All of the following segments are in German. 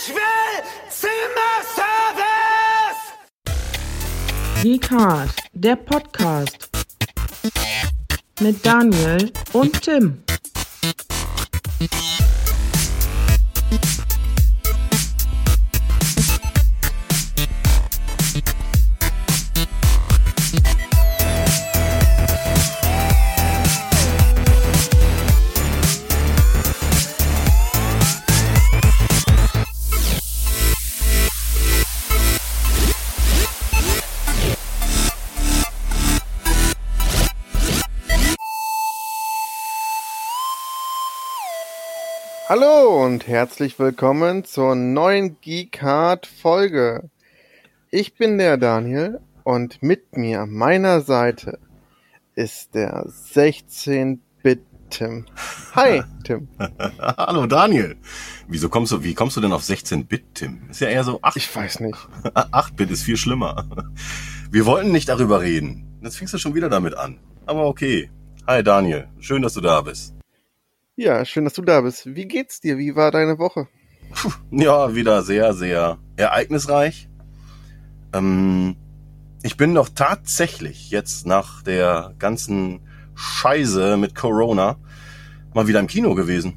Ich will Zimmerservice! Geekart, der Podcast mit Daniel und Tim. Hallo und herzlich willkommen zur neuen Geekart Folge. Ich bin der Daniel und mit mir an meiner Seite ist der 16-Bit Tim. Hi, Tim. Hallo Daniel. Wieso kommst du, wie kommst du denn auf 16-Bit, Tim? Ist ja eher so 8. Ich weiß nicht. 8-Bit ist viel schlimmer. Wir wollten nicht darüber reden. Jetzt fängst du schon wieder damit an. Aber okay. Hi Daniel. Schön, dass du da bist. Ja, schön, dass du da bist. Wie geht's dir? Wie war deine Woche? Puh, ja, wieder sehr, sehr ereignisreich. Ähm, ich bin doch tatsächlich jetzt nach der ganzen Scheiße mit Corona mal wieder im Kino gewesen.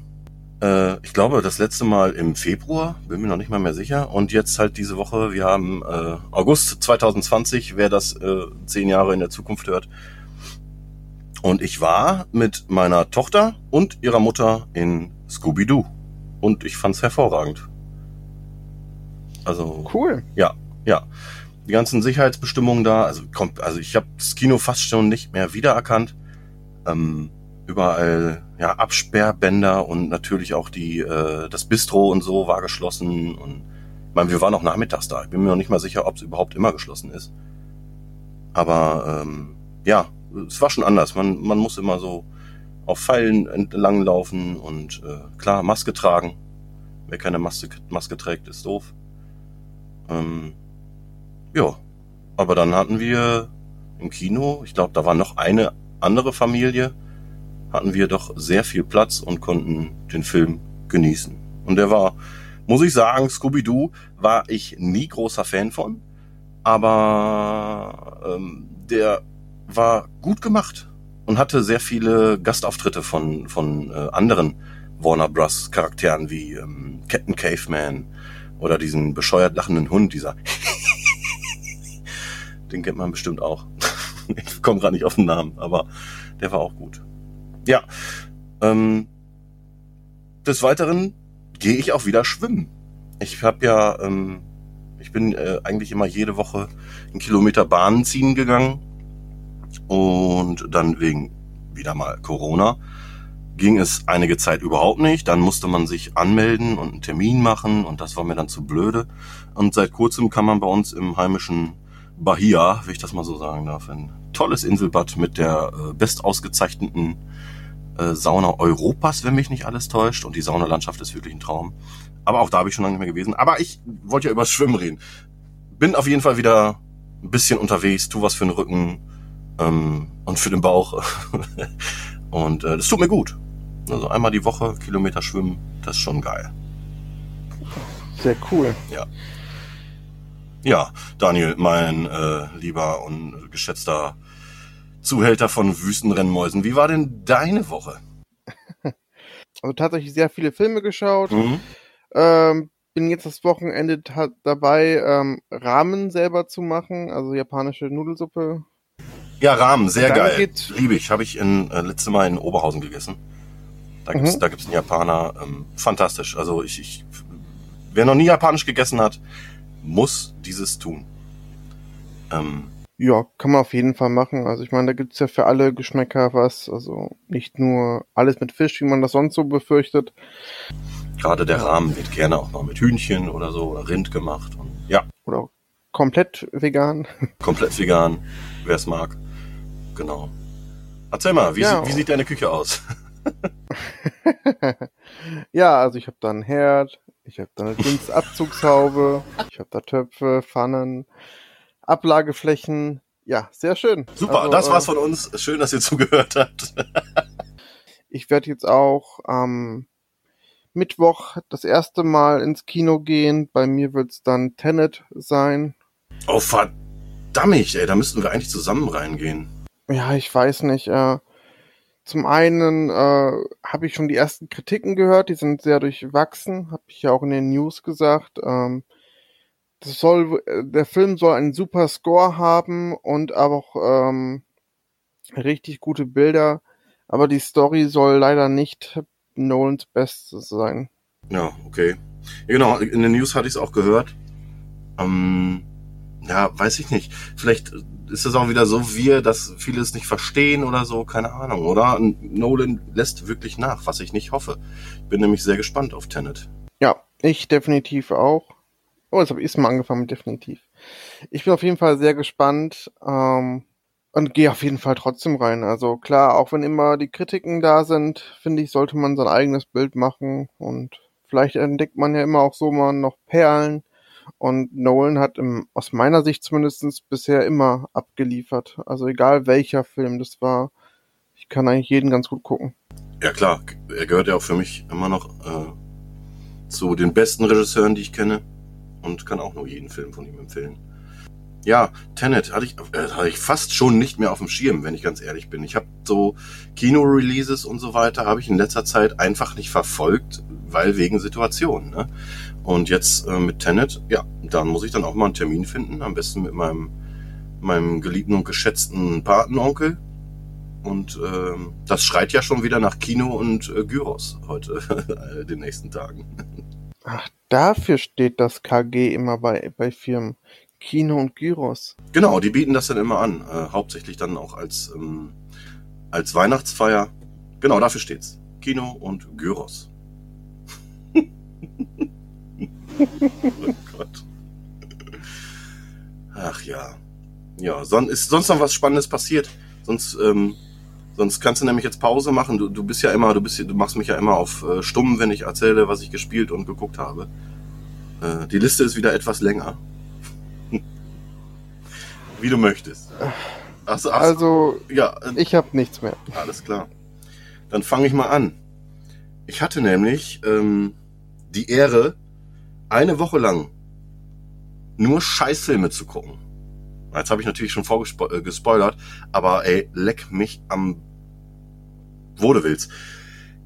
Äh, ich glaube, das letzte Mal im Februar, bin mir noch nicht mal mehr sicher. Und jetzt halt diese Woche, wir haben äh, August 2020, wer das äh, zehn Jahre in der Zukunft hört, und ich war mit meiner Tochter und ihrer Mutter in Scooby-Doo. Und ich fand's hervorragend. Also. Cool. Ja, ja. Die ganzen Sicherheitsbestimmungen da, also kommt, also ich habe das Kino fast schon nicht mehr wiedererkannt. Ähm, überall ja Absperrbänder und natürlich auch die äh, das Bistro und so war geschlossen und ich meine, wir waren auch nachmittags da. Ich bin mir noch nicht mal sicher, ob es überhaupt immer geschlossen ist. Aber ähm, ja, es war schon anders. Man, man muss immer so auf Pfeilen entlang laufen und äh, klar, Maske tragen. Wer keine Maske, Maske trägt, ist doof. Ähm, ja, aber dann hatten wir im Kino, ich glaube, da war noch eine andere Familie, hatten wir doch sehr viel Platz und konnten den Film genießen. Und der war, muss ich sagen, Scooby-Doo war ich nie großer Fan von, aber ähm, der war gut gemacht und hatte sehr viele Gastauftritte von, von äh, anderen Warner Bros. Charakteren wie ähm, Captain Caveman oder diesen bescheuert lachenden Hund, dieser den kennt man bestimmt auch. ich komme gerade nicht auf den Namen, aber der war auch gut. Ja, ähm, des Weiteren gehe ich auch wieder schwimmen. Ich habe ja, ähm, ich bin äh, eigentlich immer jede Woche einen Kilometer Bahnen ziehen gegangen und dann wegen wieder mal Corona ging es einige Zeit überhaupt nicht. Dann musste man sich anmelden und einen Termin machen und das war mir dann zu blöde. Und seit kurzem kann man bei uns im heimischen Bahia, wenn ich das mal so sagen darf, ein tolles Inselbad mit der äh, bestausgezeichneten äh, Sauna Europas, wenn mich nicht alles täuscht. Und die Saunalandschaft ist wirklich ein Traum. Aber auch da habe ich schon lange nicht mehr gewesen. Aber ich wollte ja über Schwimmen reden. Bin auf jeden Fall wieder ein bisschen unterwegs, tu was für den Rücken ähm, und für den Bauch. und äh, das tut mir gut. Also einmal die Woche Kilometer schwimmen, das ist schon geil. Sehr cool. Ja. Ja, Daniel, mein äh, lieber und geschätzter Zuhälter von Wüstenrennmäusen, wie war denn deine Woche? Also tatsächlich sehr viele Filme geschaut. Mhm. Ähm, bin jetzt das Wochenende dabei, ähm, Ramen selber zu machen, also japanische Nudelsuppe. Ja, Rahmen, sehr geil. Liebe ich. Habe ich in, äh, letzte Mal in Oberhausen gegessen. Da gibt's, mhm. da gibt's einen Japaner. Ähm, fantastisch. Also ich, ich, wer noch nie Japanisch gegessen hat, muss dieses tun. Ähm, ja, kann man auf jeden Fall machen. Also ich meine, da gibt's ja für alle Geschmäcker was. Also nicht nur alles mit Fisch, wie man das sonst so befürchtet. Gerade der Rahmen wird gerne auch noch mit Hühnchen oder so oder Rind gemacht. Und, ja. Oder komplett vegan. Komplett vegan, wer es mag. Genau. Erzähl mal, wie, ja. sieht, wie sieht deine Küche aus? ja, also ich habe da einen Herd, ich habe da eine Dunstabzugshaube, ich habe da Töpfe, Pfannen, Ablageflächen. Ja, sehr schön. Super, also, das war's äh, von uns. Schön, dass ihr zugehört habt. ich werde jetzt auch am Mittwoch das erste Mal ins Kino gehen. Bei mir wird's dann Tenet sein. Oh, verdammt, ey, da müssten wir eigentlich zusammen reingehen. Ja, ich weiß nicht. Äh, zum einen äh, habe ich schon die ersten Kritiken gehört, die sind sehr durchwachsen, habe ich ja auch in den News gesagt. Ähm, das soll, äh, der Film soll einen super Score haben und auch ähm, richtig gute Bilder, aber die Story soll leider nicht Nolans Bestes sein. Ja, okay. Ja, genau, in den News hatte ich es auch gehört. Ähm, ja, weiß ich nicht. Vielleicht ist es auch wieder so wir, dass viele es nicht verstehen oder so, keine Ahnung, oder? Nolan lässt wirklich nach, was ich nicht hoffe. Ich bin nämlich sehr gespannt auf Tenet. Ja, ich definitiv auch. Oh, jetzt habe ich mal angefangen mit definitiv. Ich bin auf jeden Fall sehr gespannt ähm, und gehe auf jeden Fall trotzdem rein. Also klar, auch wenn immer die Kritiken da sind, finde ich, sollte man sein eigenes Bild machen und vielleicht entdeckt man ja immer auch so mal noch Perlen und Nolan hat im, aus meiner Sicht zumindest bisher immer abgeliefert. Also egal welcher Film das war, ich kann eigentlich jeden ganz gut gucken. Ja klar, er gehört ja auch für mich immer noch äh, zu den besten Regisseuren, die ich kenne und kann auch nur jeden Film von ihm empfehlen. Ja, Tenet hatte ich, äh, hatte ich fast schon nicht mehr auf dem Schirm, wenn ich ganz ehrlich bin. Ich habe so Kino-Releases und so weiter habe ich in letzter Zeit einfach nicht verfolgt, weil wegen Situationen. Ne? Und jetzt äh, mit Tenet, ja, dann muss ich dann auch mal einen Termin finden, am besten mit meinem, meinem geliebten und geschätzten Patenonkel. Und ähm, das schreit ja schon wieder nach Kino und äh, Gyros heute, äh, den nächsten Tagen. Ach, dafür steht das KG immer bei, bei Firmen. Kino und Gyros. Genau, die bieten das dann immer an. Äh, hauptsächlich dann auch als, ähm, als Weihnachtsfeier. Genau, dafür steht's. Kino und Gyros. oh Gott. Ach ja. Ja, son ist sonst noch was Spannendes passiert? Sonst, ähm, sonst kannst du nämlich jetzt Pause machen. Du, du bist ja immer, du bist, du machst mich ja immer auf äh, stumm, wenn ich erzähle, was ich gespielt und geguckt habe. Äh, die Liste ist wieder etwas länger. Wie du möchtest. Ach, ach, also, ja, äh, ich habe nichts mehr. Alles klar. Dann fange ich mal an. Ich hatte nämlich ähm, die Ehre, eine Woche lang nur Scheißfilme zu gucken. Jetzt habe ich natürlich schon vorgespoilert, äh, aber ey, leck mich am wo du willst.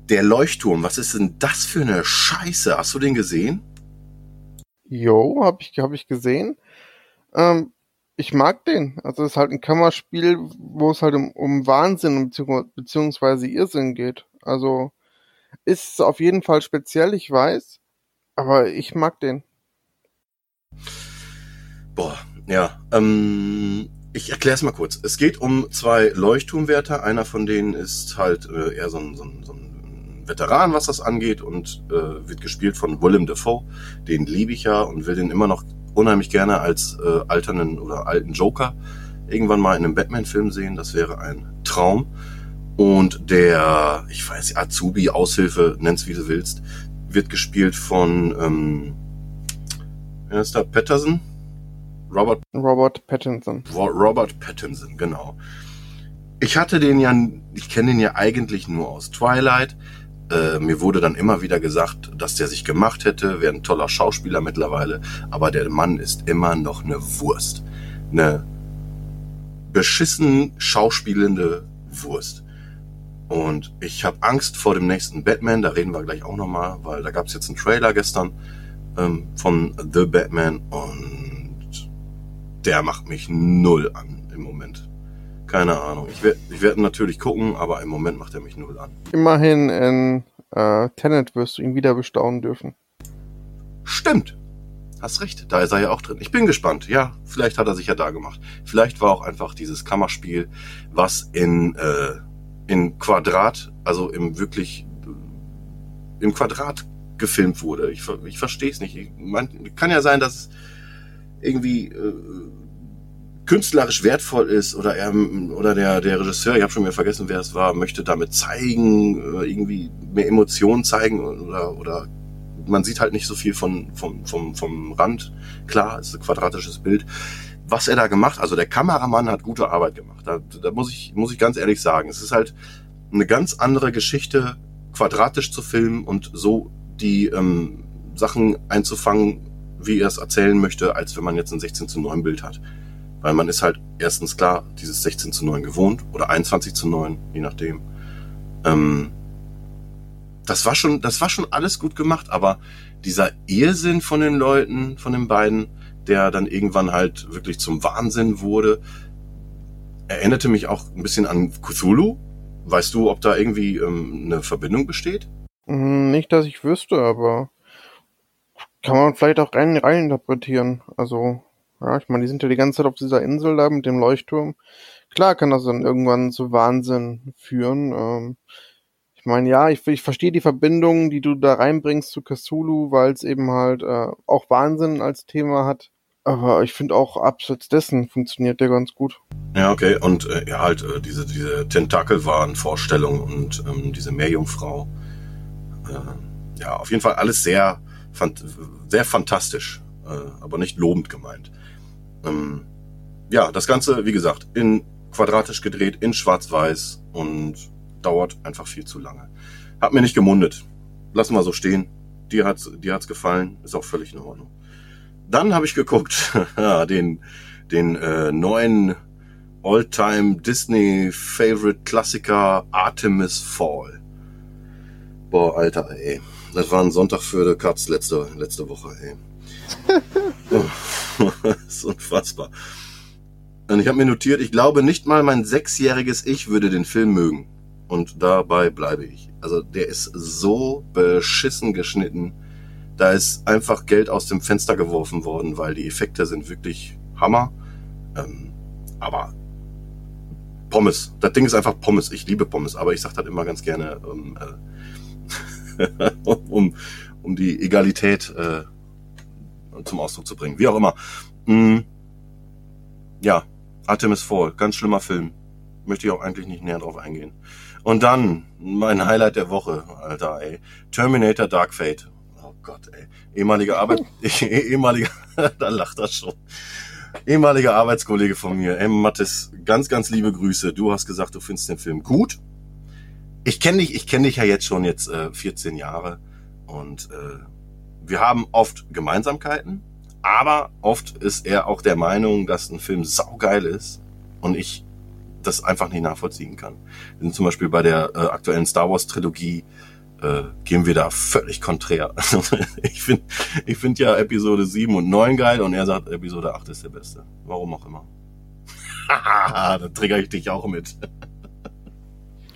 Der Leuchtturm, was ist denn das für eine Scheiße? Hast du den gesehen? Jo, habe ich, hab ich gesehen. Ähm, ich mag den. Also es ist halt ein Kammerspiel, wo es halt um, um Wahnsinn beziehungsweise Irrsinn geht. Also ist auf jeden Fall speziell, ich weiß. Aber ich mag den. Boah, ja. Ähm, ich erkläre es mal kurz. Es geht um zwei Leuchtturmwärter. Einer von denen ist halt äh, eher so ein, so, ein, so ein Veteran, was das angeht, und äh, wird gespielt von Willem Dafoe. Den liebe ich ja und will den immer noch unheimlich gerne als äh, alternden oder alten Joker irgendwann mal in einem Batman-Film sehen. Das wäre ein Traum. Und der, ich weiß, Azubi, Aushilfe, nenn's wie du willst, wird gespielt von, ähm, wer ist da? Patterson? Robert, Robert Pattinson. Robert Pattinson, genau. Ich hatte den ja, ich kenne den ja eigentlich nur aus Twilight. Äh, mir wurde dann immer wieder gesagt, dass der sich gemacht hätte, wäre ein toller Schauspieler mittlerweile, aber der Mann ist immer noch eine Wurst. Eine beschissen schauspielende Wurst. Und ich habe Angst vor dem nächsten Batman, da reden wir gleich auch nochmal, weil da gab es jetzt einen Trailer gestern ähm, von The Batman und der macht mich null an im Moment. Keine Ahnung. Ich werde ich werd natürlich gucken, aber im Moment macht er mich null an. Immerhin in äh, Tenet wirst du ihn wieder bestaunen dürfen. Stimmt. Hast recht, da ist er ja auch drin. Ich bin gespannt. Ja, vielleicht hat er sich ja da gemacht. Vielleicht war auch einfach dieses Kammerspiel, was in äh, in Quadrat, also im wirklich im Quadrat gefilmt wurde. Ich, ich verstehe es nicht. Ich, man, kann ja sein, dass es irgendwie äh, künstlerisch wertvoll ist oder er oder der der Regisseur, ich habe schon wieder vergessen, wer es war, möchte damit zeigen, äh, irgendwie mehr Emotionen zeigen oder oder man sieht halt nicht so viel von vom vom vom Rand. Klar, es ist ein quadratisches Bild was er da gemacht, also der Kameramann hat gute Arbeit gemacht. Da, da muss ich, muss ich ganz ehrlich sagen. Es ist halt eine ganz andere Geschichte, quadratisch zu filmen und so die ähm, Sachen einzufangen, wie er es erzählen möchte, als wenn man jetzt ein 16 zu 9 Bild hat. Weil man ist halt erstens klar dieses 16 zu 9 gewohnt oder 21 zu 9, je nachdem. Ähm, das war schon, das war schon alles gut gemacht, aber dieser Irrsinn von den Leuten, von den beiden, der dann irgendwann halt wirklich zum Wahnsinn wurde, erinnerte mich auch ein bisschen an Cthulhu. Weißt du, ob da irgendwie ähm, eine Verbindung besteht? Hm, Nicht, dass ich wüsste, aber kann man vielleicht auch rein, rein interpretieren. Also, ja, ich meine, die sind ja die ganze Zeit auf dieser Insel da mit dem Leuchtturm. Klar kann das dann irgendwann zu Wahnsinn führen. Ähm, ich meine, ja, ich, ich verstehe die Verbindung, die du da reinbringst zu Cthulhu, weil es eben halt äh, auch Wahnsinn als Thema hat. Aber ich finde auch abseits dessen funktioniert der ganz gut. Ja, okay. Und äh, ja, halt äh, diese, diese Tentakelwaren-Vorstellung und ähm, diese Meerjungfrau. Äh, ja, auf jeden Fall alles sehr, fant sehr fantastisch, äh, aber nicht lobend gemeint. Ähm, ja, das Ganze, wie gesagt, in quadratisch gedreht, in schwarz-weiß und dauert einfach viel zu lange. Hat mir nicht gemundet. Lassen wir so stehen. Dir hat's, dir hat's gefallen, ist auch völlig in Ordnung. Dann habe ich geguckt, den, den äh, neuen All-Time Disney Favorite Klassiker Artemis Fall. Boah, Alter, ey. Das war ein Sonntag für die Katz letzte, letzte Woche, ey. das ist unfassbar. Und ich habe mir notiert, ich glaube nicht mal mein sechsjähriges Ich würde den Film mögen. Und dabei bleibe ich. Also der ist so beschissen geschnitten. Da ist einfach Geld aus dem Fenster geworfen worden, weil die Effekte sind wirklich Hammer. Ähm, aber Pommes, das Ding ist einfach Pommes. Ich liebe Pommes, aber ich sage das immer ganz gerne, um, äh, um, um die Egalität äh, zum Ausdruck zu bringen. Wie auch immer. Mm, ja, Artemis Fall, ganz schlimmer Film. Möchte ich auch eigentlich nicht näher drauf eingehen. Und dann mein Highlight der Woche, Alter, ey. Terminator Dark Fate. Gott, ey. Ehemaliger Arbeit, ehemaliger, da lacht er schon. Ehemaliger Arbeitskollege von mir, ey, Mathis, ganz, ganz liebe Grüße. Du hast gesagt, du findest den Film gut. Ich kenne dich, ich kenne dich ja jetzt schon jetzt äh, 14 Jahre und äh, wir haben oft Gemeinsamkeiten, aber oft ist er auch der Meinung, dass ein Film saugeil ist und ich das einfach nicht nachvollziehen kann. Denn zum Beispiel bei der äh, aktuellen Star Wars Trilogie äh, gehen wir da völlig konträr. ich finde ich find ja Episode 7 und 9 geil und er sagt, Episode 8 ist der beste. Warum auch immer. da trigger ich dich auch mit.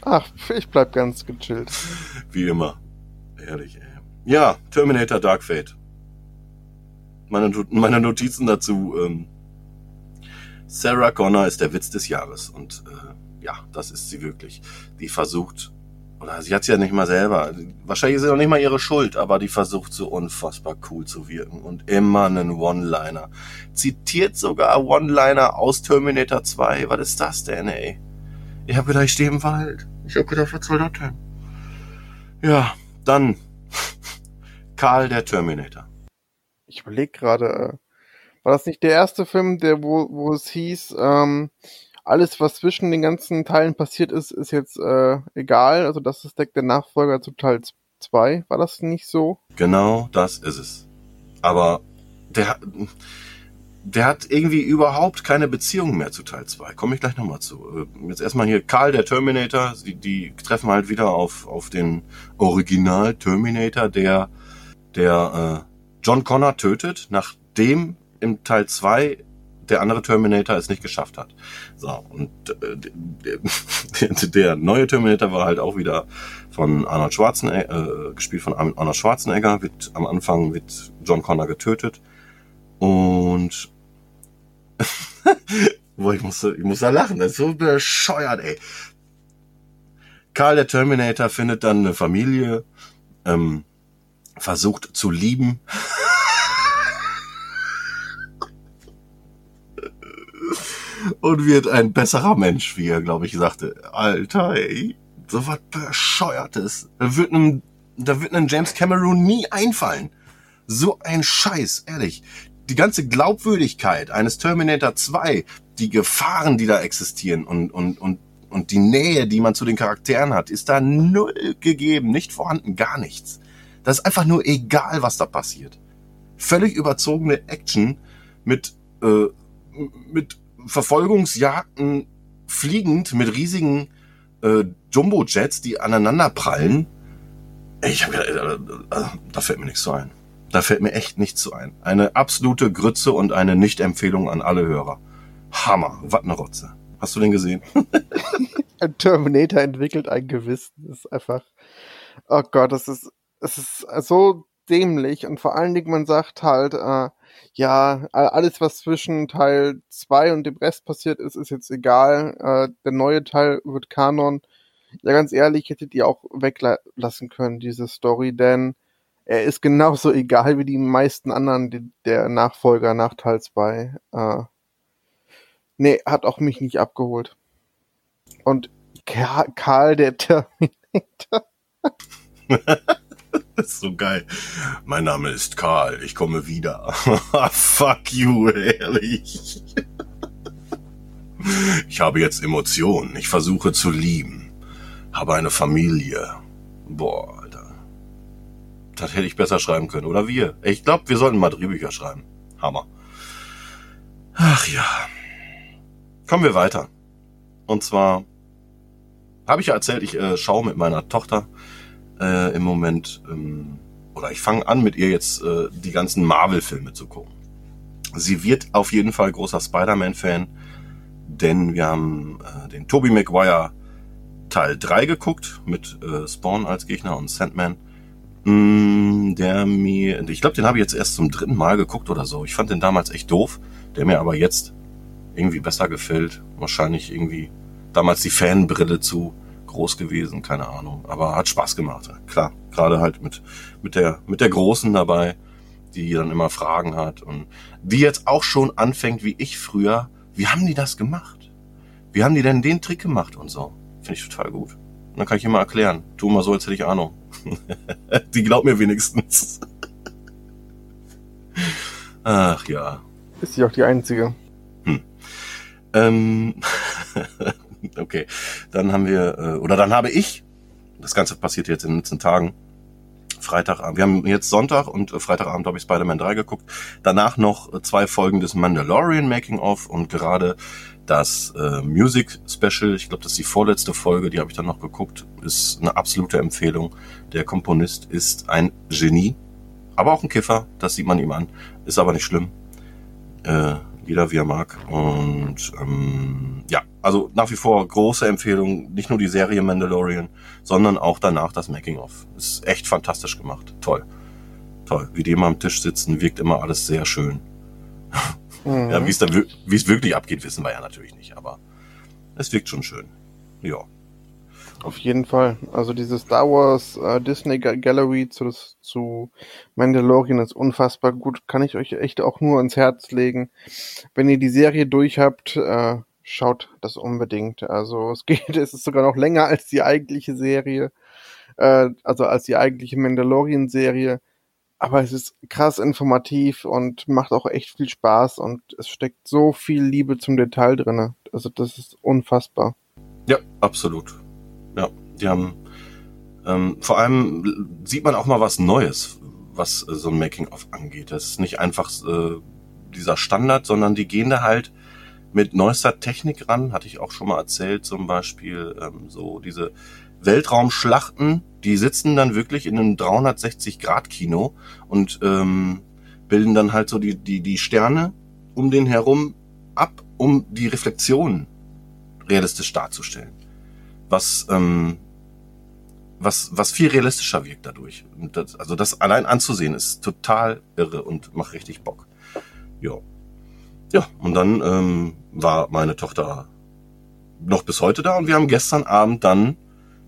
Ach, ich bleib ganz gechillt. Wie immer. Ehrlich, ey. Ja, Terminator Dark Fate. Meine, meine Notizen dazu. Ähm, Sarah Connor ist der Witz des Jahres und äh, ja, das ist sie wirklich. Die versucht, oder sie hat ja nicht mal selber, wahrscheinlich ist es auch nicht mal ihre Schuld, aber die versucht so unfassbar cool zu wirken und immer einen One-Liner. Zitiert sogar One-Liner aus Terminator 2. Was ist das denn, ey? Ich hab gedacht, ich stehe im Wald. Ich hab gedacht, was soll das denn? Ja, dann Karl der Terminator. Ich überlege gerade, äh, war das nicht der erste Film, der wo, wo es hieß, ähm, alles was zwischen den ganzen Teilen passiert ist, ist jetzt äh, egal. Also das ist der Nachfolger zu Teil 2. War das nicht so? Genau, das ist es. Aber der, der hat irgendwie überhaupt keine Beziehung mehr zu Teil 2. Komme ich gleich nochmal zu. Äh, jetzt erstmal hier Karl der Terminator. Die, die treffen halt wieder auf, auf den Original Terminator, der, der äh, John Connor tötet, nachdem im Teil 2 der andere Terminator es nicht geschafft hat. So, und äh, der, der neue Terminator war halt auch wieder von Arnold Schwarzenegger, äh, gespielt von Arnold Schwarzenegger, wird am Anfang wird John Connor getötet. Und Boah, ich muss, ich muss da lachen, das ist so bescheuert, ey. Karl der Terminator findet dann eine Familie, ähm, versucht zu lieben. und wird ein besserer Mensch, wie er, glaube ich, sagte. Alter, ey, so was Bescheuertes. Da wird einem, da wird einem James Cameron nie einfallen. So ein Scheiß, ehrlich. Die ganze Glaubwürdigkeit eines Terminator 2, die Gefahren, die da existieren und, und, und, und die Nähe, die man zu den Charakteren hat, ist da null gegeben, nicht vorhanden, gar nichts. Das ist einfach nur egal, was da passiert. Völlig überzogene Action mit, äh, mit Verfolgungsjagden fliegend, mit riesigen äh, Jumbo-Jets, die aneinander prallen. Ich hab, äh, äh, da fällt mir nichts zu ein. Da fällt mir echt nichts zu ein. Eine absolute Grütze und eine Nicht-Empfehlung an alle Hörer. Hammer, was eine Rotze. Hast du den gesehen? Ein Terminator entwickelt ein Gewissen. Das ist einfach, oh Gott, das ist, es ist so dämlich und vor allen Dingen man sagt halt, äh, ja, alles was zwischen Teil 2 und dem Rest passiert ist, ist jetzt egal. Äh, der neue Teil wird Kanon. Ja, ganz ehrlich, hättet ihr auch weglassen können, diese Story, denn er ist genauso egal wie die meisten anderen die, der Nachfolger nach Teil 2. Äh, nee, hat auch mich nicht abgeholt. Und Karl, der Terminator. ist so geil. Mein Name ist Karl, ich komme wieder. Fuck you, ehrlich. Ich habe jetzt Emotionen, ich versuche zu lieben. Habe eine Familie. Boah, Alter. Das hätte ich besser schreiben können. Oder wir. Ich glaube, wir sollten mal Drehbücher schreiben. Hammer. Ach ja. Kommen wir weiter. Und zwar habe ich ja erzählt, ich äh, schaue mit meiner Tochter äh, im Moment, ähm, oder ich fange an mit ihr jetzt äh, die ganzen Marvel-Filme zu gucken. Sie wird auf jeden Fall großer Spider-Man-Fan, denn wir haben äh, den Tobey Maguire Teil 3 geguckt mit äh, Spawn als Gegner und Sandman. Mm, der mir, ich glaube, den habe ich jetzt erst zum dritten Mal geguckt oder so. Ich fand den damals echt doof, der mir aber jetzt irgendwie besser gefällt. Wahrscheinlich irgendwie damals die Fanbrille zu groß gewesen, keine Ahnung. Aber hat Spaß gemacht. Klar, gerade halt mit, mit der, mit der Großen dabei, die dann immer Fragen hat und die jetzt auch schon anfängt, wie ich früher. Wie haben die das gemacht? Wie haben die denn den Trick gemacht und so? Finde ich total gut. Und dann kann ich immer erklären. Tu mal so, als hätte ich Ahnung. die glaubt mir wenigstens. Ach ja. Ist sie auch die Einzige. Hm. Ähm, okay. Dann haben wir, äh, oder dann habe ich, das Ganze passiert jetzt in den letzten Tagen, Freitagabend. Wir haben jetzt Sonntag und äh, Freitagabend habe ich Spider-Man 3 geguckt. Danach noch äh, zwei Folgen des Mandalorian Making of und gerade das äh, Music Special, ich glaube, das ist die vorletzte Folge, die habe ich dann noch geguckt, ist eine absolute Empfehlung. Der Komponist ist ein Genie, aber auch ein Kiffer, das sieht man ihm an, ist aber nicht schlimm. Äh, jeder wie er mag. Und ähm, ja, also nach wie vor große Empfehlung, nicht nur die Serie Mandalorian, sondern auch danach das Making-of. Ist echt fantastisch gemacht. Toll. Toll. Wie die immer am Tisch sitzen, wirkt immer alles sehr schön. Mhm. ja, wie es da wie es wirklich abgeht, wissen wir ja natürlich nicht, aber es wirkt schon schön. Ja. Auf jeden Fall. Also diese Star Wars äh, Disney Gallery zu, zu Mandalorian ist unfassbar gut. Kann ich euch echt auch nur ins Herz legen. Wenn ihr die Serie durch habt, äh, schaut das unbedingt. Also es geht, es ist sogar noch länger als die eigentliche Serie. Äh, also als die eigentliche Mandalorian-Serie. Aber es ist krass informativ und macht auch echt viel Spaß und es steckt so viel Liebe zum Detail drinne. Also das ist unfassbar. Ja, absolut. Ja, die haben ähm, vor allem sieht man auch mal was Neues, was äh, so ein Making-of angeht. Das ist nicht einfach äh, dieser Standard, sondern die gehen da halt mit neuester Technik ran, hatte ich auch schon mal erzählt, zum Beispiel ähm, so diese Weltraumschlachten, die sitzen dann wirklich in einem 360-Grad-Kino und ähm, bilden dann halt so die, die, die Sterne um den herum ab, um die Reflexionen realistisch darzustellen was, ähm, was, was viel realistischer wirkt dadurch. Das, also das allein anzusehen ist total irre und macht richtig Bock. Ja. Ja, und dann ähm, war meine Tochter noch bis heute da und wir haben gestern Abend dann,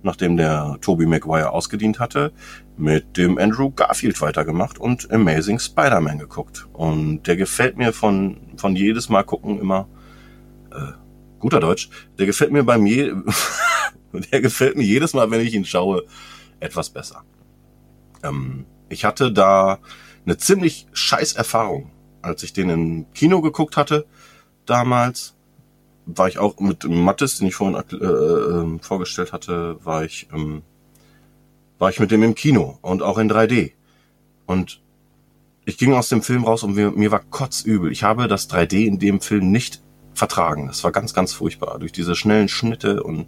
nachdem der Toby Maguire ausgedient hatte, mit dem Andrew Garfield weitergemacht und Amazing Spider-Man geguckt. Und der gefällt mir von, von jedes Mal gucken immer, äh, guter Deutsch, der gefällt mir beim je Der gefällt mir jedes Mal, wenn ich ihn schaue, etwas besser. Ähm, ich hatte da eine ziemlich scheiß Erfahrung, als ich den im Kino geguckt hatte damals. War ich auch mit Mattes, den ich vorhin äh, äh, vorgestellt hatte, war ich, ähm, war ich mit dem im Kino und auch in 3D. Und ich ging aus dem Film raus und mir, mir war kotzübel. Ich habe das 3D in dem Film nicht vertragen. Das war ganz, ganz furchtbar. Durch diese schnellen Schnitte und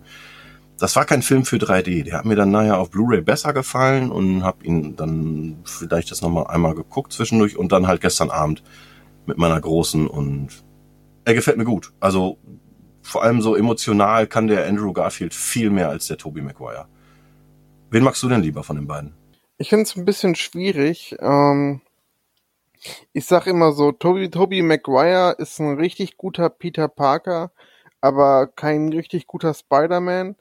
das war kein Film für 3D. Der hat mir dann nachher auf Blu-ray besser gefallen und habe ihn dann vielleicht das nochmal einmal geguckt zwischendurch und dann halt gestern Abend mit meiner großen und er gefällt mir gut. Also vor allem so emotional kann der Andrew Garfield viel mehr als der Tobey Maguire. Wen magst du denn lieber von den beiden? Ich finde es ein bisschen schwierig. Ähm, ich sag immer so, Toby, Toby Maguire ist ein richtig guter Peter Parker, aber kein richtig guter Spider-Man.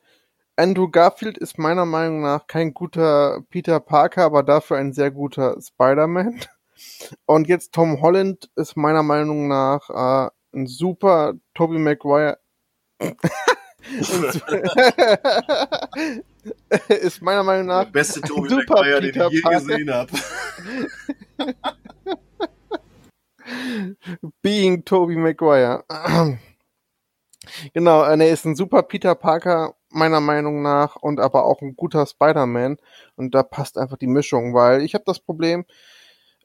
Andrew Garfield ist meiner Meinung nach kein guter Peter Parker, aber dafür ein sehr guter Spider-Man. Und jetzt Tom Holland ist meiner Meinung nach äh, ein super Toby Maguire. ist meiner Meinung nach der beste Toby super Maguire, den Peter ich je Parker. gesehen habe. Being Toby Maguire. Genau, äh, er ist ein super Peter Parker, meiner Meinung nach, und aber auch ein guter Spider-Man. Und da passt einfach die Mischung, weil ich habe das Problem,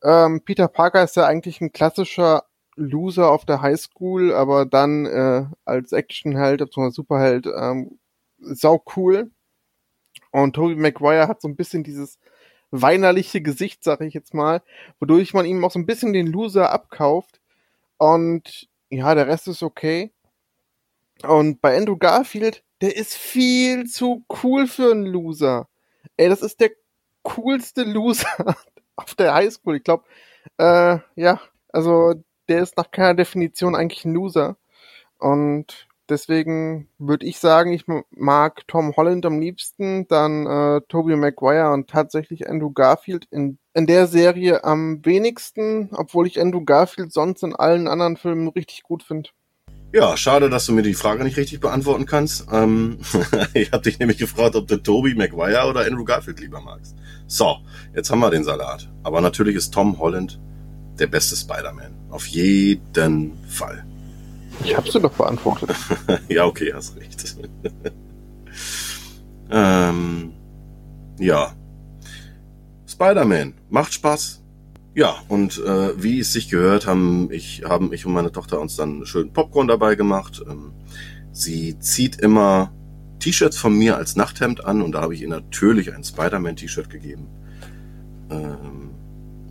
ähm, Peter Parker ist ja eigentlich ein klassischer Loser auf der Highschool, aber dann äh, als Actionheld bzw. Superheld ähm, sau cool. Und Tobey Maguire hat so ein bisschen dieses weinerliche Gesicht, sag ich jetzt mal, wodurch man ihm auch so ein bisschen den Loser abkauft. Und ja, der Rest ist okay. Und bei Andrew Garfield, der ist viel zu cool für einen Loser. Ey, das ist der coolste Loser auf der Highschool. Ich glaube, äh, ja, also der ist nach keiner Definition eigentlich ein Loser. Und deswegen würde ich sagen, ich mag Tom Holland am liebsten, dann äh, Tobey Maguire und tatsächlich Andrew Garfield in, in der Serie am wenigsten, obwohl ich Andrew Garfield sonst in allen anderen Filmen richtig gut finde. Ja, schade, dass du mir die Frage nicht richtig beantworten kannst. Ähm, ich habe dich nämlich gefragt, ob du Toby Maguire oder Andrew Garfield lieber magst. So, jetzt haben wir den Salat. Aber natürlich ist Tom Holland der beste Spider-Man. Auf jeden Fall. Ich hab's dir doch beantwortet. ja, okay, hast recht. ähm, ja. Spider-Man macht Spaß. Ja, und äh, wie es sich gehört, haben ich, haben ich und meine Tochter uns dann schön Popcorn dabei gemacht. Ähm, sie zieht immer T-Shirts von mir als Nachthemd an und da habe ich ihr natürlich ein Spider-Man-T-Shirt gegeben. Ähm,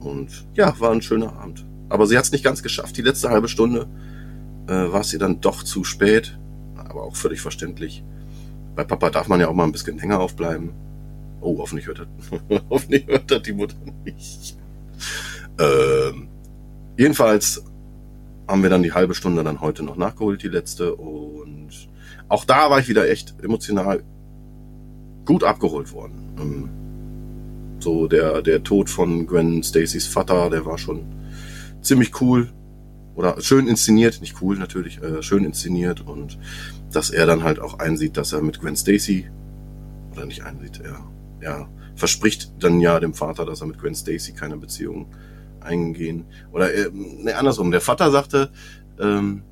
und ja, war ein schöner Abend. Aber sie hat es nicht ganz geschafft. Die letzte halbe Stunde äh, war es ihr dann doch zu spät. Aber auch völlig verständlich. Bei Papa darf man ja auch mal ein bisschen länger aufbleiben. Oh, hoffentlich hört das, hoffentlich hört das die Mutter nicht. Ähm, jedenfalls haben wir dann die halbe Stunde dann heute noch nachgeholt, die letzte. Und auch da war ich wieder echt emotional gut abgeholt worden. Ähm, so der, der Tod von Gwen Stacys Vater, der war schon ziemlich cool. Oder schön inszeniert, nicht cool natürlich, äh, schön inszeniert und dass er dann halt auch einsieht, dass er mit Gwen Stacy oder nicht einsieht, er, er verspricht dann ja dem Vater, dass er mit Gwen Stacy keine Beziehung eingehen. Oder äh, ne, andersrum, der Vater sagte, ähm,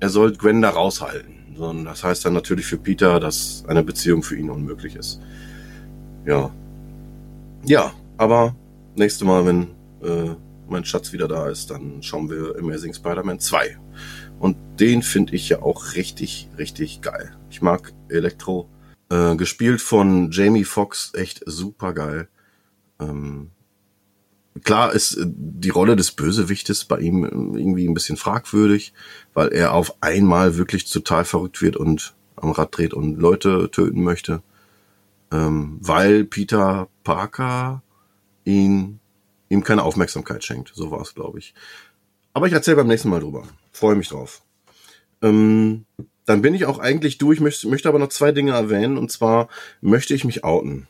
er soll Gwen da raushalten. Und das heißt dann natürlich für Peter, dass eine Beziehung für ihn unmöglich ist. Ja. Ja, aber nächste Mal, wenn äh, mein Schatz wieder da ist, dann schauen wir Amazing Spider-Man 2. Und den finde ich ja auch richtig, richtig geil. Ich mag Elektro. Äh, gespielt von Jamie Foxx, echt super geil. Ähm, klar ist äh, die Rolle des Bösewichtes bei ihm irgendwie ein bisschen fragwürdig, weil er auf einmal wirklich total verrückt wird und am Rad dreht und Leute töten möchte. Ähm, weil Peter Parker ihn ihm keine Aufmerksamkeit schenkt. So war es, glaube ich. Aber ich erzähle beim nächsten Mal drüber. Freue mich drauf. Ähm, dann bin ich auch eigentlich durch, möchte, möchte aber noch zwei Dinge erwähnen. Und zwar möchte ich mich outen.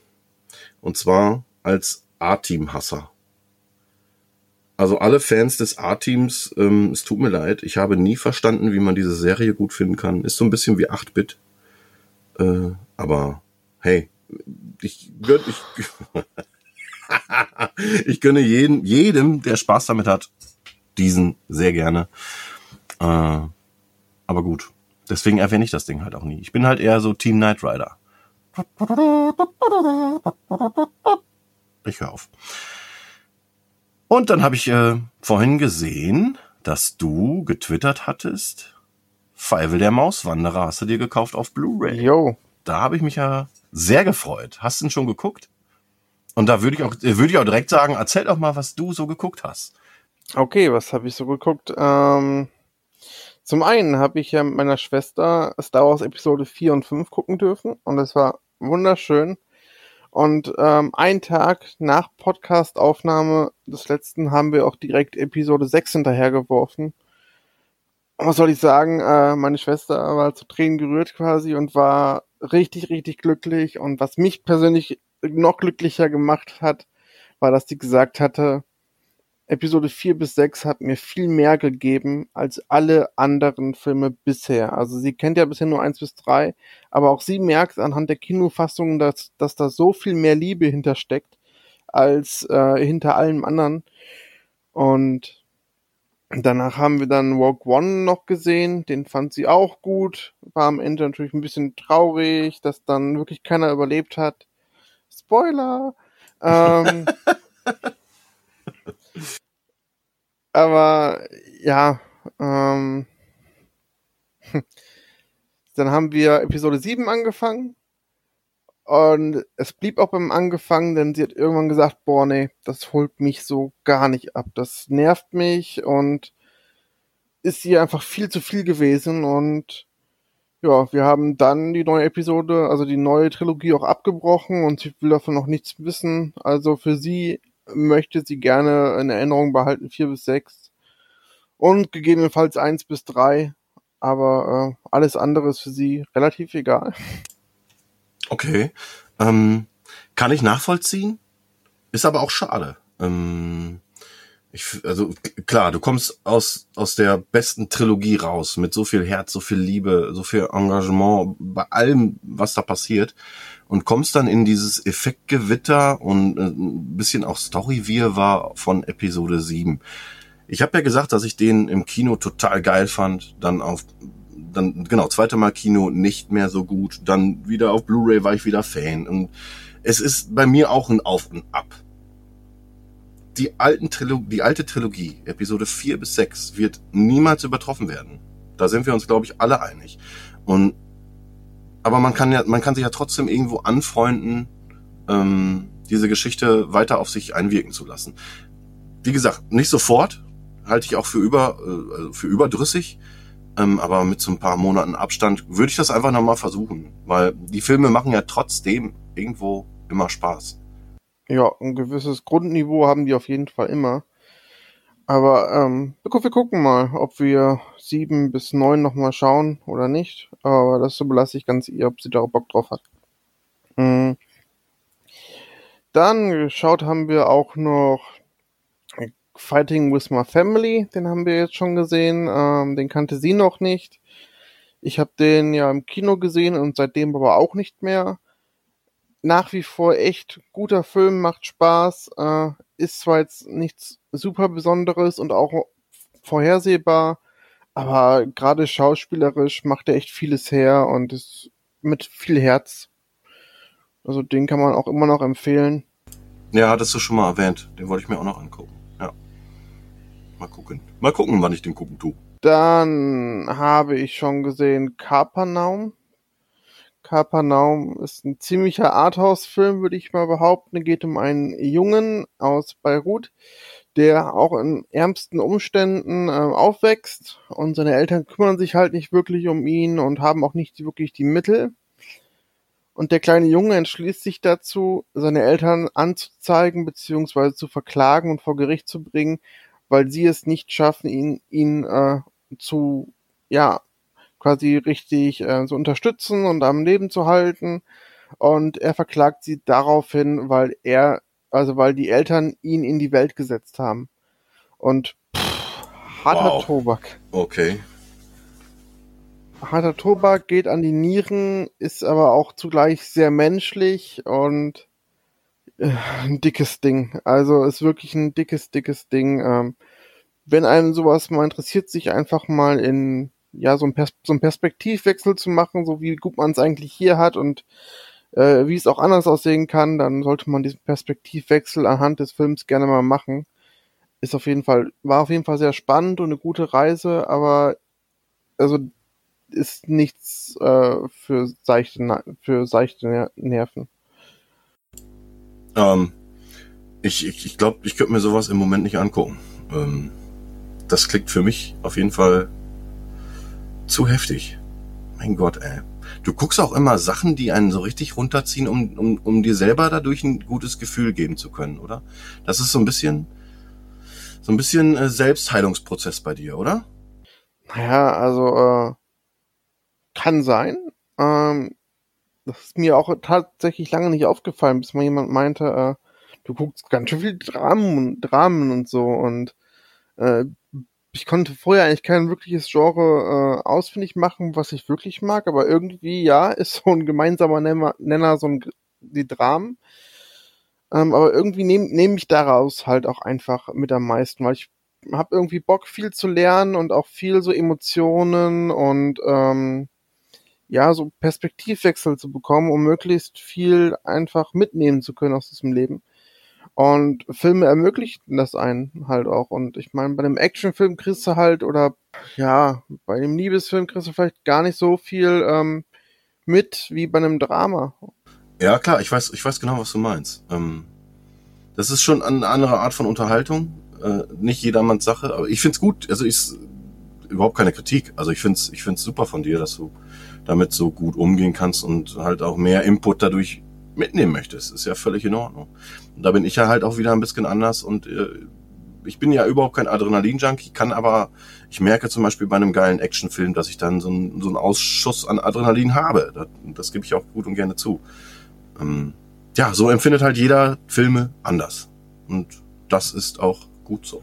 Und zwar als A-Team-Hasser. Also alle Fans des A-Teams, ähm, es tut mir leid, ich habe nie verstanden, wie man diese Serie gut finden kann. Ist so ein bisschen wie 8-Bit. Äh, aber hey, ich gönne, ich, ich gönne jeden, jedem, der Spaß damit hat, diesen sehr gerne. Äh, aber gut, deswegen erwähne ich das Ding halt auch nie. Ich bin halt eher so Team Knight Rider. Ich höre auf. Und dann habe ich äh, vorhin gesehen, dass du getwittert hattest. Feivel der Mauswanderer hast du dir gekauft auf Blu-ray. Jo. Da habe ich mich ja sehr gefreut. Hast du ihn schon geguckt? Und da würde ich auch, äh, würde ich auch direkt sagen, erzähl doch mal, was du so geguckt hast. Okay, was habe ich so geguckt? Ähm, zum einen habe ich ja mit meiner Schwester Star Wars Episode 4 und 5 gucken dürfen und es war wunderschön. Und ähm, einen Tag nach Podcast-Aufnahme des letzten haben wir auch direkt Episode 6 hinterhergeworfen. Was soll ich sagen? Äh, meine Schwester war zu Tränen gerührt quasi und war richtig, richtig glücklich. Und was mich persönlich noch glücklicher gemacht hat, war, dass sie gesagt hatte, Episode 4 bis 6 hat mir viel mehr gegeben als alle anderen Filme bisher. Also sie kennt ja bisher nur 1 bis 3, aber auch sie merkt anhand der Kinofassungen, dass, dass da so viel mehr Liebe hintersteckt als äh, hinter allem anderen. Und danach haben wir dann Walk One noch gesehen, den fand sie auch gut, war am Ende natürlich ein bisschen traurig, dass dann wirklich keiner überlebt hat. Spoiler! Ähm, aber ja, ähm, dann haben wir Episode 7 angefangen und es blieb auch beim Angefangen, denn sie hat irgendwann gesagt, boah, nee, das holt mich so gar nicht ab. Das nervt mich und ist hier einfach viel zu viel gewesen und ja, wir haben dann die neue Episode, also die neue Trilogie auch abgebrochen und sie will davon noch nichts wissen. Also für sie möchte sie gerne in Erinnerung behalten, vier bis sechs und gegebenenfalls eins bis drei, aber äh, alles andere ist für sie relativ egal. Okay. Ähm, kann ich nachvollziehen? Ist aber auch schade. Ähm, ich, also klar, du kommst aus aus der besten Trilogie raus mit so viel Herz, so viel Liebe, so viel Engagement bei allem, was da passiert und kommst dann in dieses Effektgewitter und äh, ein bisschen auch Story-Wirrwarr von Episode 7. Ich habe ja gesagt, dass ich den im Kino total geil fand, dann auf dann genau zweite Mal Kino nicht mehr so gut, dann wieder auf Blu-ray war ich wieder Fan und es ist bei mir auch ein Auf und Ab. Die alten Trilogie, die alte Trilogie, Episode 4 bis 6 wird niemals übertroffen werden. Da sind wir uns glaube ich alle einig. Und aber man kann ja, man kann sich ja trotzdem irgendwo anfreunden, ähm, diese Geschichte weiter auf sich einwirken zu lassen. Wie gesagt, nicht sofort, halte ich auch für über, äh, für überdrüssig, ähm, aber mit so ein paar Monaten Abstand würde ich das einfach nochmal versuchen, weil die Filme machen ja trotzdem irgendwo immer Spaß. Ja, ein gewisses Grundniveau haben die auf jeden Fall immer. Aber ähm, wir gucken mal, ob wir sieben bis neun nochmal schauen oder nicht. Aber das überlasse ich ganz ihr, ob sie da Bock drauf hat. Mhm. Dann geschaut haben wir auch noch Fighting with My Family. Den haben wir jetzt schon gesehen. Ähm, den kannte sie noch nicht. Ich habe den ja im Kino gesehen und seitdem aber auch nicht mehr. Nach wie vor echt guter Film, macht Spaß. Äh, ist zwar jetzt nichts super Besonderes und auch vorhersehbar, aber gerade schauspielerisch macht er echt vieles her und ist mit viel Herz. Also den kann man auch immer noch empfehlen. Ja, hattest du schon mal erwähnt. Den wollte ich mir auch noch angucken. Ja. Mal gucken. Mal gucken, wann ich den gucken tue. Dann habe ich schon gesehen Kapernaum. Kapernaum ist ein ziemlicher Arthouse-Film, würde ich mal behaupten. Geht um einen Jungen aus Beirut, der auch in ärmsten Umständen äh, aufwächst und seine Eltern kümmern sich halt nicht wirklich um ihn und haben auch nicht wirklich die Mittel. Und der kleine Junge entschließt sich dazu, seine Eltern anzuzeigen bzw. zu verklagen und vor Gericht zu bringen, weil sie es nicht schaffen, ihn, ihn äh, zu ja quasi richtig äh, zu unterstützen und am Leben zu halten. Und er verklagt sie daraufhin, weil er, also weil die Eltern ihn in die Welt gesetzt haben. Und pff, harter Wow. Tobak. Okay. Harter Tobak geht an die Nieren, ist aber auch zugleich sehr menschlich und äh, ein dickes Ding. Also ist wirklich ein dickes, dickes Ding. Ähm, wenn einem sowas mal interessiert, sich einfach mal in ja so ein, Pers so ein Perspektivwechsel zu machen, so wie gut man es eigentlich hier hat und äh, wie es auch anders aussehen kann, dann sollte man diesen Perspektivwechsel anhand des Films gerne mal machen. Ist auf jeden Fall, war auf jeden Fall sehr spannend und eine gute Reise, aber also ist nichts äh, für seichte, für seichte Nerven. Ähm, ich ich, ich glaube, ich könnte mir sowas im Moment nicht angucken. Ähm, das klingt für mich auf jeden Fall zu heftig. Mein Gott, ey. Du guckst auch immer Sachen, die einen so richtig runterziehen, um, um, um dir selber dadurch ein gutes Gefühl geben zu können, oder? Das ist so ein bisschen, so ein bisschen äh, Selbstheilungsprozess bei dir, oder? Naja, also äh, kann sein. Ähm, das ist mir auch tatsächlich lange nicht aufgefallen, bis mal jemand meinte, äh, du guckst ganz schön viel Dramen, Dramen und so und äh, ich konnte vorher eigentlich kein wirkliches Genre äh, ausfindig machen, was ich wirklich mag, aber irgendwie, ja, ist so ein gemeinsamer Nenner, Nenner so ein, die Dramen. Ähm, aber irgendwie nehme nehm ich daraus halt auch einfach mit am meisten, weil ich habe irgendwie Bock, viel zu lernen und auch viel so Emotionen und ähm, ja, so Perspektivwechsel zu bekommen, um möglichst viel einfach mitnehmen zu können aus diesem Leben. Und Filme ermöglichten das einen halt auch. Und ich meine, bei einem Actionfilm kriegst du halt, oder ja, bei einem Liebesfilm kriegst du vielleicht gar nicht so viel ähm, mit wie bei einem Drama. Ja, klar, ich weiß, ich weiß genau, was du meinst. Ähm, das ist schon eine andere Art von Unterhaltung. Äh, nicht jedermanns Sache, aber ich find's gut. Also ich überhaupt keine Kritik. Also ich find's, ich find's super von dir, dass du damit so gut umgehen kannst und halt auch mehr Input dadurch mitnehmen möchtest. Ist ja völlig in Ordnung. Und da bin ich ja halt auch wieder ein bisschen anders und äh, ich bin ja überhaupt kein Adrenalin-Junkie, kann aber, ich merke zum Beispiel bei einem geilen Actionfilm, dass ich dann so, ein, so einen Ausschuss an Adrenalin habe. Das, das gebe ich auch gut und gerne zu. Ähm, ja, so empfindet halt jeder Filme anders. Und das ist auch gut so.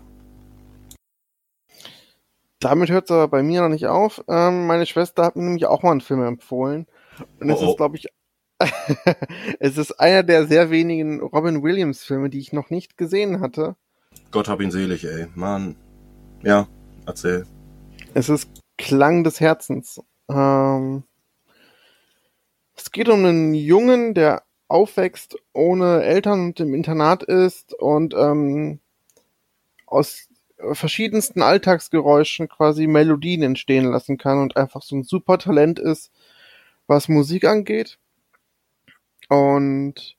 Damit hört es aber bei mir noch nicht auf. Ähm, meine Schwester hat mir nämlich auch mal einen Film empfohlen. Und es oh, oh. ist, glaube ich, es ist einer der sehr wenigen Robin Williams Filme, die ich noch nicht gesehen hatte. Gott hab ihn selig, ey. Mann. Ja, erzähl. Es ist Klang des Herzens. Ähm, es geht um einen Jungen, der aufwächst ohne Eltern und im Internat ist und ähm, aus verschiedensten Alltagsgeräuschen quasi Melodien entstehen lassen kann und einfach so ein super Talent ist, was Musik angeht. Und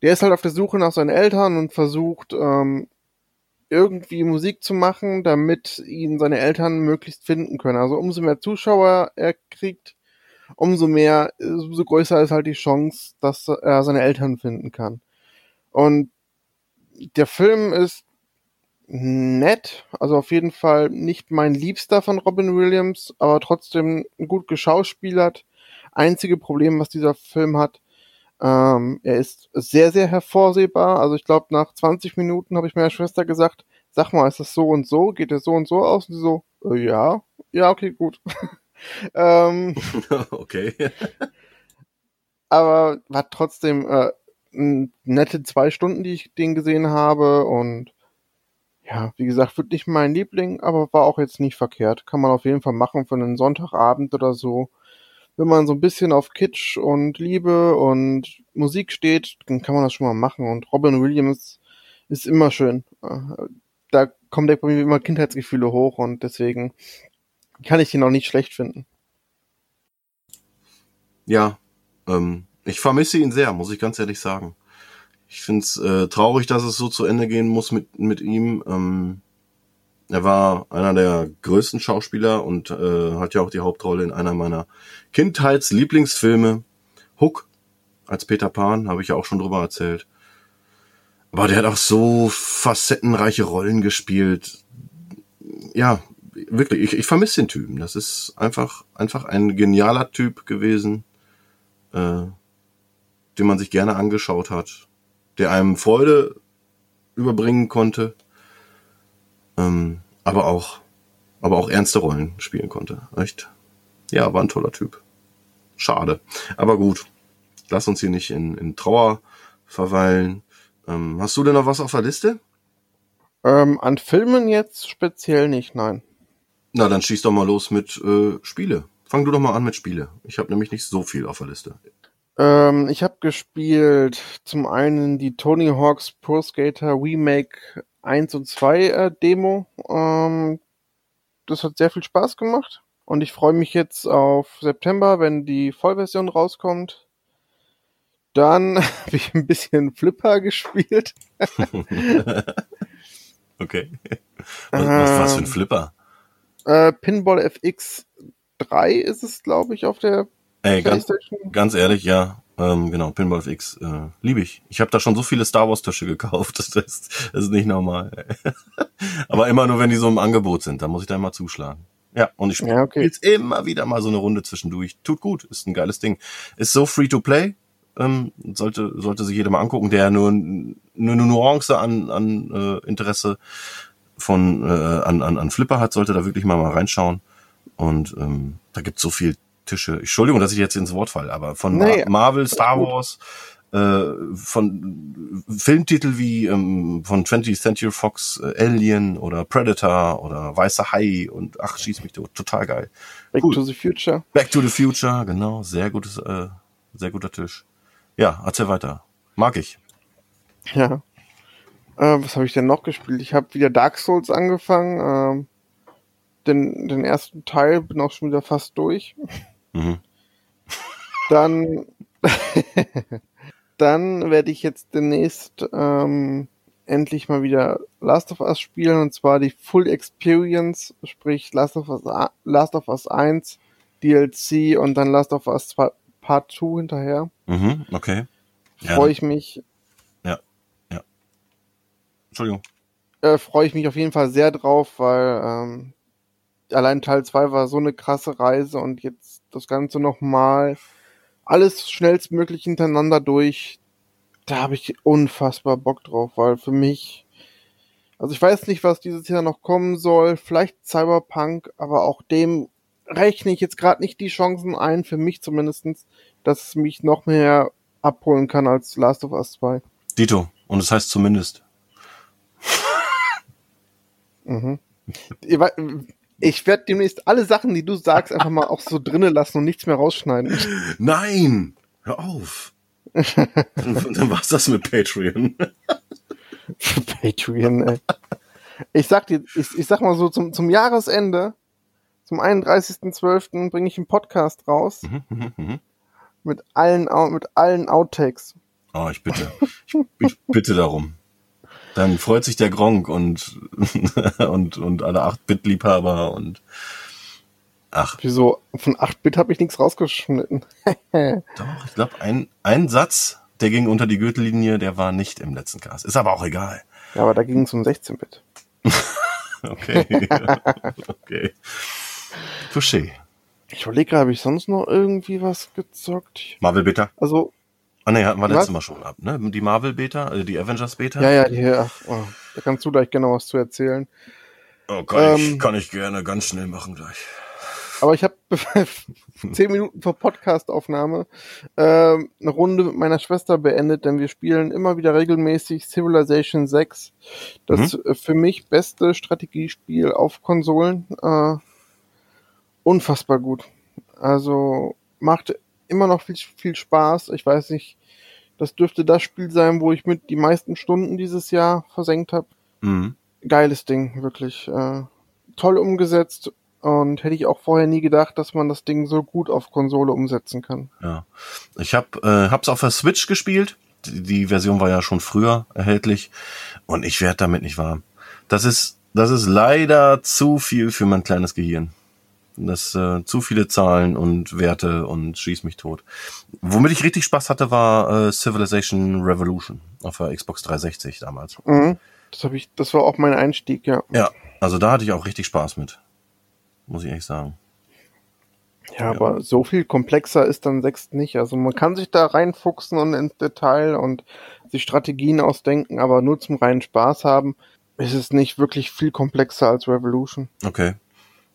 der ist halt auf der Suche nach seinen Eltern und versucht ähm, irgendwie Musik zu machen, damit ihn seine Eltern möglichst finden können. Also umso mehr Zuschauer er kriegt, umso mehr, umso größer ist halt die Chance, dass er seine Eltern finden kann. Und der Film ist nett, also auf jeden Fall nicht mein Liebster von Robin Williams, aber trotzdem gut geschauspielert. Einzige Problem, was dieser Film hat, ähm, er ist sehr, sehr hervorsehbar. Also ich glaube, nach 20 Minuten habe ich meiner Schwester gesagt, sag mal, ist das so und so? Geht der so und so aus? Und sie so, äh, ja, ja, okay, gut. ähm, okay. aber war trotzdem äh, nette zwei Stunden, die ich den gesehen habe und ja, wie gesagt, wird nicht mein Liebling, aber war auch jetzt nicht verkehrt. Kann man auf jeden Fall machen für einen Sonntagabend oder so wenn man so ein bisschen auf Kitsch und Liebe und Musik steht, dann kann man das schon mal machen. Und Robin Williams ist immer schön. Äh, da kommen bei mir immer Kindheitsgefühle hoch und deswegen kann ich ihn auch nicht schlecht finden. Ja, ähm, ich vermisse ihn sehr, muss ich ganz ehrlich sagen. Ich finde es äh, traurig, dass es so zu Ende gehen muss mit, mit ihm. Ähm, er war einer der größten Schauspieler und äh, hat ja auch die Hauptrolle in einer meiner Kindheitslieblingsfilme. Hook als Peter Pan, habe ich ja auch schon drüber erzählt. Aber der hat auch so facettenreiche Rollen gespielt. Ja, wirklich, ich, ich vermisse den Typen. Das ist einfach, einfach ein genialer Typ gewesen, äh, den man sich gerne angeschaut hat, der einem Freude überbringen konnte ähm, aber auch, aber auch ernste Rollen spielen konnte. Echt? Ja, war ein toller Typ. Schade. Aber gut. Lass uns hier nicht in, in Trauer verweilen. Ähm, hast du denn noch was auf der Liste? Ähm, an Filmen jetzt speziell nicht, nein. Na, dann schieß doch mal los mit äh, Spiele. Fang du doch mal an mit Spiele. Ich habe nämlich nicht so viel auf der Liste. Ähm, ich habe gespielt zum einen die Tony Hawk's Pro Skater Remake 1 und 2 äh, Demo. Ähm, das hat sehr viel Spaß gemacht. Und ich freue mich jetzt auf September, wenn die Vollversion rauskommt. Dann habe ich ein bisschen Flipper gespielt. okay. Was, was, was für ein Ähm, Flipper? Äh, Pinball FX 3 ist es, glaube ich, auf der Ey, ganz, ganz ehrlich, ja. Ähm, genau, Pinball FX äh, liebe ich. Ich habe da schon so viele Star Wars Tische gekauft. Das ist, das ist nicht normal. Aber immer nur, wenn die so im Angebot sind. Da muss ich da immer zuschlagen. Ja, und ich spiele Ja, okay. jetzt immer wieder mal so eine Runde zwischendurch. Tut gut, ist ein geiles Ding. Ist so free to play. Ähm, sollte, sollte sich jeder mal angucken, der nur, nur eine Nuance an, an äh, Interesse von äh, an, an, an Flipper hat, sollte da wirklich mal, mal reinschauen. Und ähm, da gibt's so viel Tische. Entschuldigung, dass ich jetzt ins Wort falle, aber von Mar Marvel, Star. Wars, äh, von Filmtitel wie ähm, von 20th Century Fox äh, Alien oder Predator oder Weißer Hai und ach, schieß mich tot, total geil. Back Cool. to the Future. Back to the Future, genau, sehr gutes, äh, sehr guter Tisch. Ja, erzähl weiter. Mag ich. Ja. Äh, was habe ich denn noch gespielt? Ich habe wieder Dark Souls angefangen. Ähm, den, den ersten Teil bin auch schon wieder fast durch. Mhm. Dann, dann werde ich jetzt demnächst ähm, endlich mal wieder Last of Us spielen und zwar die Full Experience, sprich Last of Us, Last of Us 1 DLC und dann Last of Us 2 Part 2 hinterher. Mhm, okay. Ja, Freue ich mich, Entschuldigung. äh, freue ich mich auf jeden Fall sehr drauf, weil ähm, allein Teil 2 war so eine krasse Reise und jetzt das Ganze nochmal alles schnellstmöglich hintereinander durch. Da habe ich unfassbar Bock drauf, weil für mich, also ich weiß nicht, was dieses Jahr noch kommen soll, vielleicht Cyberpunk, aber auch dem rechne ich jetzt gerade nicht die Chancen ein, für mich zumindestens, dass es mich noch mehr abholen kann als Last of Us 2. Dito. Und es heißt zumindest. Mhm. Ich werde demnächst alle Sachen, die du sagst, einfach mal auch so drinnen lassen und nichts mehr rausschneiden. Nein! Hör auf! dann, dann war's das mit Patreon. Patreon, ey. Ich sag dir, ich, ich sag mal so, zum, zum Jahresende, zum 31.12. bringe ich einen Podcast raus Mhm, mhm, mhm. mit allen, mit allen Outtakes. Oh, ich bitte. Ich, ich bitte darum. Dann freut sich der Gronk und, und, und alle 8-Bit-Liebhaber und ach, Wieso? Von 8-Bit habe ich nichts rausgeschnitten. doch, ich glaube, ein, ein Satz, der ging unter die Gürtellinie, der war nicht im letzten Cast. Ist aber auch egal. Ja, aber da ging es um 16-Bit. Okay. okay. Touché. Ich überlege gerade, habe ich sonst noch irgendwie was gezockt? Marvel Beta. Also, Ah ne, hatten wir letztes? Mal schon ab, ne? Die Marvel Beta, also die Avengers Beta. ja, ja, die, ach, oh, da kannst du gleich genau was zu erzählen. Oh, kann, ich, Ähm, kann ich gerne ganz schnell machen gleich. Aber ich habe zehn Minuten vor Podcastaufnahme ähm, eine Runde mit meiner Schwester beendet, denn wir spielen immer wieder regelmäßig Civilization 6. Das äh, für mich beste Strategiespiel auf Konsolen. Äh, unfassbar gut. Also macht immer noch viel, viel Spaß. Ich weiß nicht, das dürfte das Spiel sein, wo ich mit die meisten Stunden dieses Jahr versenkt habe Mhm. geiles Ding, wirklich. Äh, toll umgesetzt und hätte ich auch vorher nie gedacht, dass man das Ding so gut auf Konsole umsetzen kann. Ja. Ich hab, äh, hab's auf der Switch gespielt. Die, die Version war ja schon früher erhältlich. Und ich werd damit nicht warm. Das ist, das ist leider zu viel für mein kleines Gehirn. Das äh, zu viele Zahlen und Werte und schieß mich tot. Womit ich richtig Spaß hatte, war äh, Civilization Revolution auf der Xbox 360 damals. Mhm. Das habe ich, das war auch mein Einstieg, ja. Ja, also da hatte ich auch richtig Spaß mit. Muss ich ehrlich sagen. Ja, aber so viel komplexer ist dann 6 nicht. Also man kann sich da reinfuchsen und ins Detail und sich Strategien ausdenken, aber nur zum reinen Spaß haben, ist es nicht wirklich viel komplexer als Revolution. Okay.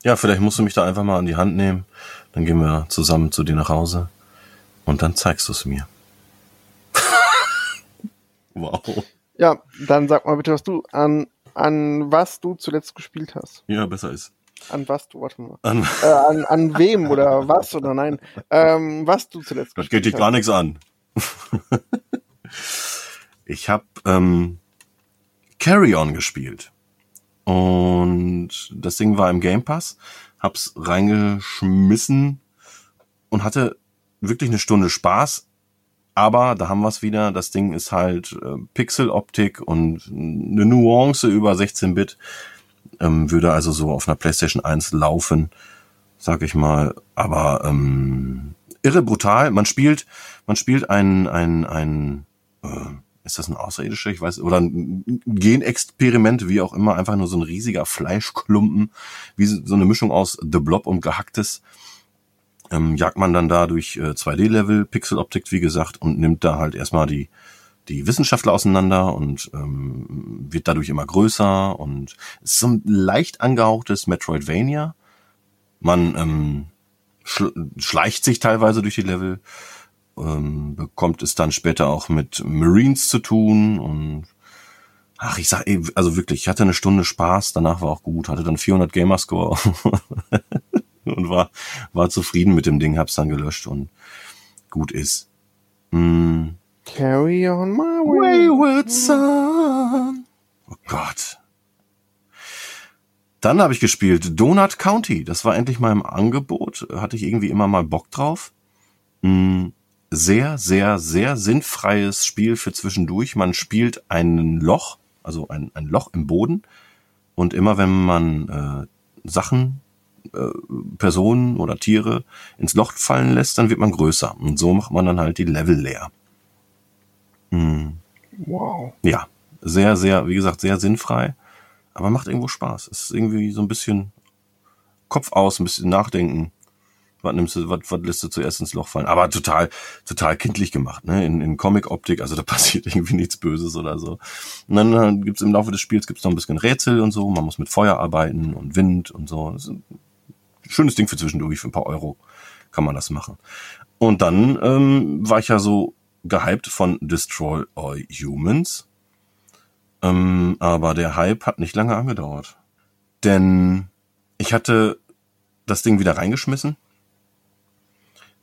Ja, vielleicht musst du mich da einfach mal an die Hand nehmen. Dann gehen wir zusammen zu dir nach Hause. Und dann zeigst du es mir. wow. Ja, dann sag mal bitte, was du an, an was du zuletzt gespielt hast. Ja, besser ist. An was du, warte mal. An, Äh, an, an wem oder was oder nein. Ähm, was du zuletzt das geht dich gar nichts an. ich habe ähm, Carry On gespielt. Und das Ding war im Game Pass. Hab's reingeschmissen und hatte wirklich eine Stunde Spaß. Aber da haben wir es wieder. Das Ding ist halt äh, Pixel-Optik und eine Nuance über 16-Bit. Ähm, würde also so auf einer PlayStation 1 laufen, sag ich mal. Aber ähm, irre brutal. Man spielt, man spielt ein, ein, ein, äh, ist das ein Außerirdischer? Ich weiß, oder ein Genexperiment, wie auch immer, einfach nur so ein riesiger Fleischklumpen, wie so eine Mischung aus The Blob und Gehacktes. Ähm, jagt man dann da durch äh, 2D-Level, Pixeloptik, wie gesagt, und nimmt da halt erstmal die, die Wissenschaftler auseinander und ähm, wird dadurch immer größer und ist so ein leicht angehauchtes Metroidvania. Man ähm, schl schleicht sich teilweise durch die Level, ähm, bekommt es dann später auch mit Marines zu tun und ach, ich sag, ey, also wirklich, ich hatte eine Stunde Spaß, danach war auch gut, hatte dann 400 Gamerscore und war, war zufrieden mit dem Ding, hab's dann gelöscht und gut ist. Mm. Carry on my way. Wayward Son. Oh Gott. Dann habe ich gespielt Donut County. Das war endlich mal im Angebot. Hatte ich irgendwie immer mal Bock drauf. Mm, Sehr, sehr, sehr sinnfreies Spiel für zwischendurch. Man spielt ein Loch, also ein, ein Loch im Boden. Und immer wenn man äh, Sachen, äh, Personen oder Tiere ins Loch fallen lässt, dann wird man größer. Und so macht man dann halt die Level leer. Mm. Wow. Ja, sehr, sehr, wie gesagt, sehr sinnfrei, aber macht irgendwo Spaß. Es ist irgendwie so ein bisschen Kopf aus, ein bisschen nachdenken. Was nimmst du, was, was lässt du zuerst ins Loch fallen? Aber total, total kindlich gemacht, ne? In, in Comic-Optik, also da passiert irgendwie nichts Böses oder so. Und dann äh, gibt's im Laufe des Spiels gibt's noch ein bisschen Rätsel und so. Man muss mit Feuer arbeiten und Wind und so. Schönes Ding für zwischendurch, für ein paar Euro kann man das machen. Und dann ähm, war ich ja so gehypt von Destroy All Humans. Ähm, aber der Hype hat nicht lange angedauert. Denn ich hatte das Ding wieder reingeschmissen.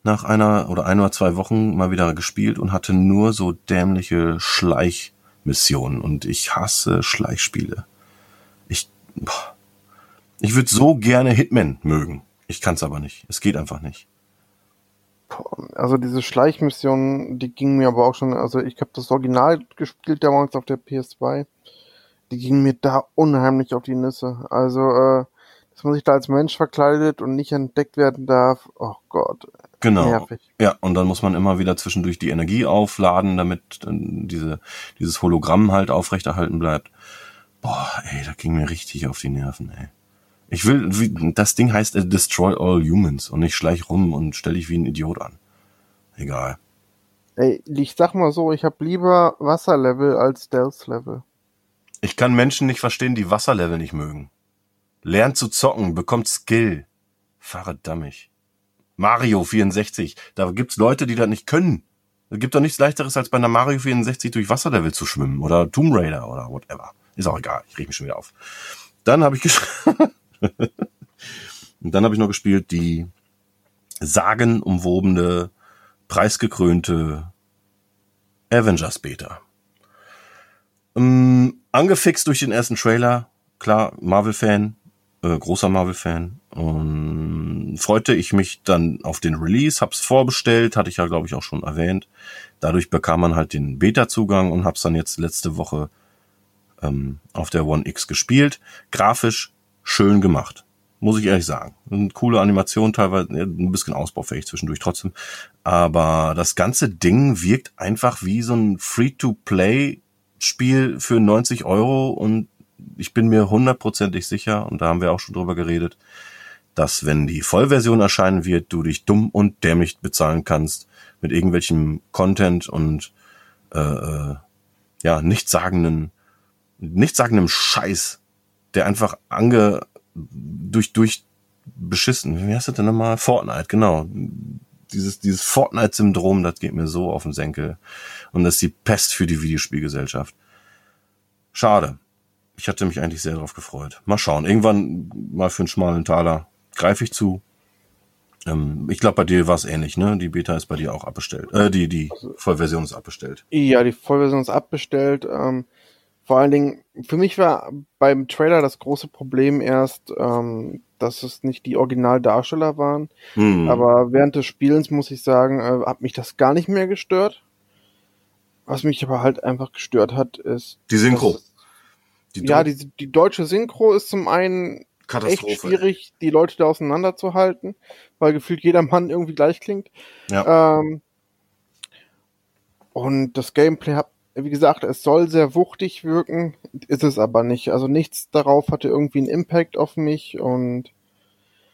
Nach einer oder ein oder zwei Wochen mal wieder gespielt und hatte nur so dämliche Schleichmissionen. Und ich hasse Schleichspiele. Ich, boah. ich würde so gerne Hitman mögen. Ich kann's aber nicht. Es geht einfach nicht. Also diese Schleichmission, die ging mir aber auch schon, also ich habe das Original gespielt damals auf der PS2. Die ging mir da unheimlich auf die Nüsse. Also, äh, dass man sich da als Mensch verkleidet und nicht entdeckt werden darf. Oh Gott. Genau. Nervig. Ja, und dann muss man immer wieder zwischendurch die Energie aufladen, damit dann diese, dieses Hologramm halt aufrechterhalten bleibt. Boah, ey, da ging mir richtig auf die Nerven, ey. Ich will, wie, das Ding heißt äh, Destroy All Humans und ich schleich rum und stelle ich wie ein Idiot an. Egal. Ey, ich sag mal so, ich habe lieber Wasserlevel als Stealth-Level. Ich kann Menschen nicht verstehen, die Wasserlevel nicht mögen. Lernt zu zocken, bekommt Skill. Verdammt. Mario 64. Da gibt's Leute, die das nicht können. Es gibt doch nichts leichteres, als bei einer Mario 64 durch Wasserlevel zu schwimmen. Oder Tomb Raider oder whatever. Ist auch egal. Ich reg mich schon wieder auf. Dann habe ich gespielt. Und dann habe ich noch gespielt die sagenumwobene, preisgekrönte Avengers Beta. Ähm, angefixt durch den ersten Trailer, klar, Marvel-Fan, äh, großer Marvel-Fan. Und freute ich mich dann auf den Release, hab's vorbestellt, hatte ich ja, glaube ich, auch schon erwähnt. Dadurch bekam man halt den Beta-Zugang und hab's dann jetzt letzte Woche ähm, auf der One X gespielt. Grafisch schön gemacht, muss ich ehrlich sagen. Eine coole Animation, teilweise ein bisschen ausbaufähig zwischendurch trotzdem. Aber das ganze Ding wirkt einfach wie so ein Free-to-Play-Spiel für 90 Euro und ich bin mir hundertprozentig sicher, und da haben wir auch schon drüber geredet, dass wenn die Vollversion erscheinen wird, du dich dumm und dämlich bezahlen kannst mit irgendwelchem Content und äh, äh, ja, nichtssagenden, nichtssagendem Scheiß, der einfach ange durch durch beschissen. Wie heißt das denn nochmal? Fortnite, genau. Dieses dieses Fortnite-Syndrom, das geht mir so auf den Senkel und das ist die Pest für die Videospielgesellschaft. Schade. Ich hatte mich eigentlich sehr darauf gefreut. Mal schauen. Irgendwann mal für einen schmalen Taler greife ich zu. Ähm, ich glaube, bei dir war es ähnlich, ne? Die Beta ist bei dir auch abbestellt. Äh, die, die Vollversion ist abbestellt. Ja, die Vollversion ist abbestellt. Ähm, vor allen Dingen, für mich war beim Trailer das große Problem erst, ähm, dass es nicht die Originaldarsteller waren. Hm. Aber während des Spielens muss ich sagen, äh, hat mich das gar nicht mehr gestört. Was mich aber halt einfach gestört hat, ist. Die Synchro. dass- Die ja, die, die deutsche Synchro ist zum einen echt Katastrophe. schwierig, die Leute da auseinanderzuhalten, weil gefühlt jeder Mann irgendwie gleich klingt. Ja. Ähm, und das Gameplay hat, wie gesagt, es soll sehr wuchtig wirken, ist es aber nicht. Also nichts darauf hatte irgendwie einen Impact auf mich und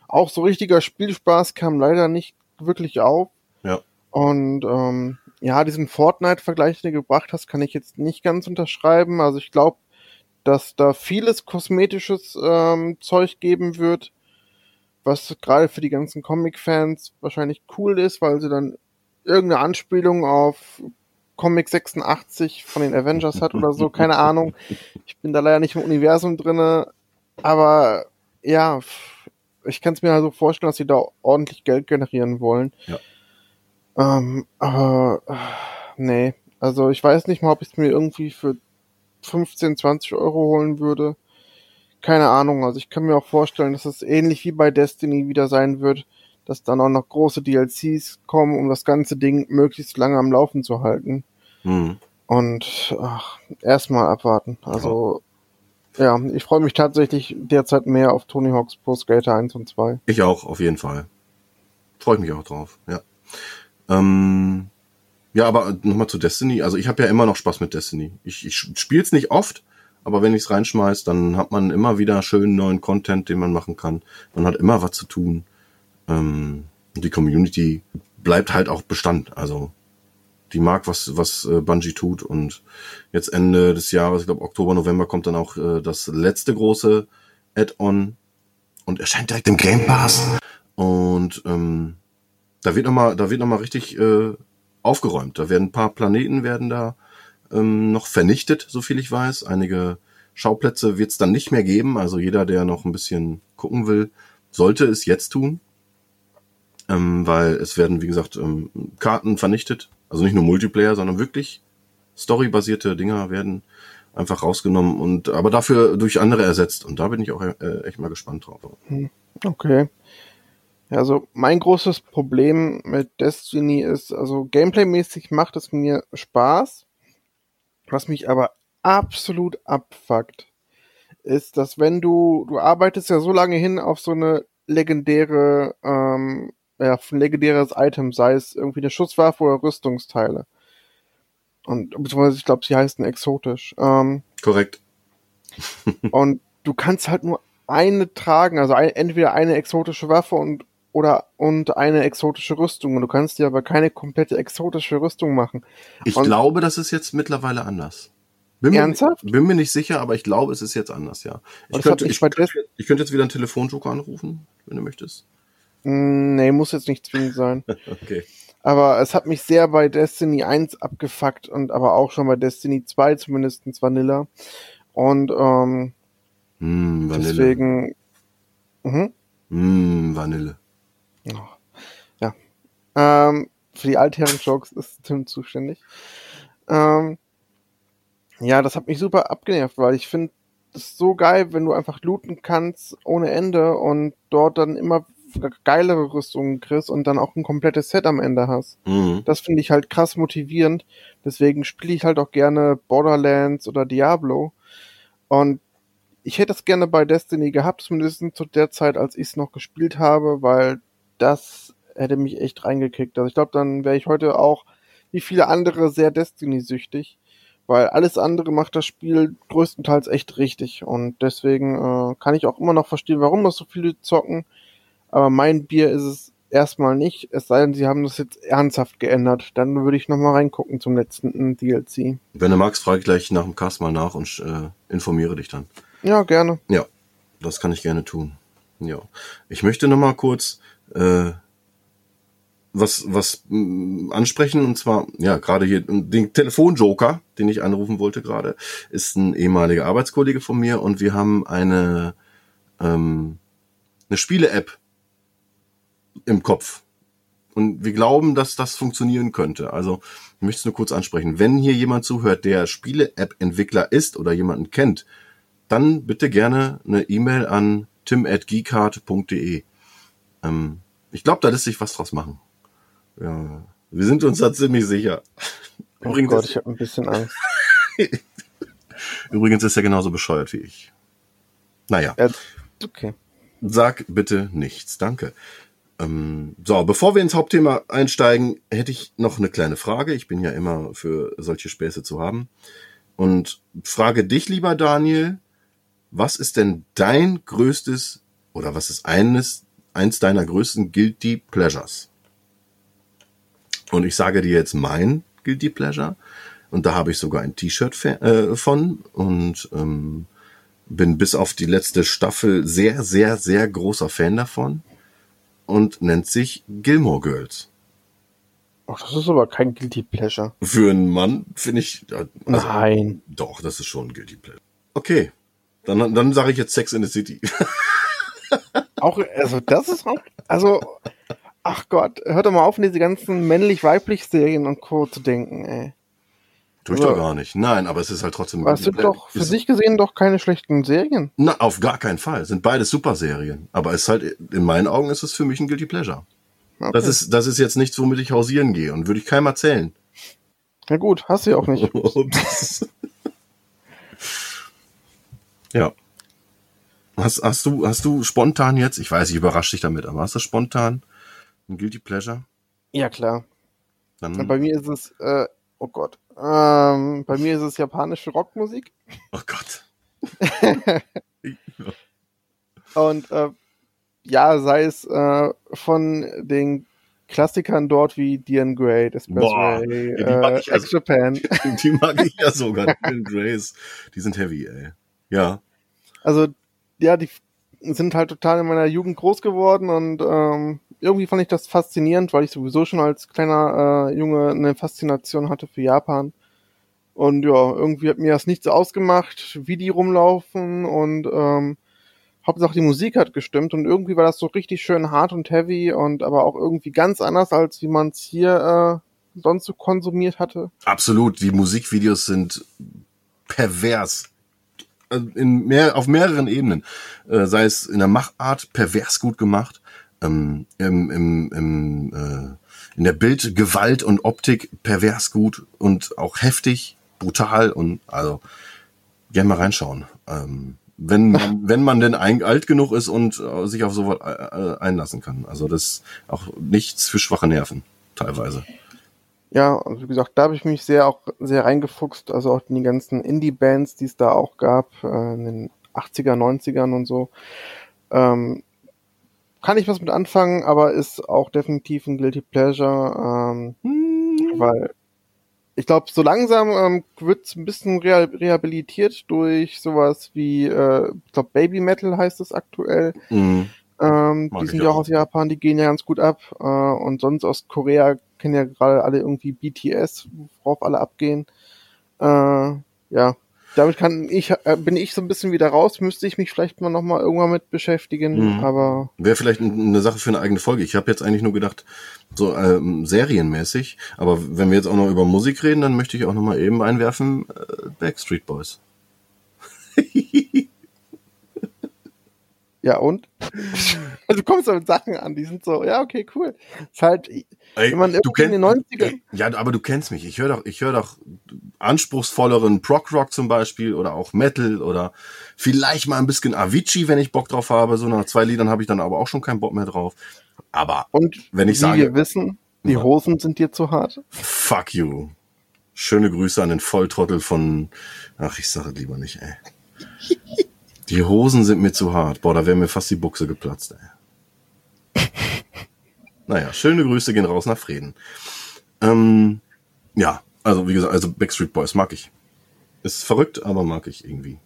auch so richtiger Spielspaß kam leider nicht wirklich auf. Ja. Und ähm, ja, diesen Fortnite-Vergleich, den du gebracht hast, kann ich jetzt nicht ganz unterschreiben. Also ich glaube, dass da vieles kosmetisches ähm, Zeug geben wird, was gerade für die ganzen Comic-Fans wahrscheinlich cool ist, weil sie dann irgendeine Anspielung auf Comic 86 von den Avengers hat oder so, keine Ahnung. Ich bin da leider nicht im Universum drinne, aber ja, ich kann es mir also vorstellen, dass sie da ordentlich Geld generieren wollen. Ja. Ähm, aber äh, nee, also ich weiß nicht mal, ob ich es mir irgendwie für 15, 20 Euro holen würde. Keine Ahnung, also ich kann mir auch vorstellen, dass es ähnlich wie bei Destiny wieder sein wird, dass dann auch noch große DLCs kommen, um das ganze Ding möglichst lange am Laufen zu halten. Hm. Und ach, erstmal abwarten. Also ja, ich freue mich tatsächlich derzeit mehr auf Tony Hawk's Pro Skater 1 und 2. Ich auch, auf jeden Fall. Freue ich mich auch drauf, ja. Ähm, ja, aber nochmal zu Destiny. Also ich habe ja immer noch Spaß mit Destiny. Ich, ich spiele es nicht oft, aber wenn ich es reinschmeiß, dann hat man immer wieder schönen neuen Content, den man machen kann. Man hat immer was zu tun. Ähm, die Community bleibt halt auch Bestand. Also die mag, was, was äh, Bungie tut. Und jetzt Ende des Jahres, ich glaube Oktober, November, kommt dann auch äh, das letzte große Add-on und erscheint direkt im Game Pass. Und ähm, da wird nochmal, da wird noch richtig äh, aufgeräumt. Da werden ein paar Planeten werden da ähm, noch vernichtet, so viel ich weiß. Einige Schauplätze wird es dann nicht mehr geben. Also jeder, der noch ein bisschen gucken will, sollte es jetzt tun. Ähm, weil es werden, wie gesagt, ähm, Karten vernichtet. Also nicht nur Multiplayer, sondern wirklich storybasierte Dinger werden einfach rausgenommen und aber dafür durch andere ersetzt. Und da bin ich auch äh, echt mal gespannt drauf. Okay. Ja, also mein großes Problem mit Destiny ist, also gameplaymäßig macht es mir Spaß. Was mich aber absolut abfuckt, ist, dass wenn du, du arbeitest ja so lange hin auf so eine legendäre, ähm, ja, auf ein legendäres Item, sei es irgendwie eine Schusswaffe oder Rüstungsteile. Und beziehungsweise ich glaube, sie heißen exotisch. Ähm, Korrekt. und du kannst halt nur eine tragen, also ein, entweder eine exotische Waffe und oder und eine exotische Rüstung. Und du kannst dir aber keine komplette exotische Rüstung machen. Ich Und- glaube, das ist jetzt mittlerweile anders. Bin mir, Ernsthaft? bin mir nicht sicher, aber ich glaube, es ist jetzt anders, ja. Ich könnte, ich, ich könnte jetzt wieder einen Telefonjoker anrufen, wenn du möchtest. Mm, Nee, muss jetzt nicht zwingend sein. Okay. Aber es hat mich sehr bei Destiny 1 abgefuckt und aber auch schon bei Destiny 2 zumindest Vanilla. Und ähm, Hm, Vanille. deswegen. Mhm. Hm, Vanille. Ja. Ähm, für die Altherren-Jokes ist Tim zuständig. Ähm, ja, das hat mich super abgenervt, weil ich finde es so geil, wenn du einfach looten kannst ohne Ende und dort dann immer geilere Rüstungen kriegst und dann auch ein komplettes Set am Ende hast. Hm. Das finde ich halt krass motivierend. Deswegen spiele ich halt auch gerne Borderlands oder Diablo. Und ich hätte es gerne bei Destiny gehabt, zumindest zu der Zeit, als ich es noch gespielt habe, weil das hätte mich echt reingekickt. Also ich glaube, dann wäre ich heute auch, wie viele andere, sehr Destiny-süchtig. Weil alles andere macht das Spiel größtenteils echt richtig. Und deswegen äh, kann ich auch immer noch verstehen, warum das so viele zocken. Aber mein Bier ist es erstmal nicht, es sei denn, sie haben das jetzt ernsthaft geändert. Dann würde ich nochmal reingucken zum letzten DLC. Wenn du magst, frage ich gleich nach dem Cast mal nach und äh, informiere dich dann. Ja, gerne. Ja, das kann ich gerne tun. Ja. Ich möchte noch mal kurz äh, was, was mh, ansprechen und zwar, ja, gerade hier den Telefonjoker, den ich anrufen wollte gerade, ist ein ehemaliger Arbeitskollege von mir und wir haben eine, ähm, eine Spiele-App im Kopf. Und wir glauben, dass das funktionieren könnte. Also, ich möchte es nur kurz ansprechen. Wenn hier jemand zuhört, der Spiele-App-Entwickler ist oder jemanden kennt, dann bitte gerne eine E-Mail an tim.geekart.de. Ähm, ich glaube, da lässt sich was draus machen. Ja, wir sind uns da ziemlich sicher. Oh Übrigens, Gott, ich habe ein bisschen Angst. übrigens ist er genauso bescheuert wie ich. Naja, Ja, okay. sag bitte nichts. Danke. Ähm, so, bevor wir ins Hauptthema einsteigen, hätte ich noch eine kleine Frage. Ich bin ja immer für solche Späße zu haben. Und frage dich, lieber Daniel, was ist denn dein größtes oder was ist eines, eins deiner größten Guilty Pleasures? Und ich sage dir jetzt mein Guilty Pleasure. Und da habe ich sogar ein T-Shirt äh, von und ähm, bin bis auf die letzte Staffel sehr, sehr, sehr großer Fan davon und nennt sich Gilmore Girls. Ach, das ist aber kein Guilty Pleasure. Für einen Mann finde ich, äh, also, Nein. doch, das ist schon ein Guilty Pleasure. Okay, dann, dann sage ich jetzt Sex in the City. Auch, also das ist auch, also, ach Gott, hört doch mal auf, in diese ganzen männlich-weiblich Serien und Co. zu denken, ey. Tue ich Also- doch gar nicht. Nein, aber es ist halt trotzdem. Aber es sind doch für sich gesehen doch keine schlechten Serien. Na, auf gar keinen Fall. Sind beides super Serien. Aber es ist halt, in meinen Augen ist es für mich ein Guilty Pleasure. Okay. Das ist, das ist jetzt nichts, womit ich hausieren gehe und würde ich keinem erzählen. Na gut, hast du ja auch nicht. Ja. Hast, hast du, hast du spontan jetzt, ich weiß, ich überrasche dich damit, aber hast du spontan ein Guilty Pleasure? Ja, klar. Dann, Bei mir ist es, äh, oh Gott, ähm, bei mir ist es japanische Rockmusik. oh Gott. Und äh, ja, sei es äh, von den Klassikern dort wie Diane Gray, Espresso Ray, ja, die mag äh, ich also- Ex-Japan. Die mag ich ja sogar. Die Grace. Die sind heavy, ey. Ja. Also, ja, die sind halt total in meiner Jugend groß geworden und ähm, irgendwie fand ich das faszinierend, weil ich sowieso schon als kleiner äh, Junge eine Faszination hatte für Japan. Und ja, irgendwie hat mir das nicht so ausgemacht, wie die rumlaufen und ähm, Hauptsache die Musik hat gestimmt und irgendwie war das so richtig schön hart und heavy und aber auch irgendwie ganz anders, als wie man es hier äh, sonst so konsumiert hatte. Absolut. Die Musikvideos sind pervers. Also In mehr, auf mehreren Ebenen. Äh, sei es in der Machart pervers gut gemacht, ähm, im, im, im, äh, in der Bildgewalt und Optik pervers gut und auch heftig, brutal und also gerne mal reinschauen. Ähm, wenn man, wenn man denn ein, alt genug ist und äh, sich auf sowas äh, äh, einlassen kann. Also das ist auch nichts für schwache Nerven, teilweise. Ja, und wie gesagt, da habe ich mich sehr auch sehr reingefuchst, also auch in die ganzen Indie-Bands, die es da auch gab, äh, in den 80er, 90ern und so. Ähm, kann ich was mit anfangen, aber ist auch definitiv ein Guilty Pleasure, ähm, weil ich glaube, so langsam ähm, wird es ein bisschen reha rehabilitiert durch sowas wie, äh, ich glaube, Baby Metal heißt es aktuell. Mhm. Ähm, Mag die sind ja auch auch. aus Japan, die gehen ja ganz gut ab. Äh, und sonst aus Korea kennen ja gerade alle irgendwie BTS, worauf alle abgehen. Äh, ja, damit kann ich, äh, bin ich so ein bisschen wieder raus, müsste ich mich vielleicht mal nochmal irgendwann mit beschäftigen, Mhm. aber Wäre vielleicht eine Sache für eine eigene Folge. Ich habe jetzt eigentlich nur gedacht, so ähm, serienmäßig, aber wenn wir jetzt auch noch über Musik reden, dann möchte ich auch noch mal eben einwerfen, äh, Backstreet Boys. ja und? du kommst da mit Sachen an, die sind so, ja, okay, cool. Ist halt, Ey, wenn man irgendwie in den 90ern, Ja, aber du kennst mich. Ich höre doch, ich höre doch anspruchsvolleren Prog-Rock zum Beispiel oder auch Metal oder vielleicht mal ein bisschen Avicii, wenn ich Bock drauf habe. So nach zwei Liedern habe ich dann aber auch schon keinen Bock mehr drauf. Aber und Wenn ich wie sage- wir wissen, die Ja. Hosen sind dir zu hart. fuck you. Schöne Grüße an den Volltrottel von, ach, ich sage lieber nicht, ey. Die Hosen sind mir zu hart. Boah, da wäre mir fast die Buchse geplatzt, ey. Naja, schöne Grüße gehen raus nach Frieden. Ähm, ja, also wie gesagt, also Backstreet Boys mag ich. Ist verrückt, aber mag ich irgendwie.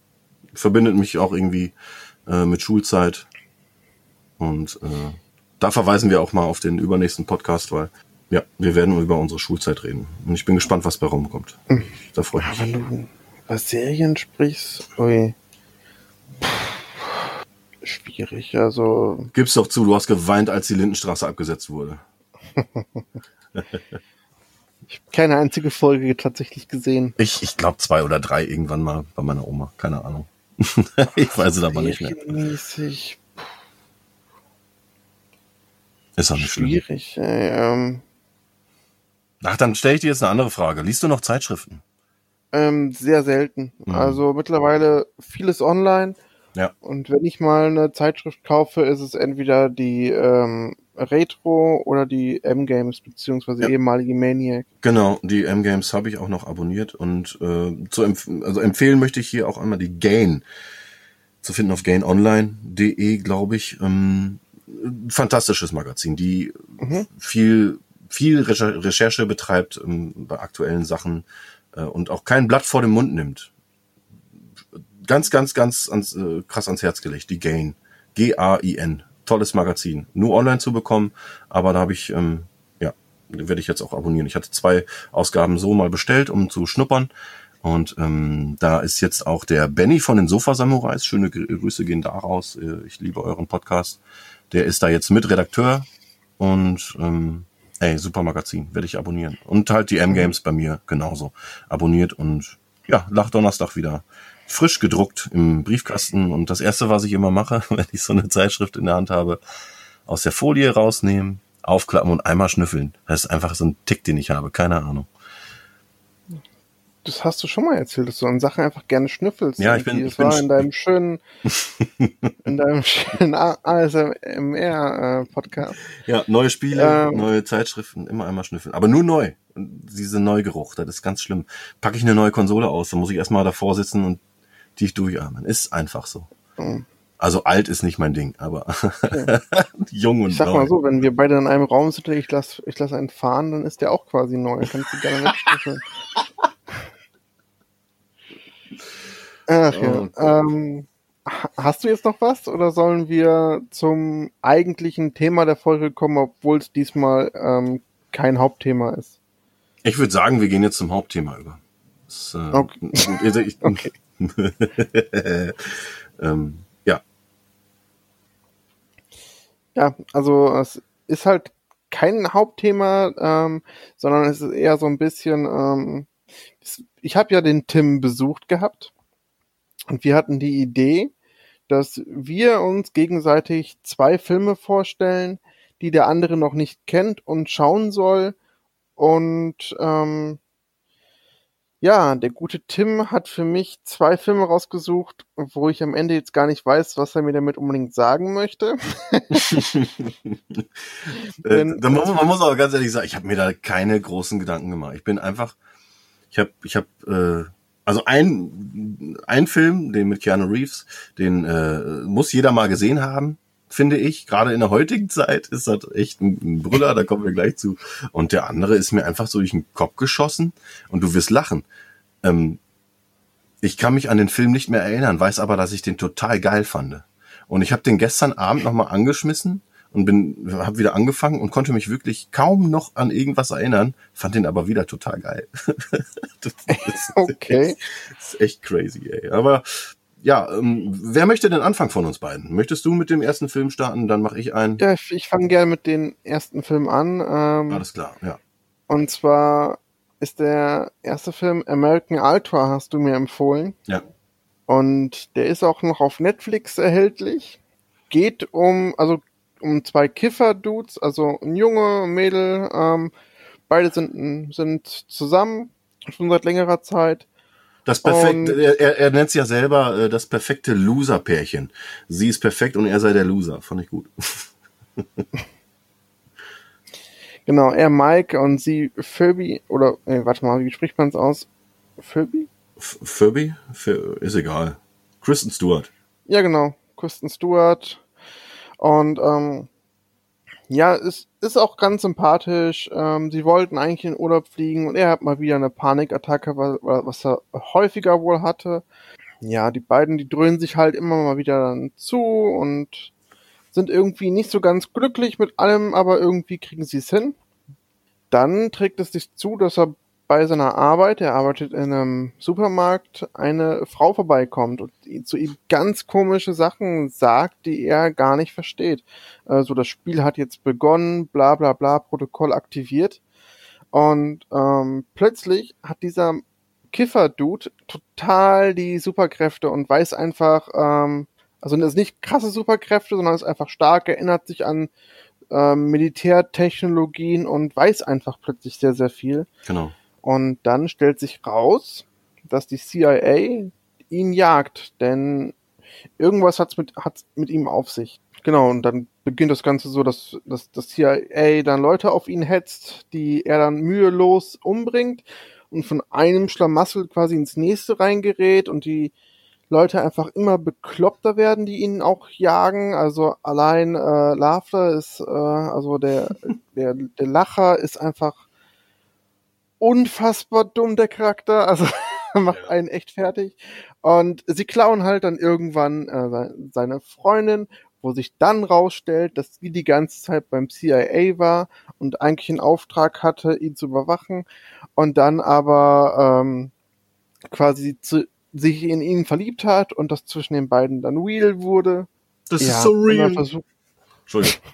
Verbindet mich auch irgendwie äh, mit Schulzeit. Und äh, da verweisen wir auch mal auf den übernächsten Podcast, weil ja, wir werden über unsere Schulzeit reden. Und ich bin gespannt, was bei rumkommt. Da freue ich Ja, mich. wenn du über Serien sprichst, ui. Schwierig, also Gib's doch zu, du hast geweint, als die Lindenstraße abgesetzt wurde. keine einzige Folge tatsächlich gesehen. Ich, ich glaube zwei oder drei irgendwann mal bei meiner Oma. Keine Ahnung. ich weiß es aber nicht mehr. Serienmäßig Ist auch nicht schlimm. schwierig. Ey, ähm, Ach, dann stelle ich dir jetzt eine andere Frage. Liest du noch Zeitschriften? Ähm, sehr selten. Mhm. Also mittlerweile vieles online. Ja. Und wenn ich mal eine Zeitschrift kaufe, ist es entweder die ähm, Retro oder die M-Games, beziehungsweise Ja. ehemalige Maniac. Genau, die M-Games habe ich auch noch abonniert und äh, zu empf also empfehlen möchte ich hier auch einmal die Gain. Zu finden auf gainonline.de, glaube ich. Ähm, fantastisches Magazin, die Mhm. viel, viel Recher Recherche betreibt ähm, bei aktuellen Sachen und auch kein Blatt vor den Mund nimmt. Ganz, ganz, ganz ans, äh, krass ans Herz gelegt, die Gain. G-A-I-N. Tolles Magazin. Nur online zu bekommen, aber da habe ich, ähm, ja, werde ich jetzt auch abonnieren. Ich hatte zwei Ausgaben so mal bestellt, um zu schnuppern. Und ähm, da ist jetzt auch der Benny von den Sofa Samurais. Schöne Gr- Grüße gehen da raus. Äh, Ich liebe euren Podcast. Der ist da jetzt Mitredakteur und ähm, ey, super Magazin, werde ich abonnieren. Und halt die M-Games bei mir genauso abonniert und ja, nach Donnerstag wieder frisch gedruckt im Briefkasten. Und das erste, was ich immer mache, wenn ich so eine Zeitschrift in der Hand habe, aus der Folie rausnehmen, aufklappen und einmal schnüffeln. Das ist einfach so ein Tick, den ich habe, keine Ahnung. Das hast du schon mal erzählt, dass du an Sachen einfach gerne schnüffelst. Ja, ich bin- ich bin in deinem schönen, in deinem schönen ASMR-Podcast. Ja, neue Spiele, Ähm. neue Zeitschriften, immer einmal schnüffeln. Aber nur neu. Und diese Neugeruch, das ist ganz schlimm. Packe ich eine neue Konsole aus, dann muss ich erstmal davor sitzen und tief durchatmen. Ist einfach so. Mhm. Also alt ist nicht mein Ding, aber jung und Ich sag neu. mal so, wenn wir beide in einem Raum sind und ich lass, ich lass einen fahren, dann ist der auch quasi neu. Kannst du gerne wegschnüffeln. Ach ja. Ähm, ha- hast du jetzt noch was oder sollen wir zum eigentlichen Thema der Folge kommen, obwohl es diesmal ähm, kein Hauptthema ist? Ich würde sagen, wir gehen jetzt zum Hauptthema über. Das, äh, Okay. also ich, Okay. ähm, ja, Ja, also es ist halt kein Hauptthema, ähm, sondern es ist eher so ein bisschen, ähm, ich habe ja den Tim besucht gehabt und wir hatten die Idee, dass wir uns gegenseitig zwei Filme vorstellen, die der andere noch nicht kennt und schauen soll. Und ähm, ja, der gute Tim hat für mich zwei Filme rausgesucht, wo ich am Ende jetzt gar nicht weiß, was er mir damit unbedingt sagen möchte. äh, Denn- da muss, man muss aber ganz ehrlich sagen, ich habe mir da keine großen Gedanken gemacht. Ich bin einfach, ich habe, ich habe, äh, also ein, ein Film, den mit Keanu Reeves, den äh, muss jeder mal gesehen haben, finde ich. Gerade in der heutigen Zeit ist das echt ein, ein Brüller, da kommen wir gleich zu. Und der andere ist mir einfach so durch den Kopf geschossen und du wirst lachen. Ähm, ich kann mich an den Film nicht mehr erinnern, weiß aber, dass ich den total geil fand. Und ich habe den gestern Abend nochmal angeschmissen und bin, habe wieder angefangen und konnte mich wirklich kaum noch an irgendwas erinnern, fand den aber wieder total geil. das ist, Okay. das ist echt crazy, ey. Aber ja, ähm, wer möchte denn anfangen von uns beiden? Möchtest du mit dem ersten Film starten? Dann mache ich einen. Ja, ich, ich fange gerne mit den ersten Film an. Ähm, Alles klar, ja. und zwar ist der erste Film American Ultra, hast du mir empfohlen. Ja. Und der ist auch noch auf Netflix erhältlich. Geht um, also um zwei Kiffer-Dudes, also ein Junge, ein Mädel. Ähm, beide sind, sind zusammen, schon seit längerer Zeit. Das perfekte, er, er, er nennt es ja selber äh, das perfekte Loser-Pärchen. Sie ist perfekt und er sei der Loser. Fand ich gut. Genau, er Mike und sie Phoebe, oder, äh, warte mal, wie spricht man es aus? Phoebe? F ist egal. Kristen Stewart. Ja, genau. Kristen Stewart. Und ähm, ja, es ist auch ganz sympathisch. Ähm, sie wollten eigentlich in Urlaub fliegen und er hat mal wieder eine Panikattacke, wa- wa- was er häufiger wohl hatte. Ja, die beiden, die dröhnen sich halt immer mal wieder dann zu und sind irgendwie nicht so ganz glücklich mit allem, aber irgendwie kriegen sie es hin. Dann trägt es sich zu, dass er bei seiner Arbeit, er arbeitet in einem Supermarkt, eine Frau vorbeikommt und zu ihm ganz komische Sachen sagt, die er gar nicht versteht. Also das Spiel hat jetzt begonnen, bla bla bla, Protokoll aktiviert. Und ähm, plötzlich hat dieser Kiffer-Dude total die Superkräfte und weiß einfach, ähm, also das ist nicht krasse Superkräfte, sondern ist einfach stark, erinnert sich an ähm, Militärtechnologien und weiß einfach plötzlich sehr, sehr viel. Genau. Und dann stellt sich raus, dass die CIA ihn jagt, denn irgendwas hat's mit, hat's mit ihm auf sich. Genau, und dann beginnt das Ganze so, dass, dass das CIA dann Leute auf ihn hetzt, die er dann mühelos umbringt und von einem Schlamassel quasi ins nächste reingerät und die Leute einfach immer bekloppter werden, die ihn auch jagen. Also allein äh, Laughter ist, äh, also der, der, der Lacher ist einfach unfassbar dumm, der Charakter. Also macht einen echt fertig. Und sie klauen halt dann irgendwann äh, seine Freundin, wo sich dann rausstellt, dass sie die ganze Zeit beim CIA war und eigentlich einen Auftrag hatte, ihn zu überwachen. Und dann aber ähm, quasi zu, sich in ihn verliebt hat und das zwischen den beiden dann real wurde. Das Ja, ist so real. versucht- Entschuldigung.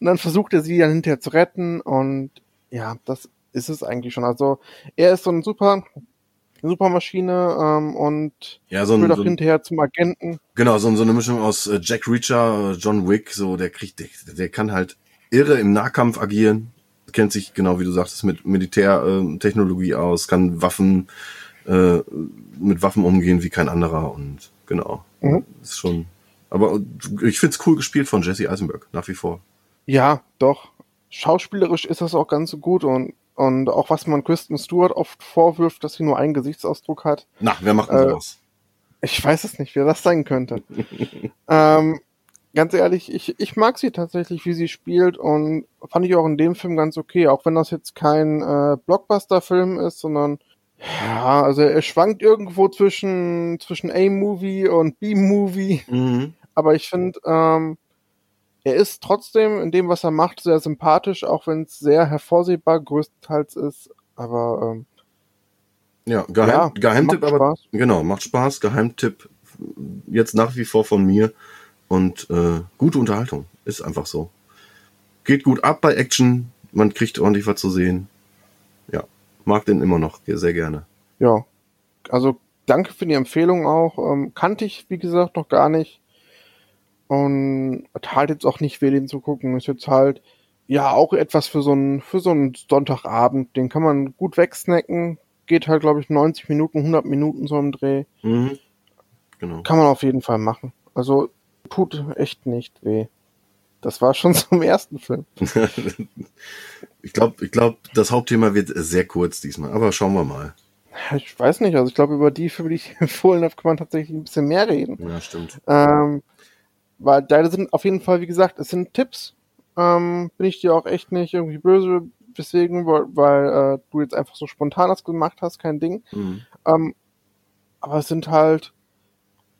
Und dann versucht er sie dann hinterher zu retten und ja, das ist es eigentlich schon. Also er ist so ein super, super Maschine ähm, und Ja, so ein, auch so hinterher zum Agenten. Genau, so, so eine Mischung aus äh, Jack Reacher, äh, John Wick, so der kriegt, der, der kann halt irre im Nahkampf agieren, kennt sich genau wie du sagtest mit Militärtechnologie äh, Technologie aus, kann Waffen äh, mit Waffen umgehen wie kein anderer und genau, Mhm. ist schon. Aber ich find's cool gespielt von Jesse Eisenberg nach wie vor. Ja, doch. Schauspielerisch ist das auch ganz so gut und und auch was man Kristen Stewart oft vorwirft, dass sie nur einen Gesichtsausdruck hat. Na, wer macht denn Äh, sowas? Ich weiß es nicht, wer das sein könnte. ähm, ganz ehrlich, ich, ich mag sie tatsächlich, wie sie spielt und fand ich auch in dem Film ganz okay, auch wenn das jetzt kein äh, Blockbuster-Film ist, sondern ja, also er schwankt irgendwo zwischen, zwischen A-Movie und B-Movie, Mhm. aber ich finde, ähm, er ist trotzdem in dem, was er macht, sehr sympathisch, auch wenn es sehr hervorsehbar größtenteils ist, aber ähm, Ja, Geheim, ja, Geheimtipp, aber Spaß. genau, macht Spaß. Geheimtipp jetzt nach wie vor von mir und äh, gute Unterhaltung ist einfach so. Geht gut ab bei Action, man kriegt ordentlich was zu sehen. Ja, mag den immer noch sehr gerne. Ja, also danke für die Empfehlung auch. Ähm, kannte ich, wie gesagt, noch gar nicht. Und halt jetzt auch nicht weh, den zu gucken. Ist jetzt halt, ja, auch etwas für so einen, für so einen Sonntagabend. Den kann man gut wegsnacken. Geht halt, glaube ich, 90 Minuten, 100 Minuten so im Dreh. Mhm. Genau. Kann man auf jeden Fall machen. Also, tut echt nicht weh. Das war schon zum ersten Film. ich glaube, ich glaub, das Hauptthema wird sehr kurz diesmal, aber schauen wir mal. Ich weiß nicht, also ich glaube, über die Filme, die ich empfohlen habe, kann man tatsächlich ein bisschen mehr reden. Ja, stimmt. Ähm, weil deine sind auf jeden Fall, wie gesagt, es sind Tipps. Ähm, bin ich dir auch echt nicht irgendwie böse, deswegen, weil, weil äh, du jetzt einfach so spontan das gemacht hast, kein Ding. Mhm. Ähm, aber es sind halt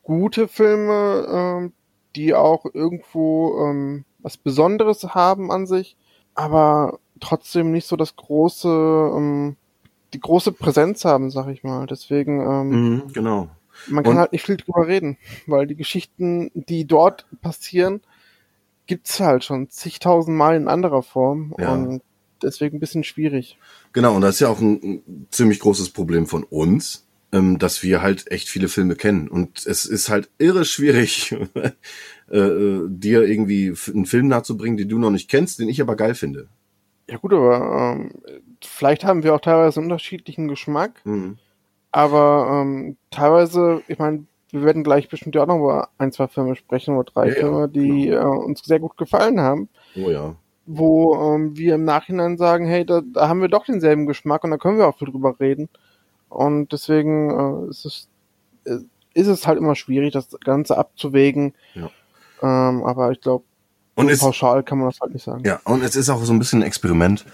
gute Filme, ähm, die auch irgendwo ähm, was Besonderes haben an sich, aber trotzdem nicht so das große, ähm, die große Präsenz haben, sag ich mal. Deswegen, ähm, Mhm, genau. Man kann Und- halt nicht viel drüber reden, weil die Geschichten, die dort passieren, gibt's halt schon zigtausend Mal in anderer Form Ja. und deswegen ein bisschen schwierig. Genau, und das ist ja auch ein, ein ziemlich großes Problem von uns, ähm, dass wir halt echt viele Filme kennen. Und es ist halt irre schwierig, äh, äh, dir irgendwie einen Film nahezubringen, den du noch nicht kennst, den ich aber geil finde. Ja gut, aber ähm, vielleicht haben wir auch teilweise unterschiedlichen Geschmack, Mhm. Aber ähm, teilweise, ich meine, wir werden gleich bestimmt ja auch noch über ein, zwei Filme sprechen oder drei Ja, ja, Filme, die äh, uns sehr gut gefallen haben, Oh ja. wo ähm, wir im Nachhinein sagen, hey, da, da haben wir doch denselben Geschmack und da können wir auch viel drüber reden. Und deswegen äh, ist, es, äh, ist es halt immer schwierig, das Ganze abzuwägen. Ja. Ähm, aber ich glaube, Und es, pauschal kann man das halt nicht sagen. ja, und es ist auch so ein bisschen ein Experiment,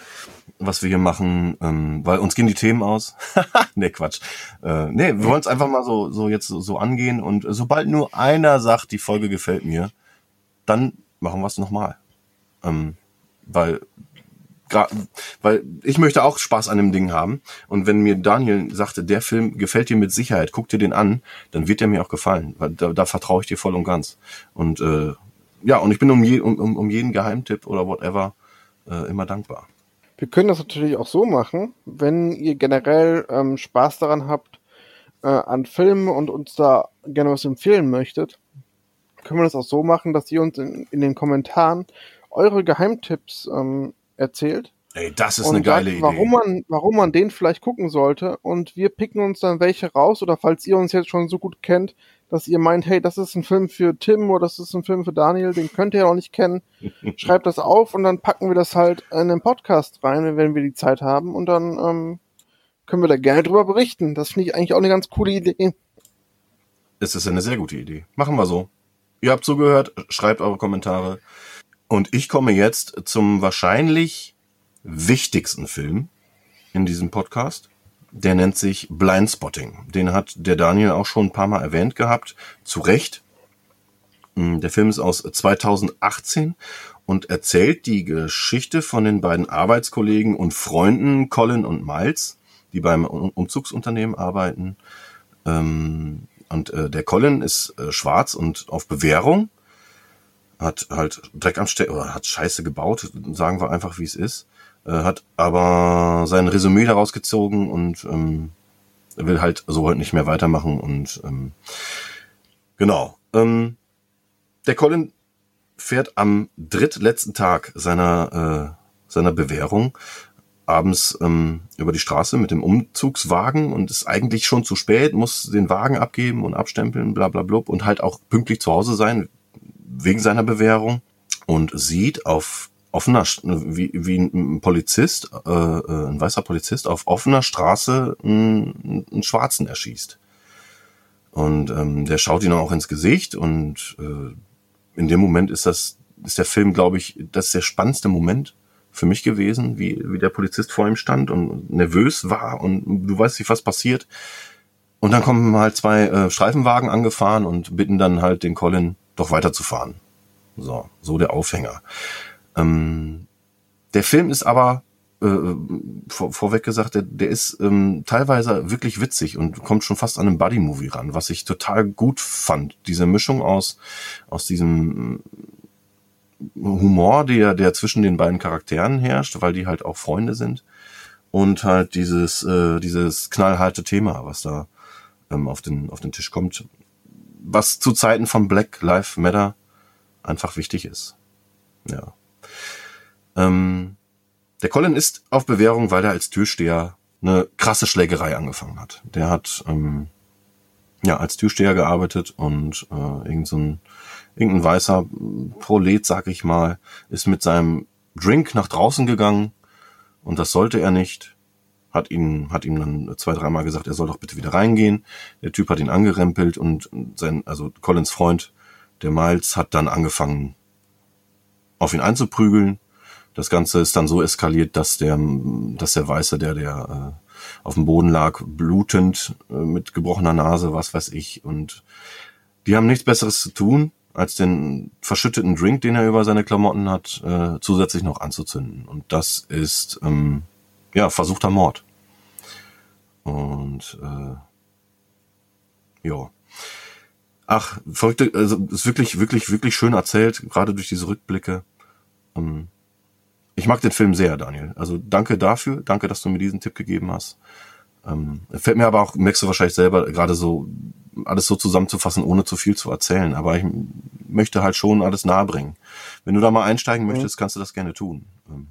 was wir hier machen, ähm, weil uns gehen die Themen aus. nee, Quatsch. Äh, nee, wir wollen es einfach mal so, so jetzt so, angehen und sobald nur einer sagt, die Folge gefällt mir, dann machen wir es nochmal. Ähm, weil, weil ich möchte auch Spaß an dem Ding haben. Und wenn mir Daniel sagte, der Film gefällt dir mit Sicherheit, guck dir den an, dann wird der mir auch gefallen. Weil da, da vertraue ich dir voll und ganz. Und äh, ja, und ich bin um, je, um, um jeden Geheimtipp oder whatever äh, immer dankbar. Wir können das natürlich auch so machen, wenn ihr generell ähm, Spaß daran habt, äh, an Filmen und uns da gerne was empfehlen möchtet, können wir das auch so machen, dass ihr uns in, in den Kommentaren eure Geheimtipps ähm, erzählt. Ey, das ist eine geile sagt, warum Idee. Man, warum man den vielleicht gucken sollte und wir picken uns dann welche raus oder falls ihr uns jetzt schon so gut kennt, dass ihr meint, hey, das ist ein Film für Tim oder das ist ein Film für Daniel, den könnt ihr ja noch nicht kennen, schreibt das auf und dann packen wir das halt in den Podcast rein, wenn wir die Zeit haben und dann ähm, können wir da gerne drüber berichten. Das finde ich eigentlich auch eine ganz coole Idee. Es ist eine sehr gute Idee. Machen wir so. Ihr habt zugehört, schreibt eure Kommentare. Und ich komme jetzt zum wahrscheinlich wichtigsten Film in diesem Podcast. Der nennt sich Blindspotting. Den hat der Daniel auch schon ein paar Mal erwähnt gehabt. Zu Recht. Mm, Der Film ist aus 2018 und erzählt die Geschichte von den beiden Arbeitskollegen und Freunden Colin und Miles, die beim Umzugsunternehmen arbeiten. Ähm, und äh, der Colin ist äh, schwarz und auf Bewährung, hat halt Dreck am Stecken oder hat Scheiße gebaut, sagen wir einfach, wie es ist, hat aber sein Resümee daraus gezogen und ähm, will halt so halt nicht mehr weitermachen und ähm, genau. Ähm, der Colin fährt am drittletzten Tag seiner äh, seiner Bewährung abends ähm, über die Straße mit dem Umzugswagen und ist eigentlich schon zu spät, muss den Wagen abgeben und abstempeln, bla bla blub und halt auch pünktlich zu Hause sein wegen seiner Bewährung und sieht auf offener, wie, wie ein Polizist, äh, äh, ein weißer Polizist auf offener Straße einen, einen Schwarzen erschießt. Und ähm, der schaut ihn auch ins Gesicht und äh, in dem Moment ist das, ist der Film, glaube ich, das ist der spannendste Moment für mich gewesen, wie, wie der Polizist vor ihm stand und nervös war und du weißt nicht, was passiert. Und dann kommen halt zwei äh, Streifenwagen angefahren und bitten dann halt den Colin doch weiterzufahren. So, so der Aufhänger. Ähm, der Film ist aber äh, vor, vorweg gesagt, der, der ist ähm, teilweise wirklich witzig und kommt schon fast an einen Buddy-Movie ran, was ich total gut fand. Diese Mischung aus, aus diesem Humor, der, der zwischen den beiden Charakteren herrscht, weil die halt auch Freunde sind. Und halt dieses, äh, dieses knallharte Thema, was da ähm, auf, den, auf den Tisch kommt, was zu Zeiten von Black Lives Matter einfach wichtig ist. Ja. Ähm, der Colin ist auf Bewährung, weil er als Türsteher eine krasse Schlägerei angefangen hat. Der hat ähm, ja als Türsteher gearbeitet und äh, irgend so ein, irgendein weißer Prolet, sag ich mal, ist mit seinem Drink nach draußen gegangen und das sollte er nicht. Hat ihn, hat ihm dann zwei, dreimal gesagt, er soll doch bitte wieder reingehen. Der Typ hat ihn angerempelt und sein, also Collins Freund, der Miles, hat dann angefangen, auf ihn einzuprügeln. Das Ganze ist dann so eskaliert, dass der, dass der Weiße, der, der äh, auf dem Boden lag, blutend, äh, mit gebrochener Nase, was weiß ich. Und die haben nichts Besseres zu tun, als den verschütteten Drink, den er über seine Klamotten hat, äh, zusätzlich noch anzuzünden. Und das ist ähm, ja versuchter Mord. Und äh, ja. Ach, verrückte, also ist wirklich, wirklich, wirklich schön erzählt, gerade durch diese Rückblicke. Ähm, ich mag den Film sehr, Daniel. Also danke dafür, danke, dass du mir diesen Tipp gegeben hast. Ähm, fällt mir aber auch, merkst du wahrscheinlich selber, gerade so alles so zusammenzufassen, ohne zu viel zu erzählen. Aber ich möchte halt schon alles nahebringen. Wenn du da mal einsteigen möchtest, kannst du das gerne tun. Ähm,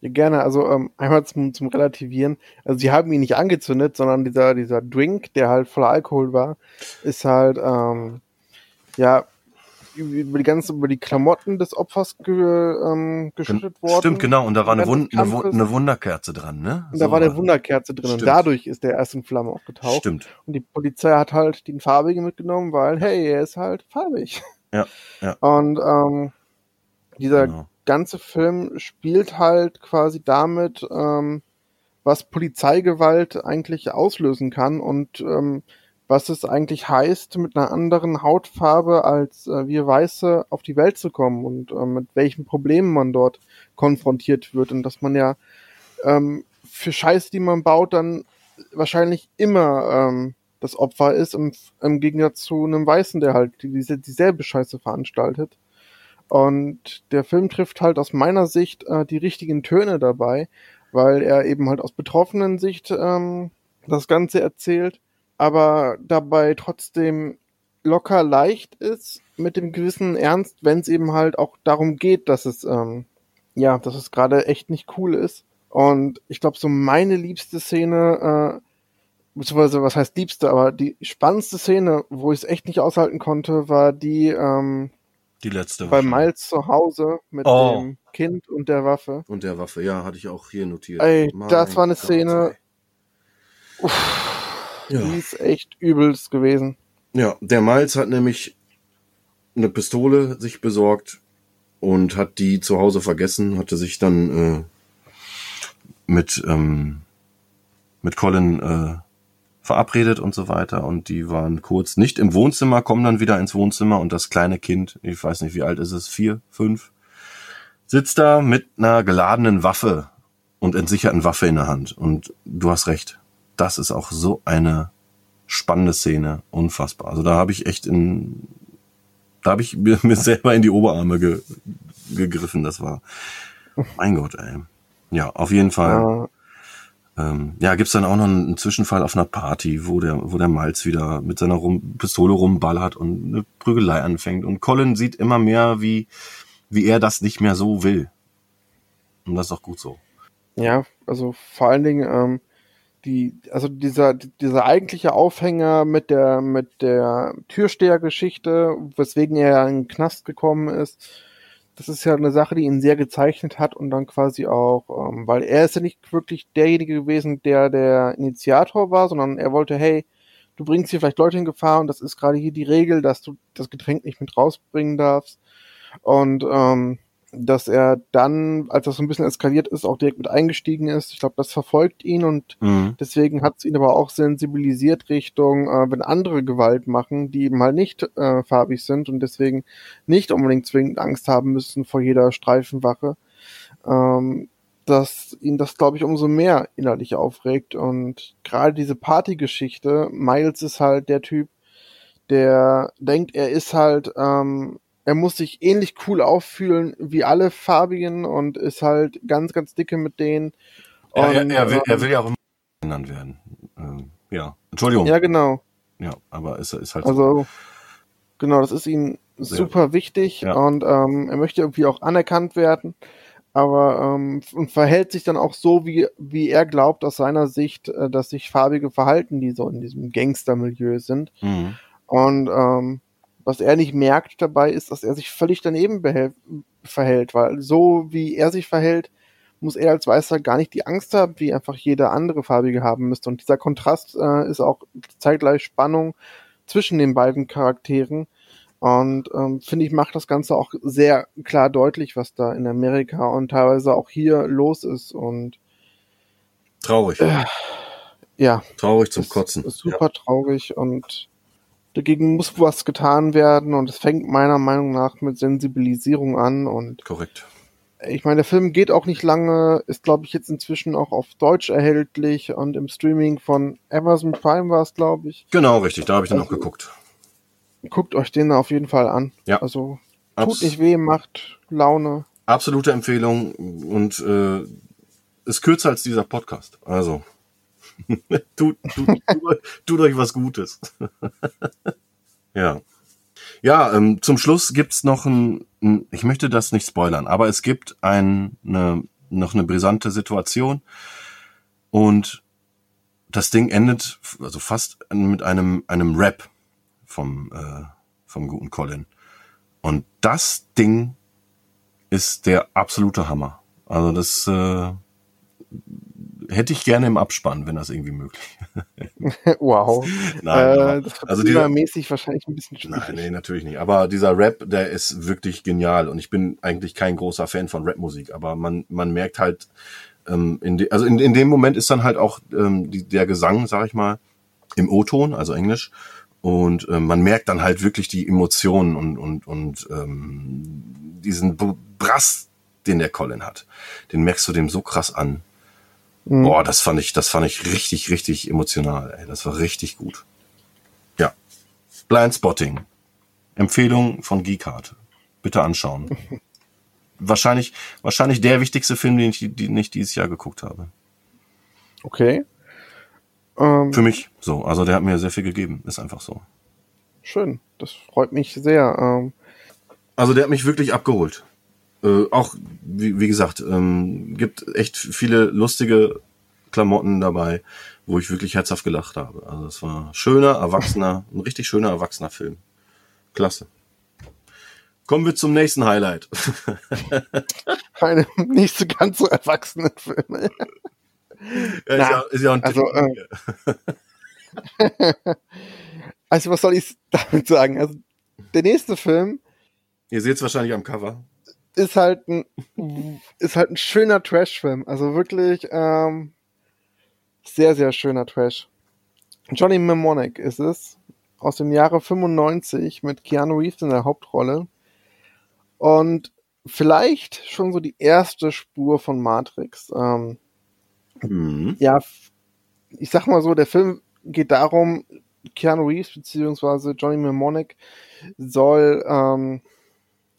Ja, gerne. Also ähm, einmal zum, zum Relativieren. Also sie haben ihn nicht angezündet, sondern dieser, dieser Drink, der halt voller Alkohol war, ist halt, ähm, ja, über die ganze, über die Klamotten des Opfers ge, ähm, geschüttet worden. Stimmt, genau. Und da war eine, Wund, eine, Wund, eine Wunderkerze dran, ne? Und da So war eine Wunderkerze drin und Stimmt. dadurch ist der erst in Flamme aufgetaucht. Stimmt. Und die Polizei hat halt den farbigen mitgenommen, weil, hey, er ist halt farbig. Ja, ja. Und ähm, dieser Genau. ganze Film spielt halt quasi damit, ähm, was Polizeigewalt eigentlich auslösen kann und ähm, was es eigentlich heißt, mit einer anderen Hautfarbe als äh, wir Weiße auf die Welt zu kommen und äh, mit welchen Problemen man dort konfrontiert wird und dass man ja ähm, für Scheiße, die man baut, dann wahrscheinlich immer ähm, das Opfer ist, im, im Gegensatz zu einem Weißen, der halt diese, dieselbe Scheiße veranstaltet. Und der Film trifft halt aus meiner Sicht äh, die richtigen Töne dabei, weil er eben halt aus betroffenen Sicht ähm, das Ganze erzählt, aber dabei trotzdem locker leicht ist mit dem gewissen Ernst, wenn es eben halt auch darum geht, dass es ähm, ja, dass es gerade echt nicht cool ist. Und ich glaube, so meine liebste Szene, äh, beziehungsweise was heißt liebste, aber die spannendste Szene, wo ich es echt nicht aushalten konnte, war die ähm, Die letzte. bei. Miles zu Hause mit Oh. dem Kind und der Waffe. Und der Waffe, ja, hatte ich auch hier notiert. Ey, Mein das war eine Gott, Szene- ey. Ja. Die ist echt übelst gewesen. ja, der Miles hat nämlich eine Pistole sich besorgt und hat die zu Hause vergessen, hatte sich dann äh, mit, ähm, mit Colin äh, verabredet und so weiter und die waren kurz nicht im Wohnzimmer, kommen dann wieder ins Wohnzimmer und das kleine Kind, ich weiß nicht, wie alt ist es, vier, fünf, sitzt da mit einer geladenen Waffe und entsicherten Waffe in der Hand. Und du hast recht, das ist auch so eine spannende Szene, unfassbar. Also da habe ich echt in, da habe ich mir, mir selber in die Oberarme ge, gegriffen. Das war, mein Gott, ey. Ja, auf jeden Fall. Ja, Ähm, ja, gibt's dann auch noch einen Zwischenfall auf einer Party, wo der, wo der Malz wieder mit seiner rum, Pistole rumballert und eine Prügelei anfängt. Und Colin sieht immer mehr, wie, wie er das nicht mehr so will. Und das ist auch gut so. ja, also vor allen Dingen ähm, die, also dieser dieser eigentliche Aufhänger mit der mit der Türstehergeschichte, weswegen er in den Knast gekommen ist, das ist ja eine Sache, die ihn sehr gezeichnet hat und dann quasi auch, ähm, weil er ist ja nicht wirklich derjenige gewesen, der der Initiator war, sondern er wollte, hey, du bringst hier vielleicht Leute in Gefahr und das ist gerade hier die Regel, dass du das Getränk nicht mit rausbringen darfst. Und ähm, dass er dann, als das so ein bisschen eskaliert ist, auch direkt mit eingestiegen ist. Ich glaube, das verfolgt ihn und Mhm. deswegen hat es ihn aber auch sensibilisiert Richtung, äh, wenn andere Gewalt machen, die eben halt nicht äh, farbig sind und deswegen nicht unbedingt zwingend Angst haben müssen vor jeder Streifenwache, ähm, dass ihn das, glaube ich, umso mehr innerlich aufregt. Und gerade diese Partygeschichte, Miles ist halt der Typ, der denkt, er ist halt, ähm, er muss sich ähnlich cool auffühlen wie alle Farbigen und ist halt ganz, ganz dicke mit denen. Er, er, er, will, er ähm, will ja auch immer genannt werden. Ähm, ja, Entschuldigung. Ja, Ja, genau. aber es ist halt so. Also, genau, das ist ihm super wichtig Ja. und ähm, er möchte irgendwie auch anerkannt werden, aber ähm, und verhält sich dann auch so, wie, wie er glaubt aus seiner Sicht, äh, dass sich farbige verhalten, die so in diesem Gangstermilieu sind. Mhm. Und ähm, was er nicht merkt dabei ist, dass er sich völlig daneben verhält, weil so wie er sich verhält, muss er als Weißer gar nicht die Angst haben, wie einfach jeder andere Farbige haben müsste. Und dieser Kontrast äh, ist auch zeitgleich Spannung zwischen den beiden Charakteren. Und ähm, finde ich, macht das Ganze auch sehr klar deutlich, was da in Amerika und teilweise auch hier los ist. Und Traurig. ja, Traurig zum Kotzen. ist super traurig und dagegen muss was getan werden und es fängt meiner Meinung nach mit Sensibilisierung an und korrekt. ich meine, der Film geht auch nicht lange, ist glaube ich jetzt inzwischen auch auf Deutsch erhältlich und im Streaming von Amazon Prime war es glaube ich. Genau, richtig. Da habe ich dann auch Also- geguckt. Guckt euch den auf jeden Fall an. Ja. Also Abs tut nicht weh, macht Laune. absolute Empfehlung und äh, ist kürzer als dieser Podcast. Also tut, tut, tut, euch- tut euch was Gutes. ja. Ja, ähm, zum Schluss gibt's noch ein, ein, ich möchte das nicht spoilern, aber es gibt ein, eine, noch eine brisante Situation und das Ding endet also fast mit einem, einem Rap vom, äh, vom guten Colin. Und das Ding ist der absolute Hammer. Also das äh, hätte ich gerne im Abspann, wenn das irgendwie möglich wow. Nein, äh, das also dieser- mäßig wahrscheinlich ein bisschen schwierig. Nein, nee, natürlich nicht. Aber dieser Rap, der ist wirklich genial. Und ich bin eigentlich kein großer Fan von Rapmusik, aber man, man merkt halt, ähm, in de, also in, in dem Moment ist dann halt auch ähm, die, der Gesang, sag ich mal, im O-Ton, also Englisch. Und äh, man merkt dann halt wirklich die Emotionen und, und, und ähm, diesen Brass, den der Colin hat. Den merkst du dem so krass an. Mhm. Boah, das fand ich, das fand ich richtig, richtig emotional. Ey. Das war richtig gut. Ja. Blind Spotting. Empfehlung von Geekart. Bitte anschauen. wahrscheinlich, wahrscheinlich der wichtigste Film, den ich, den ich dieses Jahr geguckt habe. Okay. Ähm, Für mich so. Also der hat mir sehr viel gegeben. Ist einfach so. Schön. Das freut mich sehr. Ähm, also der hat mich wirklich abgeholt. Äh, auch, wie, wie gesagt, ähm, gibt echt viele lustige Klamotten dabei, wo ich wirklich herzhaft gelacht habe. Also es war schöner, erwachsener, ein richtig schöner, erwachsener Film. Klasse. Kommen wir zum nächsten Highlight. Eine nicht so ganz so erwachsene Filme. Ja, ist, ja, ist ja ein also, äh, also, was soll ich damit sagen? Also, der nächste Film. Ihr seht es wahrscheinlich am Cover. Ist halt ein, ist halt ein schöner Trash-Film. Also wirklich ähm, sehr, sehr schöner Trash. Johnny Mnemonic ist es. Aus dem Jahre 95 mit Keanu Reeves in der Hauptrolle. Und vielleicht schon so die erste Spur von Matrix. Ähm, Mhm. Ja, ich sag mal so, der Film geht darum, Keanu Reeves bzw. Johnny Mnemonic soll ähm,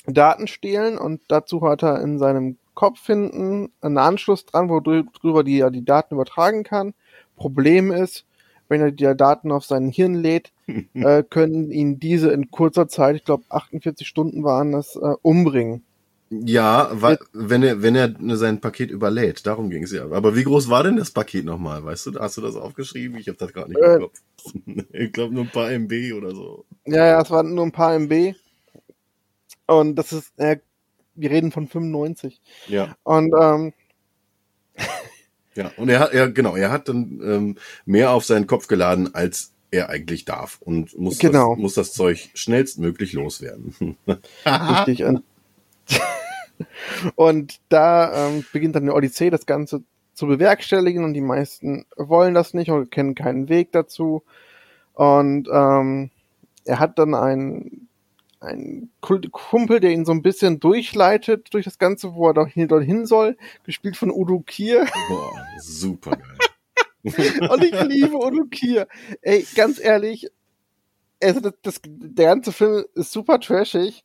Daten stehlen und dazu hat er in seinem Kopf hinten einen Anschluss dran, worüber die, er die Daten übertragen kann. Problem ist, wenn er die Daten auf sein Hirn lädt, äh, können ihn diese in kurzer Zeit, ich glaube 48 Stunden waren das, äh, umbringen. Ja, weil, wenn er, wenn er sein Paket überlädt, darum ging es ja. Aber wie groß war denn das Paket nochmal? Weißt du, hast du das aufgeschrieben? Ich habe das gerade nicht äh, im Kopf. ich glaube nur ein paar MB oder so. Ja, ja, es waren nur ein paar MB. Und das ist, äh, wir reden von 95. Ja. Und ähm, ja, und er hat, er, genau, er hat dann ähm, mehr auf seinen Kopf geladen, als er eigentlich darf und muss, genau. das, muss das Zeug schnellstmöglich loswerden. Richtig. Und und da ähm, beginnt dann eine Odyssee, das Ganze zu bewerkstelligen und die meisten wollen das nicht oder kennen keinen Weg dazu. Und ähm, er hat dann einen, einen Kumpel, der ihn so ein bisschen durchleitet durch das Ganze, wo er doch dorthin soll, gespielt von Udo Kier. Boah, super geil. und ich liebe Udo Kier. Ey, ganz ehrlich, also das, das, der ganze Film ist super trashig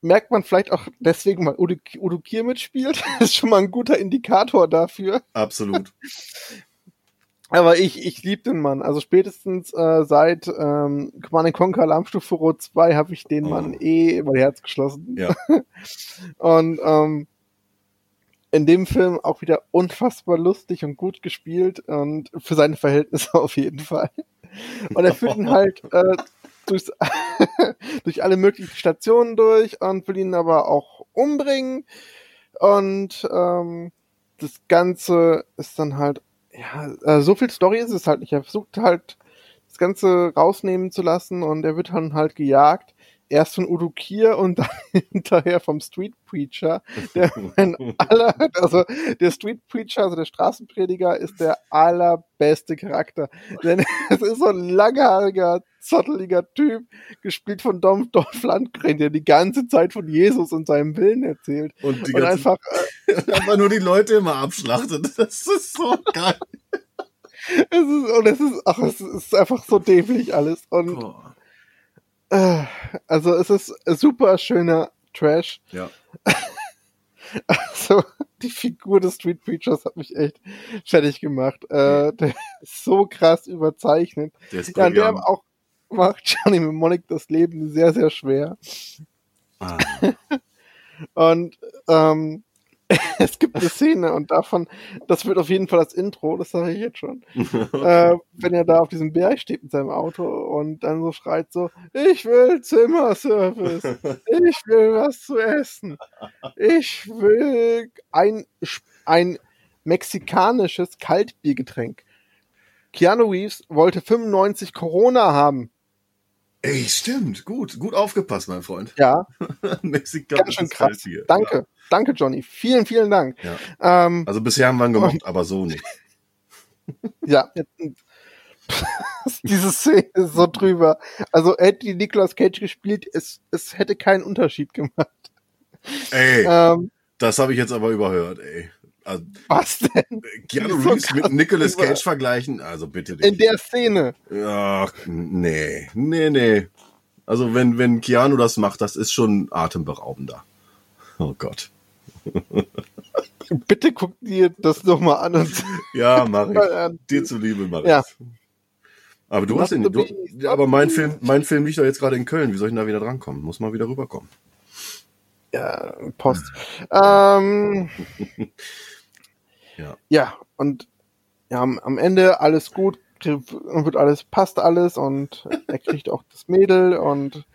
merkt man vielleicht auch deswegen, weil Udo, Udo Kier mitspielt. Das ist schon mal ein guter Indikator dafür. Absolut. Aber ich, ich liebe den Mann. Also spätestens äh, seit ähm, Command Conquer Alarmstufe Rot 2 habe ich den oh. Mann eh über Herz geschlossen. Ja. und ähm, in dem Film auch wieder unfassbar lustig und gut gespielt und für seine Verhältnisse auf jeden Fall. Und er führt ihn halt äh, durchs, durch alle möglichen Stationen durch und will ihn aber auch umbringen. Und ähm, das Ganze ist dann halt, ja, äh, so viel Story ist es halt nicht. Er versucht halt, das Ganze rausnehmen zu lassen und er wird dann halt gejagt erst von Udo Kier und dann hinterher vom Street Preacher. Der aller, also der Street Preacher, also der Straßenprediger, ist der allerbeste Charakter. Denn es ist so ein langhaariger, zotteliger Typ, gespielt von Dom Dolph Landgren, der die ganze Zeit von Jesus und seinem Willen erzählt. Und, die und einfach, einfach nur die Leute immer abschlachtet. Das ist so geil. Es ist, und es ist, ach, es ist einfach so dämlich alles. Und Boah also es ist super schöner Trash. Ja. Also die Figur des Street Preachers hat mich echt fertig gemacht. Äh, der ist so krass überzeichnet. Der ist ja, der auch macht Johnny Mnemonic das Leben sehr, sehr schwer. Ah. Und ähm, es gibt eine Szene und davon, das wird auf jeden Fall das Intro, das sage ich jetzt schon. äh, wenn er da auf diesem Berg steht mit seinem Auto und dann so schreit so, ich will Zimmerservice, ich will was zu essen, ich will ein, ein mexikanisches Kaltbiergetränk. Keanu Reeves wollte 95 Corona haben. Ey, stimmt. Gut, gut aufgepasst, mein Freund. Ja. Mexikaner. Ganz schön krass. Hier. Danke. Ja. Danke, Johnny. Vielen, vielen Dank. Ja. Ähm, also bisher haben wir ihn gemacht, aber so nicht. ja. Diese Szene ist so drüber. Also hätte die Nicolas Cage gespielt, es, es hätte keinen Unterschied gemacht. Ey, Ähm, das habe ich jetzt aber überhört, ey. Also, was denn? Keanu So Reeves mit Nicolas. Cage vergleichen? Also bitte In nicht. der Szene. Ach, nee, nee, nee. Also wenn, wenn Keanu das macht, das ist schon atemberaubender. Oh Gott. Bitte guck dir das doch mal an und Ja, mach ich. Dir zuliebe, mach Ja. Aber du Not hast the du, aber mein Film, mein Film liegt doch jetzt gerade in Köln. Wie soll ich denn da wieder drankommen? Muss mal wieder rüberkommen. Ja, Post. Ähm, Ja. ja, und ja, am, Ende alles gut, wird alles, passt alles und er kriegt auch das Mädel und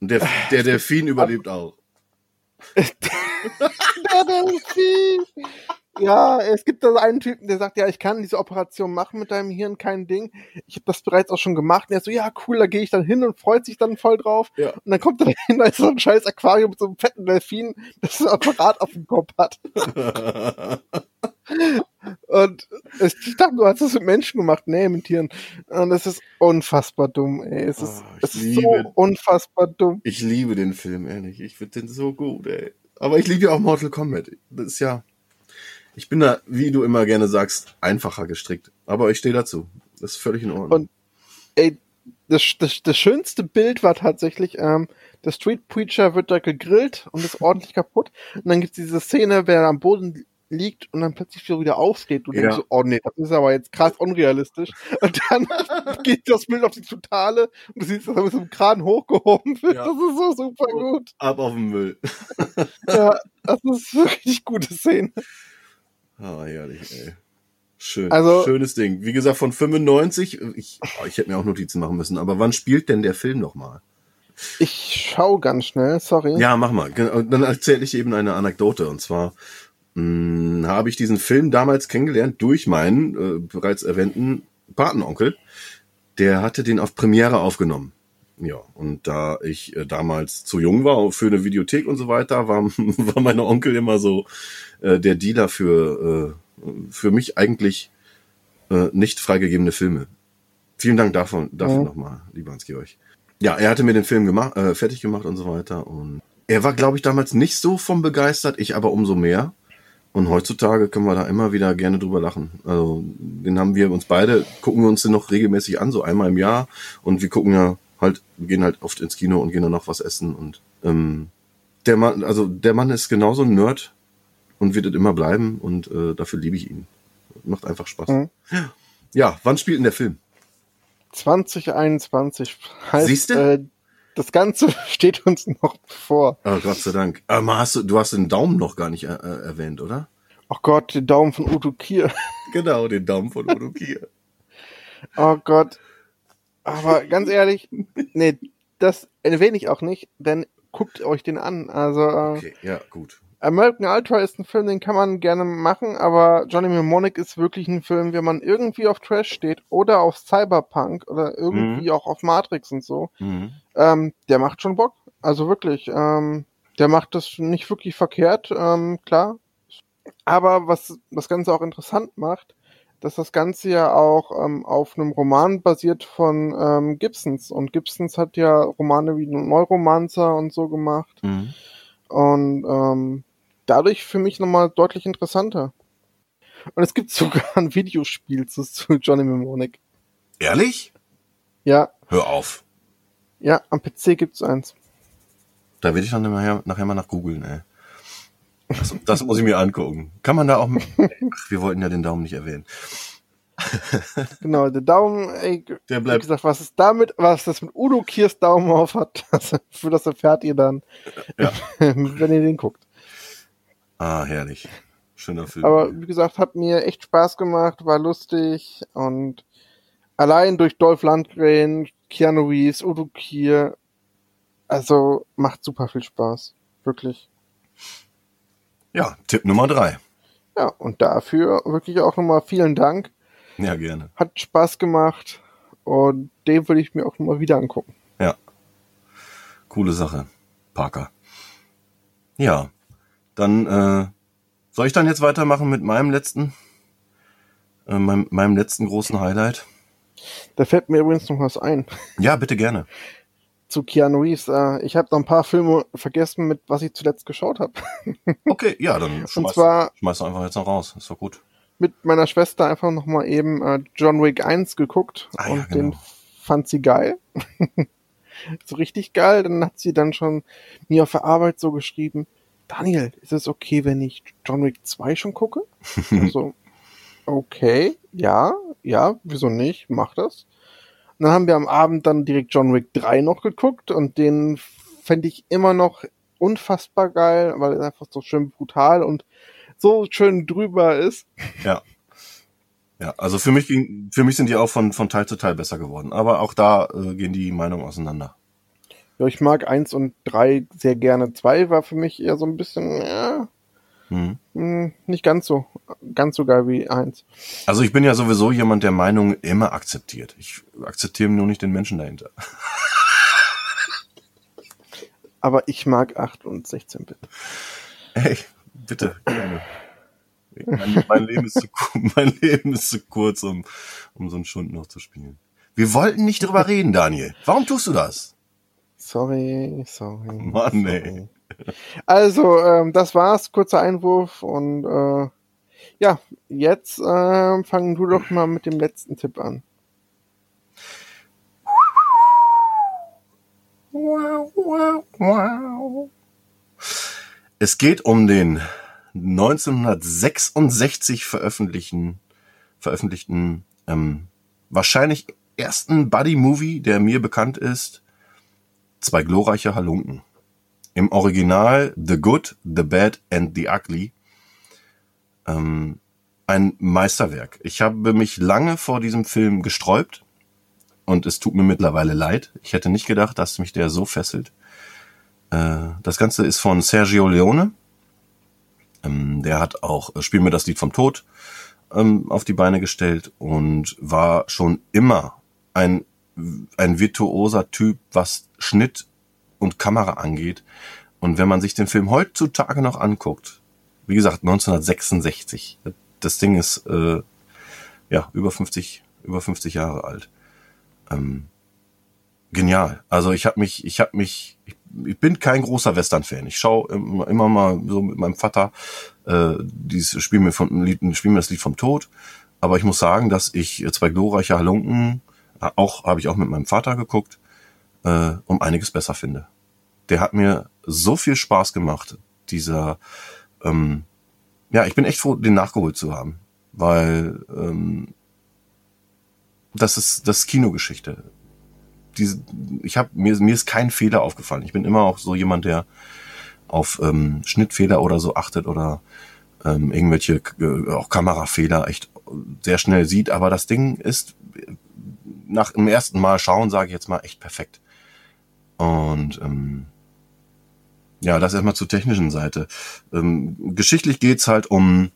Und der, der Delfin überlebt auch. Der Delfin. Ja, es gibt da einen Typen, der sagt, ja, ich kann diese Operation machen mit deinem Hirn, kein Ding. Ich habe das bereits auch schon gemacht. Und er so, ja, cool, da gehe ich dann hin und freut sich dann voll drauf. Ja. Und dann kommt er hin, da ist so ein scheiß Aquarium mit so einem fetten Delfin, das ein Apparat auf dem Kopf hat. Und ich dachte, du hast das mit Menschen gemacht. Nee, mit Tieren. Und es ist unfassbar dumm, ey. Es ist, Oh, es ist so unfassbar dumm. Ich liebe den Film, ehrlich. Ich finde den so gut, ey. Aber ich liebe ja auch Mortal Kombat. Das ist ja. Ich bin da, wie du immer gerne sagst, einfacher gestrickt. Aber ich stehe dazu. Das ist völlig in Ordnung. Und- Ey, das, das, das schönste Bild war tatsächlich, ähm, der Street Preacher wird da gegrillt und ist ordentlich kaputt. Und dann gibt's diese Szene, wer am Boden liegt und dann plötzlich so wieder aufsteht. Und Ja. denkst so, oh nee, das ist aber jetzt krass unrealistisch. Und dann geht das Bild auf die Totale und du siehst, dass er mit so einem Kran hochgehoben wird. Ja. Das ist so super gut. Ab auf den Müll. Ja, das ist wirklich gute Szene. Ah, herrlich, ey. Schön. Also- Schönes Ding. Wie gesagt, von 95, ich, oh, ich hätte mir auch Notizen machen müssen, aber wann spielt denn der Film nochmal? Ich schau ganz schnell, sorry. Ja, mach mal. Dann erzähle ich eben eine Anekdote. Und zwar mh, habe ich diesen Film damals kennengelernt durch meinen äh, bereits erwähnten Patenonkel. Der hatte den auf Premiere aufgenommen. Ja, und da ich äh, damals zu jung war für eine Videothek und so weiter, war, war mein Onkel immer so äh, der Dealer für, äh, für mich eigentlich äh, nicht freigegebene Filme. Vielen Dank davon, dafür Mhm. nochmal, lieber Hans-Georg. Ja, er hatte mir den Film gemacht, äh, fertig gemacht und so weiter. Und er war, glaube ich, damals nicht so vom begeistert, ich aber umso mehr. Und heutzutage können wir da immer wieder gerne drüber lachen. Also, den haben wir uns beide, gucken wir uns den noch regelmäßig an, so einmal im Jahr. Und wir gucken ja halt, gehen halt oft ins Kino und gehen dann noch was essen. Und ähm, der Mann, also der Mann ist genauso ein Nerd und wird es immer bleiben. Und äh, dafür liebe ich ihn. Macht einfach Spaß. Mhm. Ja, wann spielt denn der Film? 2021 heißt, Siehste? äh, das Ganze steht uns noch bevor. Oh, Gott sei Dank. Aber hast du, du hast den Daumen noch gar nicht äh, äh, erwähnt, oder? Oh Gott, den Daumen von Udo Kier. Genau, den Daumen von Udo Kier. Oh Gott. Aber ganz ehrlich, nee, das erwähne ich auch nicht, denn guckt euch den an. Also äh, Okay, ja, gut. American Ultra ist ein Film, den kann man gerne machen, aber Johnny Mnemonic ist wirklich ein Film, wenn man irgendwie auf Trash steht oder auf Cyberpunk oder irgendwie auch auf Matrix und so. Mhm. Ähm, der macht schon Bock. Also wirklich. Ähm, der macht das nicht wirklich verkehrt, ähm, klar. Aber was das Ganze auch interessant macht, dass das Ganze ja auch ähm, auf einem Roman basiert von ähm, Gibsons. Und Gibsons hat ja Romane wie Neuromancer und so gemacht. Mhm. Und ähm, dadurch für mich nochmal deutlich interessanter. Und es gibt sogar ein Videospiel zu, zu Johnny Mnemonic. Ehrlich? Ja, Hör auf. ja, am PC gibt's eins. Da werde ich dann nachher, nachher mal nach googeln, ey. Das, das muss ich mir angucken. Kann man da auch. Ach, wir wollten ja den Daumen nicht erwähnen. Genau, der Daumen, ey, Der Wie bleibt. gesagt, was es damit, was das mit Udo Kiers Daumen auf hat, das, für das erfährt ihr dann, Ja. wenn ihr den guckt. Ah, herrlich. Schöner Film. Aber wie gesagt, hat mir echt Spaß gemacht, war lustig und allein durch Dolph Lundgren, Keanu Reeves, Udo Kier, also macht super viel Spaß. Wirklich. ja, Tipp Nummer drei. Ja, und dafür wirklich auch nochmal vielen Dank. Ja, gerne. Hat Spaß gemacht und den würde ich mir auch nochmal wieder angucken. Ja. Coole Sache. Parker. Ja. Dann, äh, soll ich dann jetzt weitermachen mit meinem letzten, äh, meinem, meinem letzten großen Highlight? Da fällt mir übrigens noch was ein. Ja, bitte gerne. Zu Keanu Reeves. Äh, ich habe noch ein paar Filme vergessen, mit was ich zuletzt geschaut habe. Okay, ja, dann schmeiß, zwar- schmeiß einfach jetzt noch raus. Ist doch gut. Mit meiner Schwester einfach noch mal eben äh, John Wick 1 geguckt Ah, ja, und genau. den fand sie geil. so richtig geil. Dann hat sie dann schon mir auf der Arbeit so geschrieben, Daniel, ist es okay, wenn ich John Wick 2 schon gucke? also, okay, ja, ja, wieso nicht? Mach das. Und dann haben wir am Abend dann direkt John Wick 3 noch geguckt und den fände ich immer noch unfassbar geil, weil er einfach so schön brutal und so schön drüber ist. Ja. Ja, also für mich ging, für mich sind die auch von, von Teil zu Teil besser geworden. Aber auch da äh, gehen die Meinungen auseinander. Ja, ich mag 1 und 3 sehr gerne. 2 war für mich eher so ein bisschen, ja, Mhm. hm, nicht ganz so, ganz so geil wie 1. Also ich bin ja sowieso jemand, der Meinungen immer akzeptiert. Ich akzeptiere nur nicht den Menschen dahinter. Aber ich mag 8 und 16 Bit. Hey, bitte, gerne. Mein, mein, Leben ist zu, mein Leben ist zu kurz, um, um so einen Schund noch zu spielen. Wir wollten nicht drüber reden, Daniel. Warum tust du das? Sorry, sorry. Mann, sorry. ey. Also, ähm, das war's, kurzer Einwurf und äh, ja, jetzt äh, fangen du doch mal mit dem letzten Tipp an. Es geht um den 1966 veröffentlichten, veröffentlichten ähm, wahrscheinlich ersten Buddy-Movie, der mir bekannt ist. Zwei glorreiche Halunken. Im Original The Good, The Bad and The Ugly. Ähm, ein Meisterwerk. Ich habe mich lange vor diesem Film gesträubt und es tut mir mittlerweile leid. Ich hätte nicht gedacht, dass mich der so fesselt. Äh, das Ganze ist von Sergio Leone. Ähm, der hat auch äh, Spiel mir das Lied vom Tod ähm, auf die Beine gestellt und war schon immer ein, ein virtuoser Typ, was Schnitt und Kamera angeht. Und wenn man sich den Film heutzutage noch anguckt, wie gesagt, 1966, das Ding ist äh, ja über 50, über 50 Jahre alt. Ähm, genial. Also ich habe mich, ich habe mich, ich, bin kein großer Western-Fan. Ich schaue immer, immer mal so mit meinem Vater äh, dieses Spiel mir vom Lied, Spiel mir das Lied vom Tod. Aber ich muss sagen, dass ich äh, zwei glorreiche Halunken auch habe ich auch mit meinem Vater geguckt, äh, um einiges besser finde. Der hat mir so viel Spaß gemacht. Dieser, ähm, ja, ich bin echt froh, den nachgeholt zu haben, weil ähm, das ist das ist Kinogeschichte diese, ich habe mir mir ist kein Fehler aufgefallen. Ich bin immer auch so jemand, der auf ähm, Schnittfehler oder so achtet oder ähm, irgendwelche äh, auch Kamerafehler echt sehr schnell sieht. Aber das Ding ist nach dem ersten Mal schauen, sage ich jetzt mal, echt perfekt. Und ähm, ja, das erstmal zur technischen Seite. Ähm, geschichtlich geht's halt um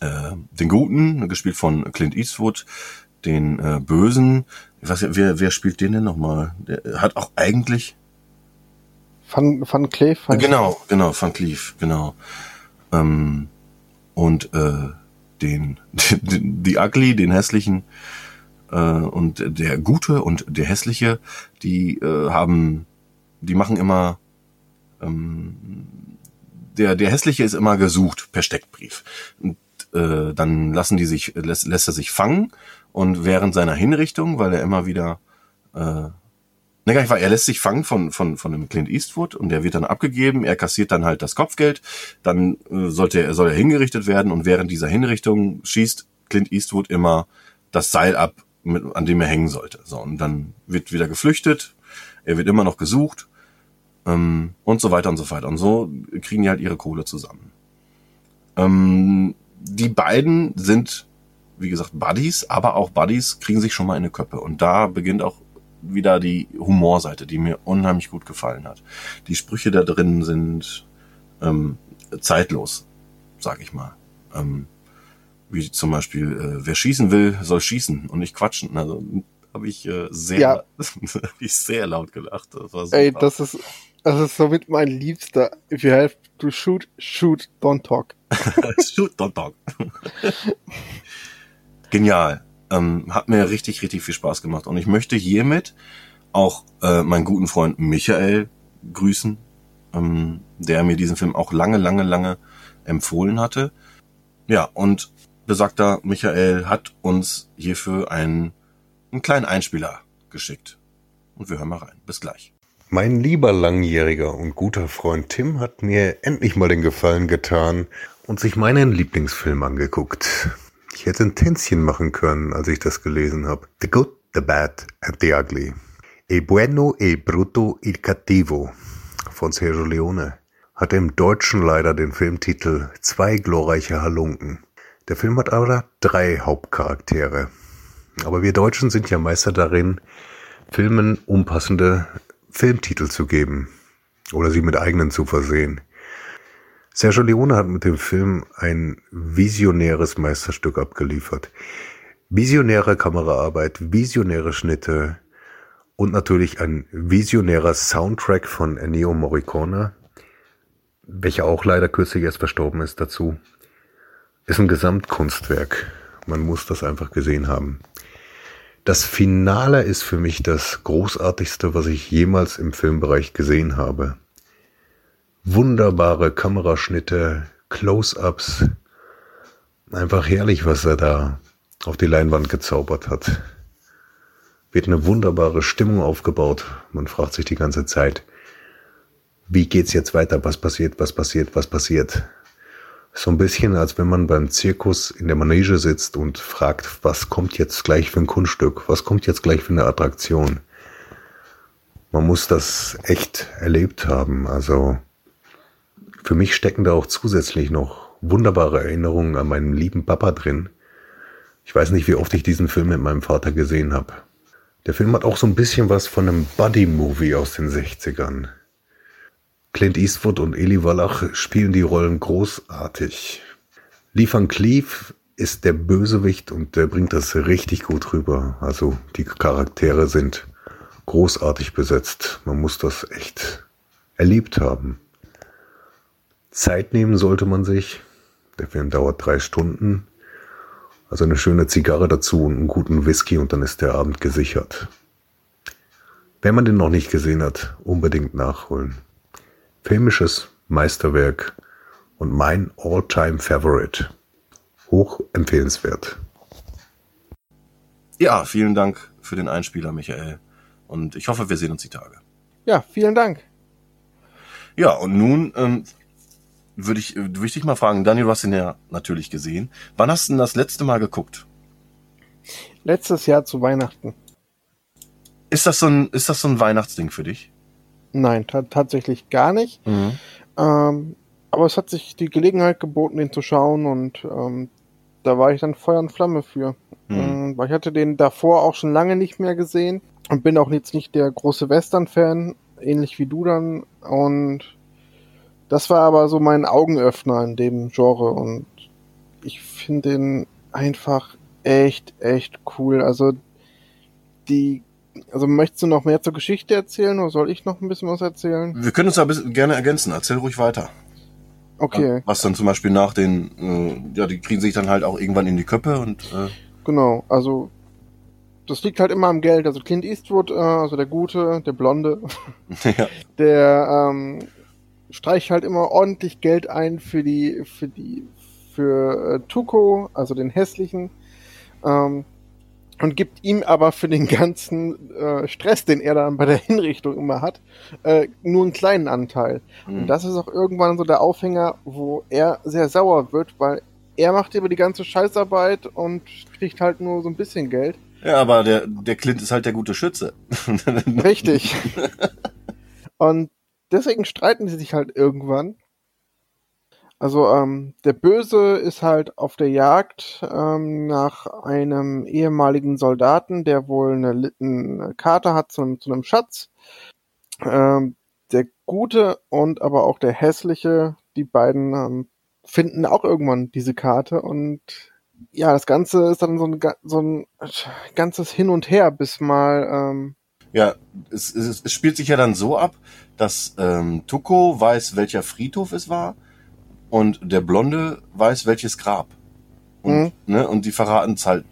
äh, den Guten, gespielt von Clint Eastwood, den äh, Bösen. Ich weiß ja, wer, wer spielt den denn nochmal? Der hat auch eigentlich. Van, Van Cleef? heißt- Genau, genau, Van Cleef, genau. Ähm, und äh, den, den, die Ugly, den hässlichen, äh, und der Gute und der Hässliche, die äh, haben, die machen immer, ähm, der, der Hässliche ist immer gesucht per Steckbrief. Und äh, dann lassen die sich, lässt, lässt er sich fangen und während seiner Hinrichtung, weil er immer wieder, äh, ne, gar nicht wahr, er lässt sich fangen von, von, von dem Clint Eastwood und der wird dann abgegeben, er kassiert dann halt das Kopfgeld, dann äh, sollte er, soll er hingerichtet werden und während dieser Hinrichtung schießt Clint Eastwood immer das Seil ab, mit, an dem er hängen sollte. So, und dann wird wieder geflüchtet, er wird immer noch gesucht ähm, und so weiter und so fort. Und so kriegen die halt ihre Kohle zusammen. Ähm, die beiden sind, wie gesagt, Buddies, aber auch Buddies kriegen sich schon mal in eine Köppe. Und da beginnt auch wieder die Humorseite, die mir unheimlich gut gefallen hat. Die Sprüche da drin sind ähm, zeitlos, sag ich mal. Ähm, wie zum Beispiel, äh, wer schießen will, soll schießen und nicht quatschen. Also habe ich äh, sehr, Ja. hab ich sehr laut gelacht. Das. Ey, das ist, das ist somit mein Liebster. If you have to shoot, shoot, don't talk. Shoot, don't talk. Genial. Ähm, hat mir richtig, richtig viel Spaß gemacht. Und ich möchte hiermit auch äh, meinen guten Freund Michael grüßen, ähm, der mir diesen Film auch lange, lange, lange empfohlen hatte. Ja, und besagter Michael hat uns hierfür einen, einen kleinen Einspieler geschickt. Und wir hören mal rein. Bis gleich. Mein lieber langjähriger und guter Freund Tim hat mir endlich mal den Gefallen getan und sich meinen Lieblingsfilm angeguckt. Ich hätte ein Tänzchen machen können, als ich das gelesen habe. The Good, The Bad and The Ugly. E bueno, e brutto, il cattivo von Sergio Leone hatte im Deutschen leider den Filmtitel Zwei glorreiche Halunken. Der Film hat aber drei Hauptcharaktere. Aber wir Deutschen sind ja Meister darin, Filmen unpassende Filmtitel zu geben oder sie mit eigenen zu versehen. Sergio Leone hat mit dem Film ein visionäres Meisterstück abgeliefert. Visionäre Kameraarbeit, visionäre Schnitte und natürlich ein visionärer Soundtrack von Ennio Morricone, welcher auch leider kürzlich erst verstorben ist dazu. Ist ein Gesamtkunstwerk. Man muss das einfach gesehen haben. Das Finale ist für mich das großartigste, was ich jemals im Filmbereich gesehen habe. Wunderbare Kameraschnitte, Close-ups. Einfach herrlich, was er da auf die Leinwand gezaubert hat. Wird eine wunderbare Stimmung aufgebaut. Man fragt sich die ganze Zeit, wie geht's jetzt weiter? Was passiert? Was passiert? Was passiert? So ein bisschen, als wenn man beim Zirkus in der Manege sitzt und fragt, was kommt jetzt gleich für ein Kunststück? Was kommt jetzt gleich für eine Attraktion? Man muss das echt erlebt haben. Also für mich stecken da auch zusätzlich noch wunderbare Erinnerungen an meinen lieben Papa drin. Ich weiß nicht, wie oft ich diesen Film mit meinem Vater gesehen habe. Der Film hat auch so ein bisschen was von einem Buddy-Movie aus den 60ern. Clint Eastwood und Eli Wallach spielen die Rollen großartig. Lee Van Cleef ist der Bösewicht und der bringt das richtig gut rüber. Also die Charaktere sind großartig besetzt. Man muss das echt erlebt haben. Zeit nehmen sollte man sich. Der Film dauert drei Stunden. Also eine schöne Zigarre dazu und einen guten Whisky und dann ist der Abend gesichert. Wenn man den noch nicht gesehen hat, unbedingt nachholen filmisches Meisterwerk und mein All-Time Favorite. Hoch empfehlenswert. Ja, vielen Dank für den Einspieler, Michael. Und ich hoffe, wir sehen uns die Tage. Ja, vielen Dank. Ja, und nun ähm, würde ich, würd ich dich mal fragen, Daniel, du hast ihn ja natürlich gesehen. Wann hast du denn das letzte Mal geguckt? Letztes Jahr zu Weihnachten. Ist das so ein, ist das so ein Weihnachtsding für dich? Nein, tatsächlich gar nicht. Mhm. Ähm, aber es hat sich die Gelegenheit geboten, den zu schauen und ähm, da war ich dann Feuer und Flamme für. Mhm. Ähm, weil ich hatte den davor auch schon lange nicht mehr gesehen und bin auch jetzt nicht der große Western-Fan, ähnlich wie du dann. Und das war aber so mein Augenöffner in dem Genre und ich finde den einfach echt, echt cool. Also die also möchtest du noch mehr zur Geschichte erzählen oder soll ich noch ein bisschen was erzählen? Wir können uns da gerne ergänzen. Erzähl ruhig weiter. Okay. Was dann zum Beispiel nach den, äh, ja, die kriegen sich dann halt auch irgendwann in die Köppe und. Äh genau, also das liegt halt immer am Geld. Also Clint Eastwood, äh, also der Gute, der Blonde, ja. der ähm, streicht halt immer ordentlich Geld ein für die, für die, für äh, Tuko, also den hässlichen. Ähm, und gibt ihm aber für den ganzen äh, Stress, den er dann bei der Hinrichtung immer hat, äh, nur einen kleinen Anteil. Mhm. Und das ist auch irgendwann so der Aufhänger, wo er sehr sauer wird, weil er macht über die ganze Scheißarbeit und kriegt halt nur so ein bisschen Geld. Ja, aber der, der Clint ist halt der gute Schütze. Richtig. und deswegen streiten sie sich halt irgendwann. Also ähm, der Böse ist halt auf der Jagd ähm, nach einem ehemaligen Soldaten, der wohl eine, eine Karte hat zu einem, zu einem Schatz. Ähm, der Gute und aber auch der Hässliche, die beiden ähm, finden auch irgendwann diese Karte und ja, das Ganze ist dann so ein, so ein ganzes Hin und Her, bis mal ähm, ja, es, es, es spielt sich ja dann so ab, dass ähm, Tuko weiß, welcher Friedhof es war und der Blonde weiß, welches Grab. Und, Mhm. ne, und die verraten es halt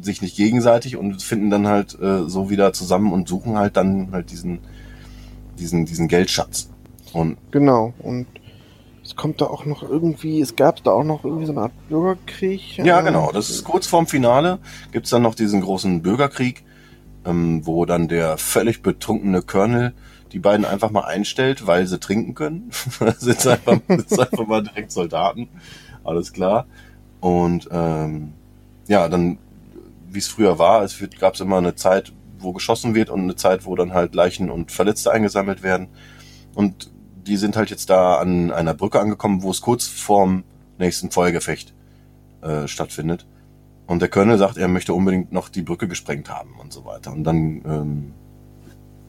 sich nicht gegenseitig und finden dann halt äh, so wieder zusammen und suchen halt dann halt diesen, diesen, diesen Geldschatz. Und Genau. Und es kommt da auch noch irgendwie, es gab da auch noch irgendwie so eine Art Bürgerkrieg. Ja, äh, genau. Das ist kurz vorm Finale. Gibt's dann noch diesen großen Bürgerkrieg, ähm, wo dann der völlig betrunkene Colonel die beiden einfach mal einstellt, weil sie trinken können. sind einfach, sind einfach mal direkt Soldaten. Alles klar. Und ähm, ja, dann, wie es früher war, es gab's immer eine Zeit, wo geschossen wird und eine Zeit, wo dann halt Leichen und Verletzte eingesammelt werden. Und die sind halt jetzt da an einer Brücke angekommen, wo es kurz vorm nächsten Feuergefecht äh, stattfindet. Und der Colonel sagt, er möchte unbedingt noch die Brücke gesprengt haben und so weiter. Und dann ähm,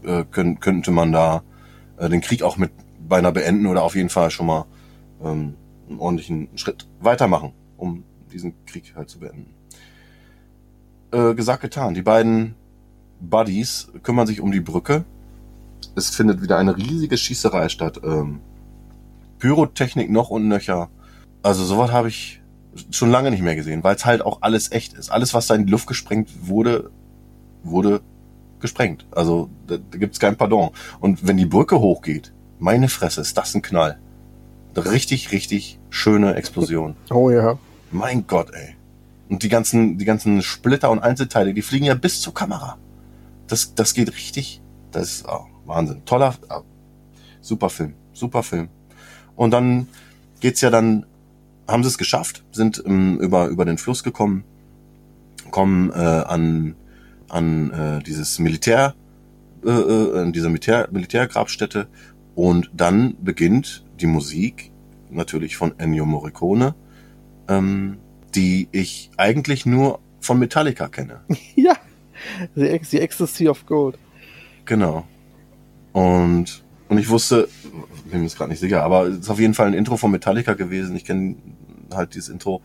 äh, könnt, könnte man da äh, den Krieg auch mit beinahe beenden oder auf jeden Fall schon mal ähm, einen ordentlichen Schritt weitermachen, um diesen Krieg halt zu beenden. Äh, gesagt, getan. Die beiden Buddies kümmern sich um die Brücke. Es findet wieder eine riesige Schießerei statt. Ähm, Pyrotechnik noch und nöcher. Also sowas habe ich schon lange nicht mehr gesehen, weil es halt auch alles echt ist. Alles, was da in die Luft gesprengt wurde, wurde gesprengt. Also da, da gibt's kein Pardon. Und wenn die Brücke hochgeht, meine Fresse, ist das ein Knall. Richtig, richtig schöne Explosion. Oh ja. Mein Gott, ey. Und die ganzen, die ganzen Splitter und Einzelteile, die fliegen ja bis zur Kamera. Das, das geht richtig. Das ist oh, Wahnsinn. Toller, ah, super Film, super Film. Und dann geht's ja dann, haben sie es geschafft, sind ähm, über, über den Fluss gekommen, kommen äh, an, an äh, dieses Militär, äh, äh, an diese Militär, Militärgrabstätte und dann beginnt die Musik, natürlich von Ennio Morricone, ähm, die ich eigentlich nur von Metallica kenne. Ja. The, the Ecstasy of Gold. Genau. Und, und ich wusste, bin mir jetzt gerade nicht sicher, aber es ist auf jeden Fall ein Intro von Metallica gewesen. Ich kenne halt dieses Intro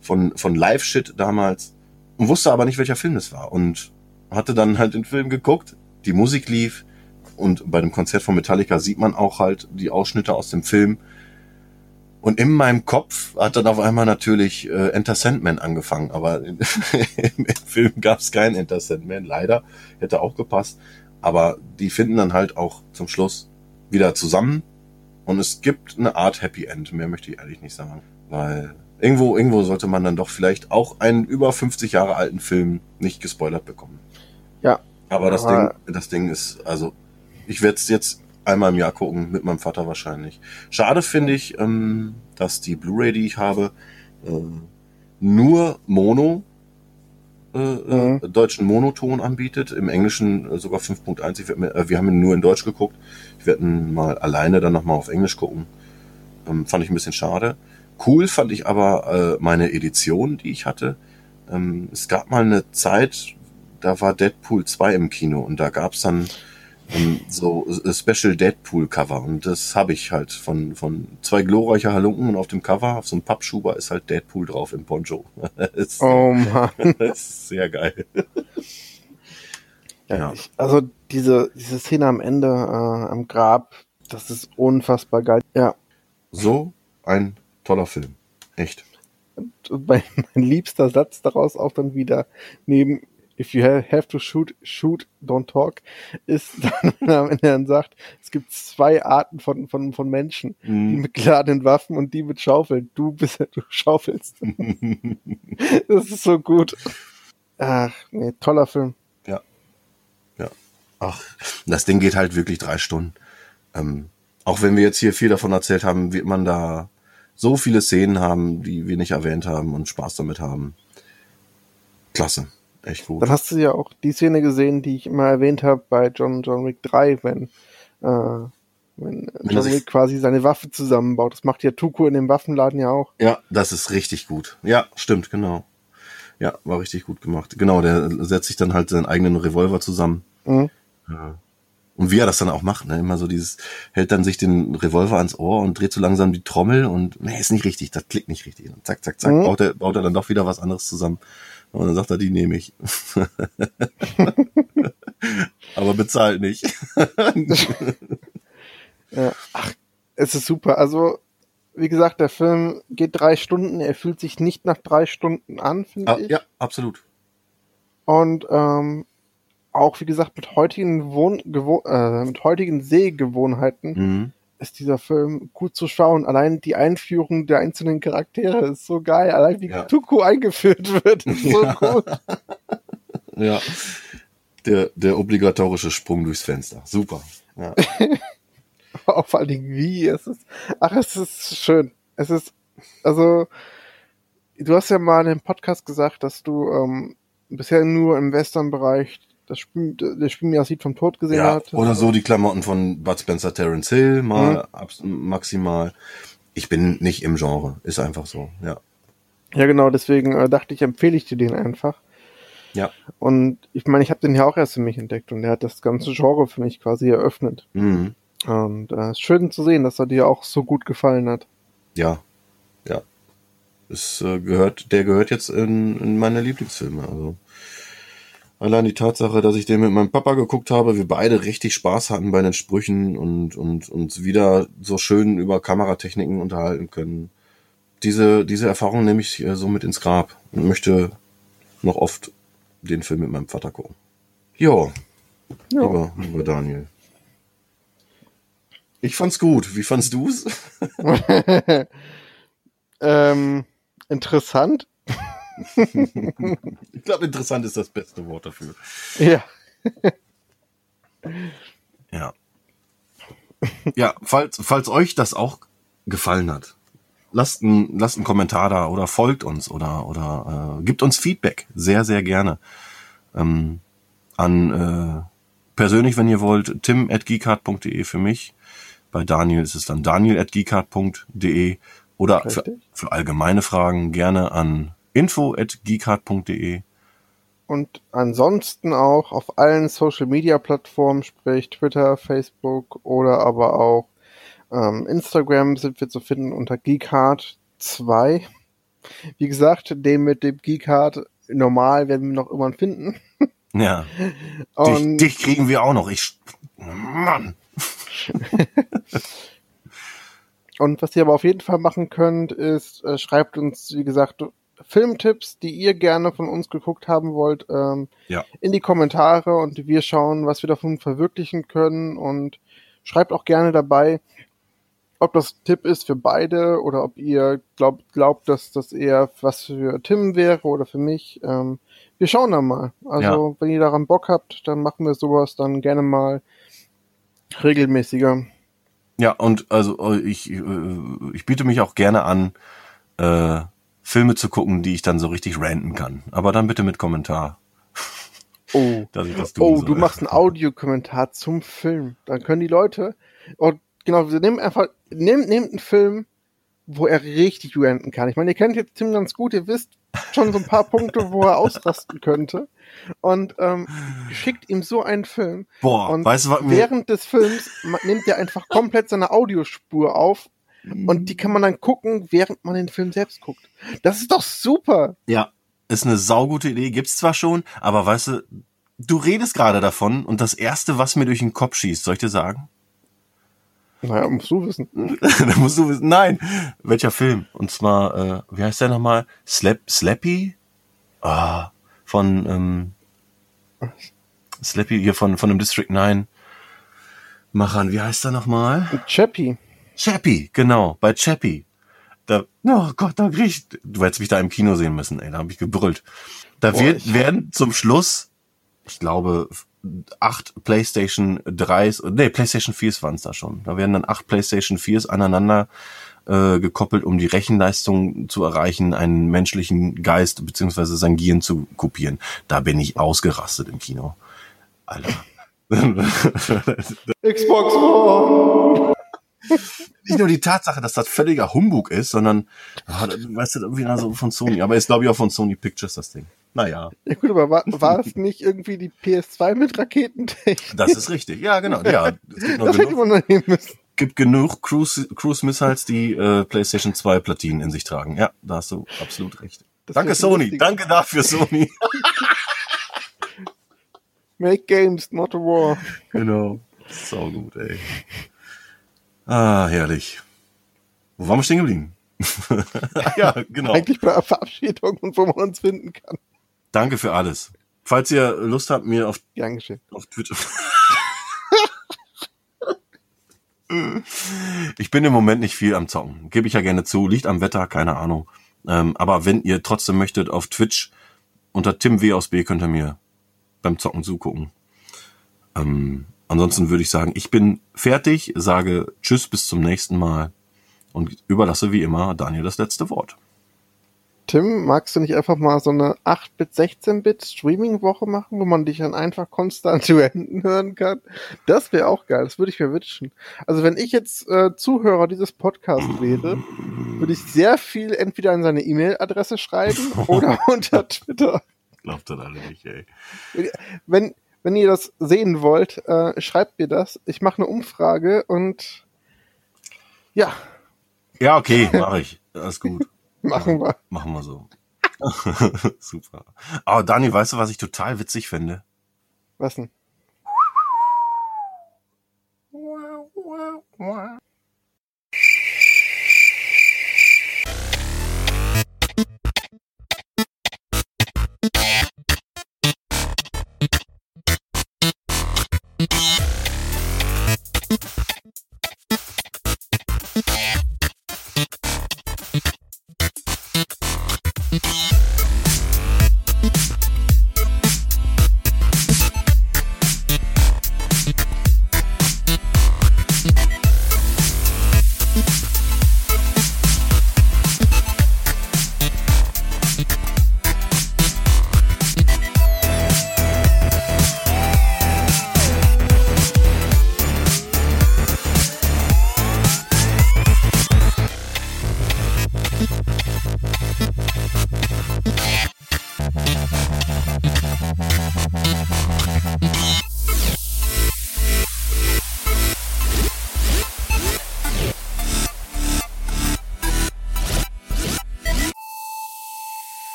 von, von Live Shit damals und wusste aber nicht, welcher Film das war. Und hatte dann halt den Film geguckt, die Musik lief und bei dem Konzert von Metallica sieht man auch halt die Ausschnitte aus dem Film. Und in meinem Kopf hat dann auf einmal natürlich äh, Enter Sandman angefangen, aber im Film gab es kein Enter Sandman, leider. Hätte auch gepasst. Aber die finden dann halt auch zum Schluss wieder zusammen. Und es gibt eine Art Happy End. Mehr möchte ich ehrlich nicht sagen. Weil irgendwo, irgendwo sollte man dann doch vielleicht auch einen über 50 Jahre alten Film nicht gespoilert bekommen. Aber das Ding, das Ding ist, also, ich werde es jetzt einmal im Jahr gucken, mit meinem Vater wahrscheinlich. Schade finde ich, ähm, dass die Blu-ray, die ich habe, äh, nur Mono, äh, Mhm. äh, deutschen Monoton anbietet, im Englischen äh, sogar 5.1. Ich werd mir- äh, Wir haben ihn nur in Deutsch geguckt. Ich werde ihn mal alleine dann nochmal auf Englisch gucken. Ähm, fand ich ein bisschen schade. Cool fand ich aber meine Edition, die ich hatte. Ähm, es gab mal eine Zeit, da war Deadpool 2 im Kino und da gab's dann ähm, so äh, Special Deadpool Cover und das habe ich halt von von zwei glorreicher Halunken und auf dem Cover auf so einem Pappschuber ist halt Deadpool drauf im Poncho. ist, Oh Mann. das ist sehr geil. Ja, Ja. Ich, also diese, diese Szene am Ende äh, am Grab, das ist unfassbar geil. Ja, So ein toller Film. Echt. und mein, mein liebster Satz daraus auch dann wieder neben If you ha- have to shoot, shoot, don't talk, ist dann, wenn er dann sagt, es gibt zwei Arten von, von, von Menschen. Die Mhm. mit geladenen Waffen und die mit Schaufeln. Du bist, du schaufelst. Das ist so gut. Ach, nee, toller Film. Ach, das Ding geht halt wirklich drei Stunden. Ähm, auch wenn wir jetzt hier viel davon erzählt haben, wird man da so viele Szenen haben, die wir nicht erwähnt haben und Spaß damit haben. Klasse. Echt gut. Dann hast du ja auch die Szene gesehen, die ich immer erwähnt habe bei John, John Wick 3, wenn, äh, wenn er John Wick quasi seine Waffe zusammenbaut. Das macht ja Tuko in dem Waffenladen ja auch. Ja, das ist richtig gut. Ja, stimmt, genau. Ja, war richtig gut gemacht. Genau, der setzt sich dann halt seinen eigenen Revolver zusammen. Mhm. Ja. Und wie er das dann auch macht, ne? Immer so dieses, hält dann sich den Revolver ans Ohr und dreht so langsam die Trommel und, nee, ist nicht richtig, das klickt nicht richtig. Und zack, zack, zack, Mhm. baut, er, baut er dann doch wieder was anderes zusammen. Und dann sagt er, die nehme ich. Aber bezahlt nicht. Ja. Ach, es ist super. Also, wie gesagt, der Film geht drei Stunden. Er fühlt sich nicht nach drei Stunden an, finde Ah, ich. ja, absolut. Und ähm, auch, wie gesagt, mit heutigen, Wohn äh, mit heutigen Sehgewohnheiten Mhm. Ist dieser Film gut zu schauen. Allein die Einführung der einzelnen Charaktere ist so geil. Allein wie Ja. Tuku eingeführt wird, ist so gut. Ja. Der, der obligatorische Sprung durchs Fenster. Super. Ja. Auch vor allen Dingen wie. Es ist, ach, es ist schön. Es ist, also, du hast ja mal in dem Podcast gesagt, dass du ähm, bisher nur im Western-Bereich das Spiel, das Spiel mir Lied vom Tod gesehen ja. hattest. Oder so die Klamotten von Bud Spencer Terence Hill mal abs- maximal. Ich bin nicht im Genre. Ist einfach so. Ja. Ja, genau, deswegen äh, dachte ich, empfehle ich dir den einfach. Ja. Und ich meine, ich habe den ja auch erst für mich entdeckt und der hat das ganze Genre für mich quasi eröffnet. Mhm. Und äh, es ist schön zu sehen, dass er dir auch so gut gefallen hat. Ja. Ja. Es äh, gehört, der gehört jetzt in, in meine Lieblingsfilme. Also allein die Tatsache, dass ich den mit meinem Papa geguckt habe, wir beide richtig Spaß hatten bei den Sprüchen und, und uns wieder so schön über Kameratechniken unterhalten können. Diese, diese Erfahrung nehme ich äh, so mit ins Grab und möchte noch oft den Film mit meinem Vater gucken. Jo, Ja. lieber, lieber Daniel. Ich fand's gut. Wie fandst du's? ähm, interessant. Ich glaube, interessant ist das beste Wort dafür. Ja. Ja. Ja, falls, falls euch das auch gefallen hat, lasst einen, lasst einen Kommentar da oder folgt uns oder, oder äh, gibt uns Feedback. Sehr, sehr gerne. Ähm, an äh, persönlich, wenn ihr wollt, tim at geekart.de für mich. Bei Daniel ist es dann daniel at geekart.de oder für, für allgemeine Fragen gerne an info at geekart.de. Und ansonsten auch auf allen Social Media Plattformen, sprich Twitter, Facebook oder aber auch ähm, Instagram sind wir zu finden unter Geekart2. Wie gesagt, den mit dem Geekart normal werden wir noch irgendwann finden. Ja, dich, Und dich kriegen wir auch noch. Ich, Mann. Und was ihr aber auf jeden Fall machen könnt, ist, äh, schreibt uns, wie gesagt, Filmtipps, die ihr gerne von uns geguckt haben wollt, ähm, Ja. in die Kommentare und wir schauen, was wir davon verwirklichen können und schreibt auch gerne dabei, ob das Tipp ist für beide oder ob ihr glaubt, glaubt, dass das eher was für Tim wäre oder für mich. Ähm, wir schauen dann mal. Also, wenn ihr daran Bock habt, dann machen wir sowas dann gerne mal regelmäßiger. Ja, und also ich, äh, ich biete mich auch gerne an, äh, Filme zu gucken, die ich dann so richtig ranten kann. Aber dann bitte mit Kommentar, Oh. Oh, du machst einen Audiokommentar zum Film. Dann können die Leute, und genau, wir nehmen einfach, nehmt, nehmt einen Film, wo er richtig ranten kann. Ich meine, ihr kennt jetzt Tim ganz gut, ihr wisst schon so ein paar Punkte, wo er ausrasten könnte. Und ähm, schickt ihm so einen Film. Boah, Und weißt du, was während des Films nimmt er einfach komplett seine Audiospur auf und die kann man dann gucken, während man den Film selbst guckt. Das ist doch super. Ja, ist eine saugute Idee, gibt's zwar schon, aber weißt du, du redest gerade davon und das Erste, was mir durch den Kopf schießt, soll ich dir sagen? Naja, musst du wissen. da musst du wissen, nein, welcher Film? Und zwar, äh, wie heißt der nochmal? Slap, Slappy? Ah, von, ähm, Slappy, hier von, von dem District 9 Machern, wie heißt der nochmal? Chappie. Chappie, genau, bei Chappie. Da, oh Gott, da krieg ich, du hättest mich da im Kino sehen müssen, ey, da habe ich gebrüllt. Da Boah, wird, ich- werden zum Schluss, ich glaube, acht PlayStation 3s, nee, PlayStation 4s waren es da schon. Da werden dann acht PlayStation 4s aneinander äh, gekoppelt, um die Rechenleistung zu erreichen, einen menschlichen Geist beziehungsweise sein Gehirn zu kopieren. Da bin ich ausgerastet im Kino. Alter. Xbox One. Nicht nur die Tatsache, dass das völliger Humbug ist, sondern, ah, weißt du, irgendwie so von Sony. Aber ist, glaube ich, auch von Sony Pictures das Ding. Naja, Ja gut, aber war, war es nicht irgendwie die PS2 mit Raketentechnik? das ist richtig. Ja, genau. Ja, es gibt, noch Das hätte genug, man noch nehmen müssen. gibt genug Cruise, Cruise Missiles, die äh, PlayStation 2 Platinen in sich tragen. Ja, da hast du absolut recht. Das Danke, Sony. lustig. Danke dafür, Sony. Make games, not a war. genau. Sau gut, ey. Ah, herrlich. Wo waren wir stehen geblieben? ja, genau. Eigentlich bei der Verabschiedung und wo man uns finden kann. Danke für alles. falls ihr Lust habt, mir auf, auf Twitch. ich bin im Moment nicht viel am Zocken. Gebe ich ja gerne zu. Liegt am Wetter, keine Ahnung. Ähm, aber wenn ihr trotzdem möchtet, auf Twitch unter Tim W aus B könnt ihr mir beim Zocken zugucken. Ähm, ansonsten würde ich sagen, ich bin fertig, sage Tschüss, bis zum nächsten Mal und überlasse wie immer Daniel das letzte Wort. Tim, magst du nicht einfach mal so eine 8-Bit, 16-Bit Streaming-Woche machen, wo man dich dann einfach konstant renten hören kann? Das wäre auch geil, das würde ich mir wünschen. Also wenn ich jetzt äh, Zuhörer dieses Podcasts wäre, würde ich sehr viel entweder an seine E-Mail-Adresse schreiben oder unter Twitter. Glaubt das alle nicht, ey. Wenn, wenn ihr das sehen wollt, äh, schreibt mir das. Ich mache eine Umfrage und ja, Ja, okay, mache ich. Alles gut. machen wir. Machen wir so. Super. Aber Dani, weißt du, was ich total witzig finde? Was denn?